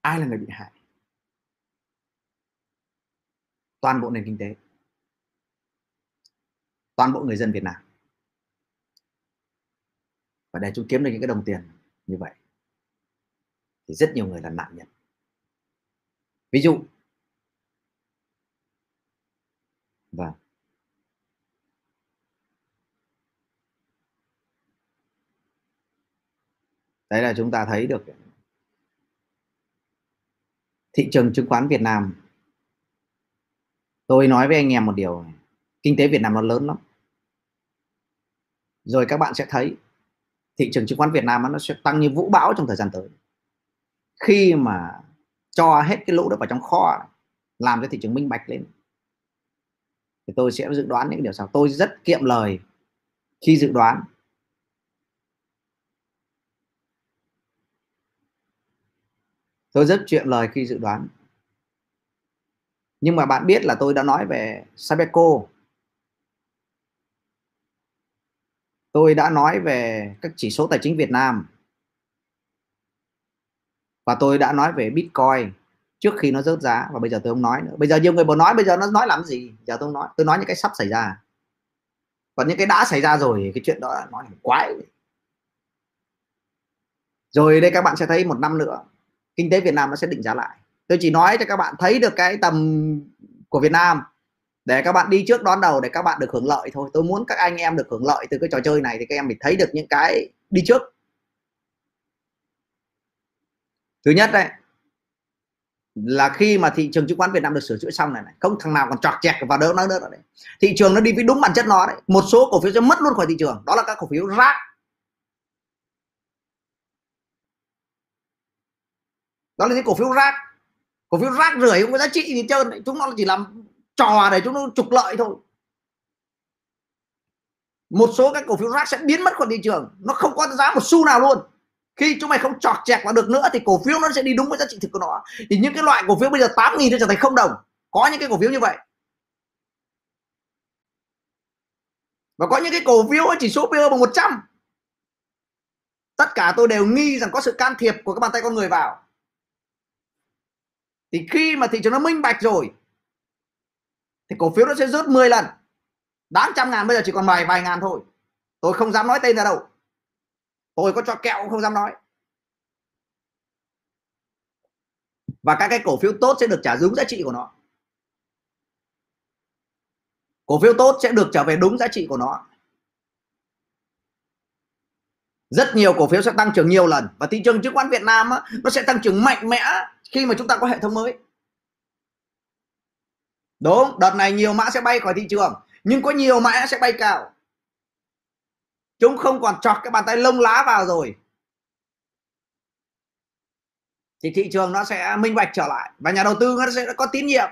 Speaker 1: Ai là người bị hại? Toàn bộ nền kinh tế. Toàn bộ người dân Việt Nam. Và để chúng kiếm được những cái đồng tiền như vậy, thì rất nhiều người là nạn nhân. Ví dụ. Vâng. Đấy là chúng ta thấy được thị trường chứng khoán Việt Nam. Tôi nói với anh em một điều kinh tế Việt Nam nó lớn lắm. Rồi các bạn sẽ thấy thị trường chứng khoán Việt Nam nó sẽ tăng như vũ bão trong thời gian tới. Khi mà cho hết cái lũ đó vào trong kho, làm cho thị trường minh bạch lên, thì tôi sẽ dự đoán những điều sau. Tôi rất kiệm lời khi dự đoán tôi rất chuyện lời khi dự đoán. Nhưng mà bạn biết là tôi đã nói về Sabeco. Tôi đã nói về các chỉ số tài chính Việt Nam. Và tôi đã nói về Bitcoin trước khi nó rớt giá. Và bây giờ tôi không nói nữa. Bây giờ nhiều người bảo nói, bây giờ nó nói làm gì? Giờ tôi không nói. Tôi nói những cái sắp xảy ra. Còn những cái đã xảy ra rồi cái chuyện đó nói quái. Rồi đây các bạn sẽ thấy một năm nữa kinh tế Việt Nam nó sẽ định giá lại. Tôi chỉ nói cho các bạn thấy được cái tầm của Việt Nam. Để các bạn đi trước đón đầu để các bạn được hưởng lợi thôi. Tôi muốn các anh em được hưởng lợi từ cái trò chơi này thì các em phải thấy được những cái đi trước. Thứ nhất đấy là khi mà thị trường chứng khoán Việt Nam được sửa chữa xong này, này không thằng nào còn chọt chẹt vào đâu nó nữa đấy. Thị trường nó đi với đúng bản chất nó đấy. Một số cổ phiếu sẽ mất luôn khỏi thị trường. Đó là các cổ phiếu rác. Đó là những cổ phiếu rác. Cổ phiếu rác rưởi không có giá trị gì trơn. Chúng nó chỉ làm trò để chúng nó trục lợi thôi. Một số các cổ phiếu rác sẽ biến mất khỏi thị trường. Nó không có giá một xu nào luôn. Khi chúng mày không chọt chẹt vào được nữa thì cổ phiếu nó sẽ đi đúng với giá trị thực của nó. Thì những cái loại cổ phiếu bây giờ 8 nghìn nó trở thành không đồng. Có những cái cổ phiếu như vậy. Và có những cái cổ phiếu chỉ số PE bằng 100 tất cả tôi đều nghi rằng có sự can thiệp của các bàn tay con người vào thì khi mà thị trường nó minh bạch rồi thì cổ phiếu nó sẽ rớt 10 lần. Đáng trăm ngàn bây giờ chỉ còn vài vài ngàn thôi. Tôi không dám nói tên ra đâu. Tôi có cho kẹo cũng không dám nói. Và các cái cổ phiếu tốt sẽ được trả đúng giá trị của nó. Cổ phiếu tốt sẽ được trở về đúng giá trị của nó. Rất nhiều cổ phiếu sẽ tăng trưởng nhiều lần. Và thị trường chứng khoán Việt Nam á, nó sẽ tăng trưởng mạnh mẽ khi mà chúng ta có hệ thống mới. Đúng, đợt này nhiều mã sẽ bay khỏi thị trường, nhưng có nhiều mã sẽ bay cao. Chúng không còn chọc cái bàn tay lông lá vào rồi. Thì thị trường nó sẽ minh bạch trở lại, và nhà đầu tư nó sẽ có tín nhiệm.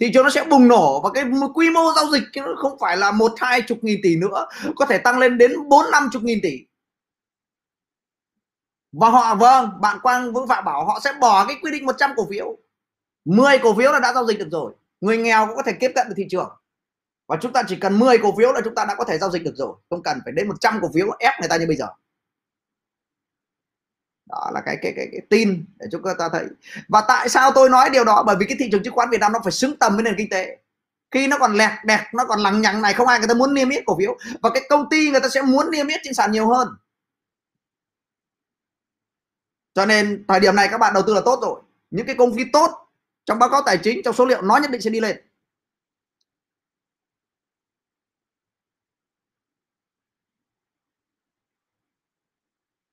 Speaker 1: Thị trường nó sẽ bùng nổ, và cái quy mô giao dịch nó không phải là một hai chục nghìn tỷ nữa, có thể tăng lên đến bốn năm chục nghìn tỷ và họ vâng bạn Quang Vũ Phạm bảo họ sẽ bỏ cái quy định 100 cổ phiếu. 10 cổ phiếu là đã giao dịch được rồi. Người nghèo cũng có thể tiếp cận được thị trường. Và chúng ta chỉ cần 10 cổ phiếu là chúng ta đã có thể giao dịch được rồi. Không cần phải đến 100 cổ phiếu ép người ta như bây giờ. Đó là cái cái cái, cái tin để chúng ta thấy. Và tại sao tôi nói điều đó? Bởi vì cái thị trường chứng khoán Việt Nam nó phải xứng tầm với nền kinh tế. Khi nó còn lẹt đẹt nó còn lằng nhằng này không ai người ta muốn niêm yết cổ phiếu. Và cái công ty người ta sẽ muốn niêm yết trên sàn nhiều hơn cho nên thời điểm này các bạn đầu tư là tốt rồi. Những cái công ty tốt trong báo cáo tài chính, trong số liệu nó nhất định sẽ đi lên.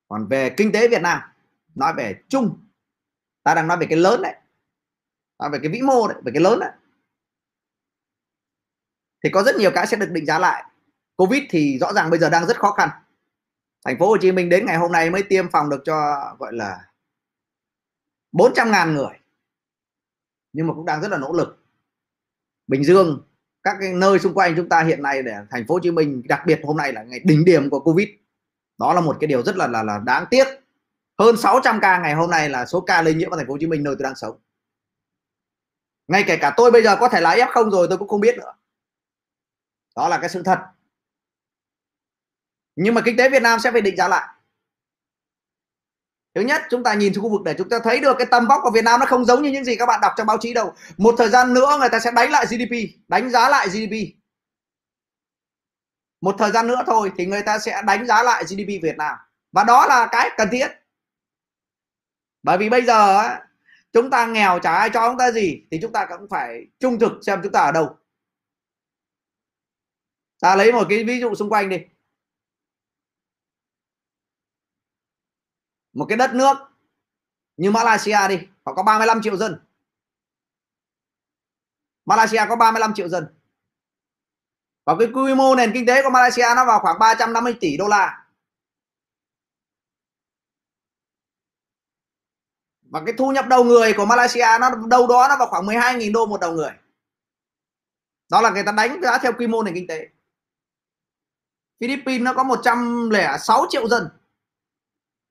Speaker 1: Còn về kinh tế Việt Nam, nói về chung, ta đang nói về cái lớn đấy. Nói về cái vĩ mô đấy, về cái lớn đấy. Thì có rất nhiều cái sẽ được định giá lại. Covid thì rõ ràng bây giờ đang rất khó khăn thành phố Hồ Chí Minh đến ngày hôm nay mới tiêm phòng được cho gọi là 400 ngàn người. Nhưng mà cũng đang rất là nỗ lực. Bình Dương các cái nơi xung quanh chúng ta hiện nay để thành phố Hồ Chí Minh đặc biệt hôm nay là ngày đỉnh điểm của Covid. Đó là một cái điều rất là là, là đáng tiếc. Hơn 600 ca ngày hôm nay là số ca lây nhiễm ở thành phố Hồ Chí Minh nơi tôi đang sống. Ngay kể cả tôi bây giờ có thể là F0 rồi tôi cũng không biết nữa. Đó là cái sự thật nhưng mà kinh tế Việt Nam sẽ phải định giá lại. Thứ nhất, chúng ta nhìn xuống khu vực để chúng ta thấy được cái tầm vóc của Việt Nam nó không giống như những gì các bạn đọc trong báo chí đâu. Một thời gian nữa người ta sẽ đánh lại GDP đánh giá lại GDP một thời gian nữa thôi thì người ta sẽ đánh giá lại GDP Việt Nam. Và đó là cái cần thiết. Bởi vì bây giờ chúng ta nghèo chả ai cho chúng ta gì, thì chúng ta cũng phải trung thực xem chúng ta ở đâu. Ta lấy một cái ví dụ xung quanh đi. Một cái đất nước như Malaysia đi, họ có 35 triệu dân. Malaysia có 35 triệu dân. Và cái quy mô nền kinh tế của Malaysia nó vào khoảng 350 tỷ đô la. Và cái thu nhập đầu người của Malaysia nó đâu đó nó vào khoảng 12.000 đô một đầu người. Đó là người ta đánh giá theo quy mô nền kinh tế. Philippines nó có 106 triệu dân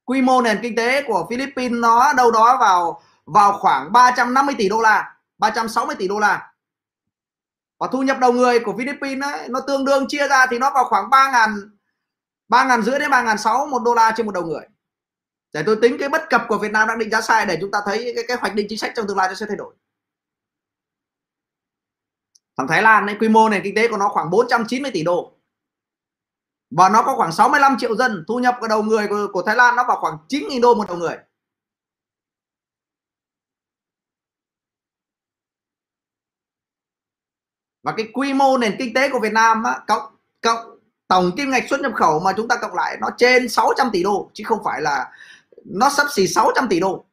Speaker 1: quy mô nền kinh tế của Philippines nó đâu đó vào vào khoảng 350 tỷ đô la 360 tỷ đô la. Và thu nhập đầu người của Philippines ấy, nó tương đương chia ra thì nó vào khoảng 3 ngàn ba ngàn rưỡi đến ba ngàn sáu một đô la trên một đầu người. Để tôi tính cái bất cập của Việt Nam đang định giá sai để chúng ta thấy cái, cái hoạch định chính sách trong tương lai nó sẽ thay đổi. Thằng Thái Lan ấy, quy mô nền kinh tế của nó khoảng 490 tỷ đô và nó có khoảng 65 triệu dân thu nhập của đầu người của, của Thái Lan nó vào khoảng 9.000 đô một đầu người. Và cái quy mô nền kinh tế của Việt Nam á, cộng cộng tổng kim ngạch xuất nhập khẩu mà chúng ta cộng lại nó trên 600 tỷ đô chứ không phải là nó sắp xỉ 600 tỷ đô.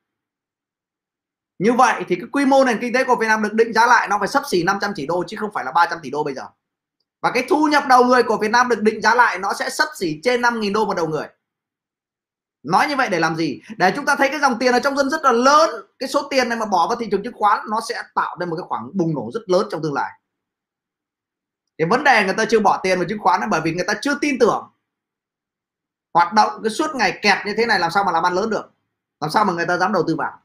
Speaker 1: Như vậy thì cái quy mô nền kinh tế của Việt Nam được định giá lại nó phải sắp xỉ 500 tỷ đô chứ không phải là 300 tỷ đô bây giờ và cái thu nhập đầu người của Việt Nam được định giá lại, nó sẽ sắp xỉ trên 5.000 đô một đầu người. Nói như vậy để làm gì? Để chúng ta thấy cái dòng tiền ở trong dân rất là lớn. Cái số tiền này mà bỏ vào thị trường chứng khoán, nó sẽ tạo nên một cái khoảng bùng nổ rất lớn trong tương lai. Cái vấn đề người ta chưa bỏ tiền vào chứng khoán là bởi vì người ta chưa tin tưởng. Hoạt động cái suốt ngày kẹt như thế này làm sao mà làm ăn lớn được? Làm sao mà người ta dám đầu tư vào?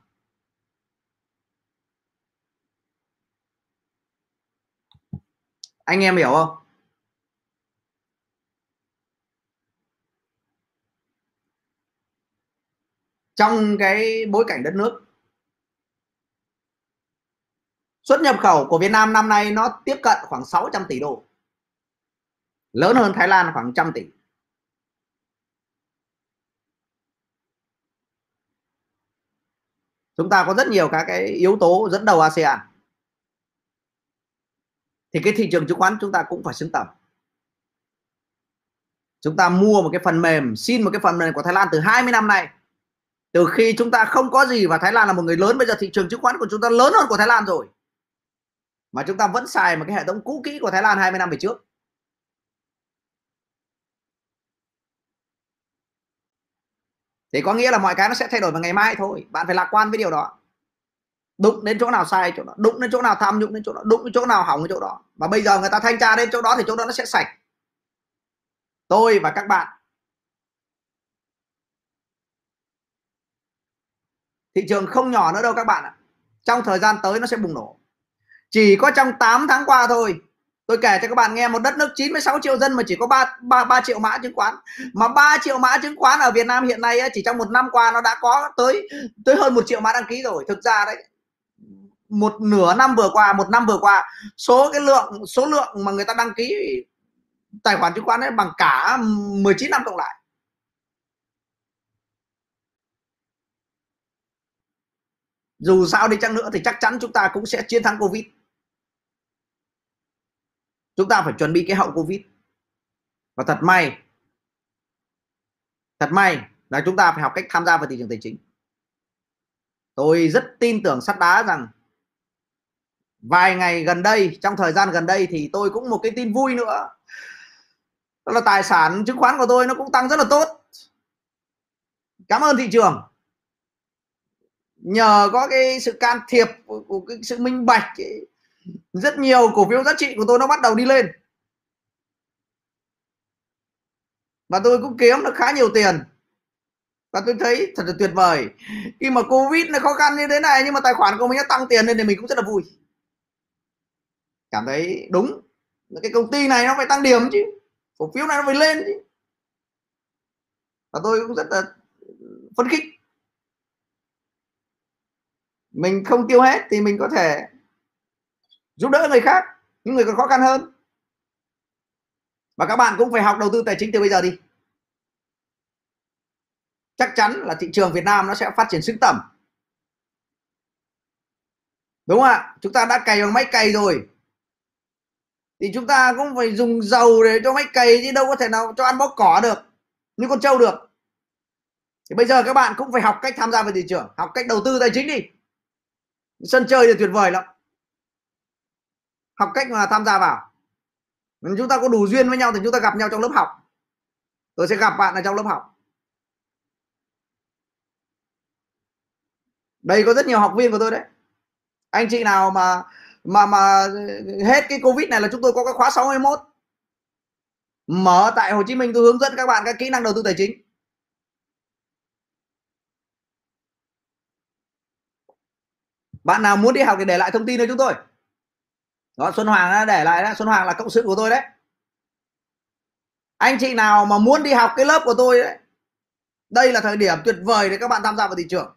Speaker 1: Anh em hiểu không? Trong cái bối cảnh đất nước. Xuất nhập khẩu của Việt Nam năm nay nó tiếp cận khoảng 600 tỷ đô. Lớn hơn Thái Lan khoảng trăm tỷ. Chúng ta có rất nhiều các cái yếu tố dẫn đầu ASEAN. Thì cái thị trường chứng khoán chúng ta cũng phải xứng tầm. Chúng ta mua một cái phần mềm, xin một cái phần mềm của Thái Lan từ 20 năm nay từ khi chúng ta không có gì và Thái Lan là một người lớn, bây giờ thị trường chứng khoán của chúng ta lớn hơn của Thái Lan rồi. Mà chúng ta vẫn xài một cái hệ thống cũ kỹ của Thái Lan 20 năm về trước. Thì có nghĩa là mọi cái nó sẽ thay đổi vào ngày mai thôi. Bạn phải lạc quan với điều đó. Đụng đến chỗ nào sai chỗ đó, đụng đến chỗ nào tham nhũng đến chỗ đó, đụng đến chỗ nào hỏng đến chỗ đó. Và bây giờ người ta thanh tra đến chỗ đó thì chỗ đó nó sẽ sạch. Tôi và các bạn thị trường không nhỏ nữa đâu các bạn ạ. Trong thời gian tới nó sẽ bùng nổ. Chỉ có trong 8 tháng qua thôi tôi kể cho các bạn nghe một đất nước 96 triệu dân mà chỉ có 3, 3, 3 triệu mã chứng khoán. Mà 3 triệu mã chứng khoán ở Việt Nam hiện nay chỉ trong một năm qua nó đã có tới tới hơn một triệu mã đăng ký rồi. Thực ra đấy một nửa năm vừa qua một năm vừa qua số cái lượng số lượng mà người ta đăng ký tài khoản chứng khoán ấy bằng cả 19 năm cộng lại. Dù sao đi chăng nữa thì chắc chắn chúng ta cũng sẽ chiến thắng covid. Chúng ta phải chuẩn bị cái hậu covid. Và thật may thật may là chúng ta phải học cách tham gia vào thị trường tài chính. Tôi rất tin tưởng sắt đá rằng vài ngày gần đây, trong thời gian gần đây thì tôi cũng một cái tin vui nữa. Đó là tài sản chứng khoán của tôi nó cũng tăng rất là tốt. Cảm ơn thị trường nhờ có cái sự can thiệp của, của cái sự minh bạch ấy, rất nhiều cổ phiếu giá trị của tôi nó bắt đầu đi lên. Và tôi cũng kiếm được khá nhiều tiền. Và tôi thấy thật là tuyệt vời. Khi mà covid nó khó khăn như thế này nhưng mà tài khoản của mình nó tăng tiền lên thì mình cũng rất là vui. Cảm thấy đúng cái công ty này nó phải tăng điểm chứ. Cổ phiếu này nó phải lên chứ. Và tôi cũng rất là phấn khích mình không tiêu hết thì mình có thể giúp đỡ người khác, những người còn khó khăn hơn. Và các bạn cũng phải học đầu tư tài chính từ bây giờ đi. Chắc chắn là thị trường Việt Nam nó sẽ phát triển xứng tầm. Đúng không ạ? Chúng ta đã cày bằng máy cày rồi. Thì chúng ta cũng phải dùng dầu để cho máy cày chứ đâu có thể nào cho ăn bó cỏ được, như con trâu được. Thì bây giờ các bạn cũng phải học cách tham gia vào thị trường, học cách đầu tư tài chính đi sân chơi thì tuyệt vời lắm. Học cách mà tham gia vào. Nếu chúng ta có đủ duyên với nhau thì chúng ta gặp nhau trong lớp học. Tôi sẽ gặp bạn ở trong lớp học. Đây có rất nhiều học viên của tôi đấy. Anh chị nào mà mà mà hết cái covid này là chúng tôi có cái khóa 61 mở tại Hồ Chí Minh, tôi hướng dẫn các bạn các kỹ năng đầu tư tài chính. Bạn nào muốn đi học thì để lại thông tin cho chúng tôi. Đó, Xuân Hoàng đã để lại đó. Xuân Hoàng là cộng sự của tôi đấy. Anh chị nào mà muốn đi học cái lớp của tôi đấy, đây là thời điểm tuyệt vời để các bạn tham gia vào thị trường.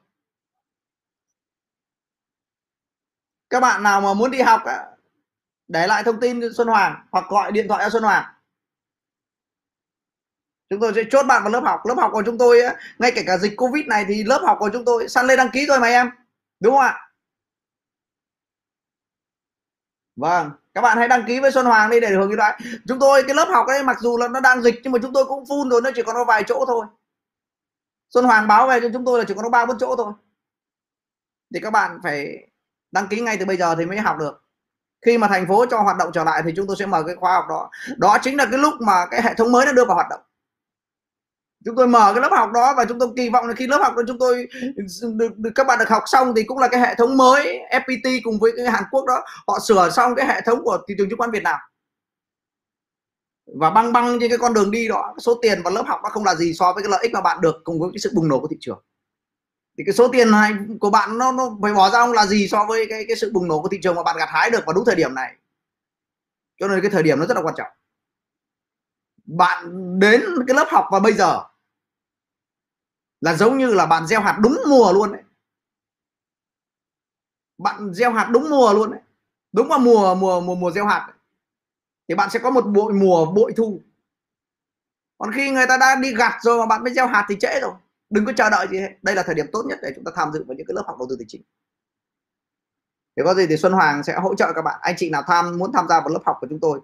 Speaker 1: Các bạn nào mà muốn đi học để lại thông tin Xuân Hoàng hoặc gọi điện thoại cho Xuân Hoàng. Chúng tôi sẽ chốt bạn vào lớp học. Lớp học của chúng tôi ngay kể cả dịch Covid này thì lớp học của chúng tôi săn lên đăng ký thôi mà em. Đúng không ạ? Vâng các bạn hãy đăng ký với Xuân Hoàng đi để hưởng ưu đãi chúng tôi, cái lớp học ấy, mặc dù là nó đang dịch, nhưng mà chúng tôi cũng full rồi, nó chỉ còn có vài chỗ thôi. Xuân Hoàng báo về cho chúng tôi là chỉ còn có ba, bốn chỗ thôi. Thì các bạn phải đăng ký ngay từ bây giờ thì mới học được. Khi mà thành phố cho hoạt động trở lại thì chúng tôi sẽ mở cái khóa học đó. Đó chính là cái lúc mà cái hệ thống mới nó đưa vào hoạt động chúng tôi mở cái lớp học đó và chúng tôi kỳ vọng là khi lớp học đó chúng tôi được, được các bạn được học xong thì cũng là cái hệ thống mới FPT cùng với cái Hàn Quốc đó. Họ sửa xong cái hệ thống của thị trường chứng khoán Việt Nam. Và băng băng trên cái con đường đi đó số tiền và lớp học nó không là gì so với cái lợi ích mà bạn được cùng với cái sự bùng nổ của thị trường. Thì cái số tiền này của bạn nó nó phải bỏ ra không là gì so với cái cái sự bùng nổ của thị trường mà bạn gặt hái được vào đúng thời điểm này. Cho nên cái thời điểm nó rất là quan trọng. Bạn đến cái lớp học và bây giờ là giống như là bạn gieo hạt đúng mùa luôn đấy bạn gieo hạt đúng mùa luôn đấy đúng vào mùa mùa mùa mùa gieo hạt thì bạn sẽ có một bội mùa bội thu. Còn khi người ta đã đi gặt rồi mà bạn mới gieo hạt thì trễ rồi. Đừng có chờ đợi gì hết. Đây là thời điểm tốt nhất để chúng ta tham dự vào những cái lớp học đầu tư tài chính. Thì có gì thì Xuân Hoàng sẽ hỗ trợ các bạn. Anh chị nào tham, muốn tham gia vào lớp học của chúng tôi.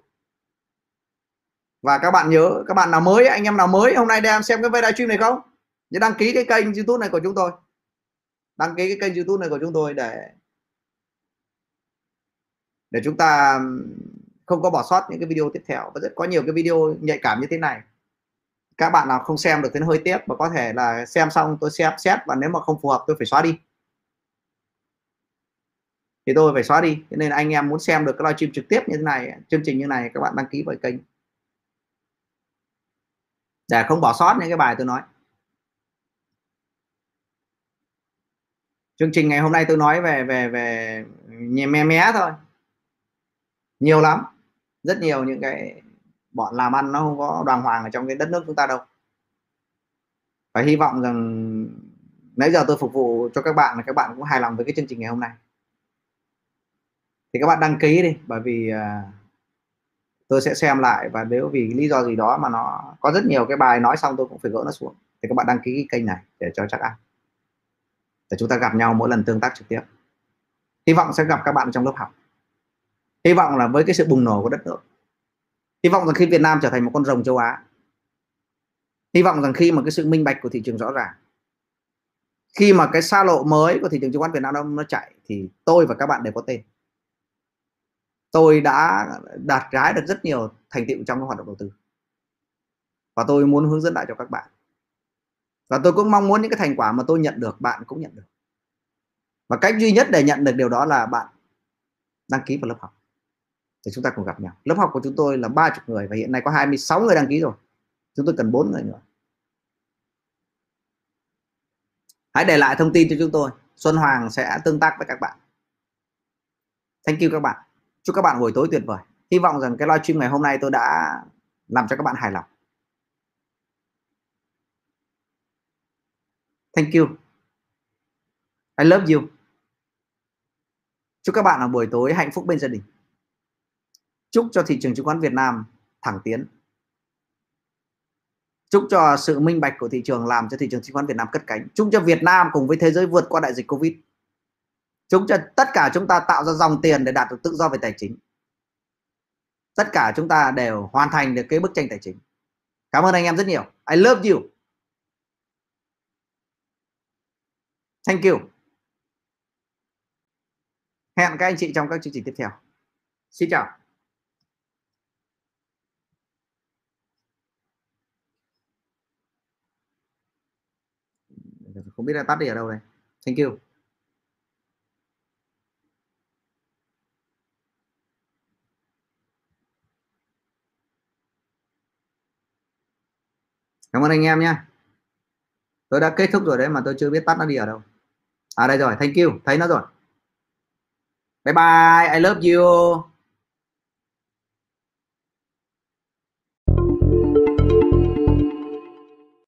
Speaker 1: Và các bạn nhớ, các bạn nào mới, anh em nào mới, hôm nay đang xem cái video stream này không? Nhớ đăng ký cái kênh youtube này của chúng tôi. Đăng ký cái kênh youtube này của chúng tôi để để chúng ta không có bỏ sót những cái video tiếp theo. Và rất có nhiều cái video nhạy cảm như thế này. Các bạn nào không xem được thì nó hơi tiếc và có thể là xem xong tôi xem xét và nếu mà không phù hợp tôi phải xóa đi. Thì tôi phải xóa đi. Cho nên anh em muốn xem được cái livestream trực tiếp như thế này, chương trình như này, các bạn đăng ký vào kênh. Để không bỏ sót những cái bài tôi nói. Chương trình ngày hôm nay tôi nói về về về nhẹ mé mé thôi. Nhiều lắm. Rất nhiều những cái bọn làm ăn nó không có đoàn hoàng ở trong cái đất nước chúng ta đâu. Và hy vọng rằng nãy giờ tôi phục vụ cho các bạn là các bạn cũng hài lòng với cái chương trình ngày hôm nay. Thì các bạn đăng ký đi bởi vì uh, tôi sẽ xem lại và nếu vì lý do gì đó mà nó có rất nhiều cái bài nói xong tôi cũng phải gỡ nó xuống. Thì các bạn đăng ký cái kênh này để cho chắc ăn để chúng ta gặp nhau mỗi lần tương tác trực tiếp. Hy vọng sẽ gặp các bạn trong lớp học. Hy vọng là với cái sự bùng nổ của đất nước. Hy vọng rằng khi Việt Nam trở thành một con rồng châu Á, hy vọng rằng khi mà cái sự minh bạch của thị trường rõ ràng, khi mà cái xa lộ mới của thị trường chứng khoán Việt Nam nó chạy, thì tôi và các bạn đều có tên. Tôi đã đạt gái được rất nhiều thành tựu trong cái hoạt động đầu tư. Và tôi muốn hướng dẫn lại cho các bạn và tôi cũng mong muốn những cái thành quả mà tôi nhận được, bạn cũng nhận được. Và cách duy nhất để nhận được điều đó là bạn đăng ký vào lớp học. Để chúng ta cùng gặp nhau. Lớp học của chúng tôi là 30 người và hiện nay có 26 người đăng ký rồi. Chúng tôi cần 4 người nữa. Hãy để lại thông tin cho chúng tôi. Xuân Hoàng sẽ tương tác với các bạn. Thank you các bạn. Chúc các bạn buổi tối tuyệt vời. Hy vọng rằng cái livestream ngày hôm nay tôi đã làm cho các bạn hài lòng. Thank you. I love you. Chúc các bạn ở buổi tối hạnh phúc bên gia đình. Chúc cho thị trường chứng khoán Việt Nam thẳng tiến. Chúc cho sự minh bạch của thị trường làm cho thị trường chứng khoán Việt Nam cất cánh. Chúc cho Việt Nam cùng với thế giới vượt qua đại dịch Covid. Chúc cho tất cả chúng ta tạo ra dòng tiền để đạt được tự do về tài chính. Tất cả chúng ta đều hoàn thành được cái bức tranh tài chính. Cảm ơn anh em rất nhiều. I love you. Thank you. Hẹn các anh chị trong các chương trình tiếp theo. Xin chào. Không biết là tắt đi ở đâu đây. Thank you. Cảm ơn anh em nhé. Tôi đã kết thúc rồi đấy mà tôi chưa biết tắt nó đi ở đâu à đây rồi thank you thấy nó rồi. Bye bye I love you.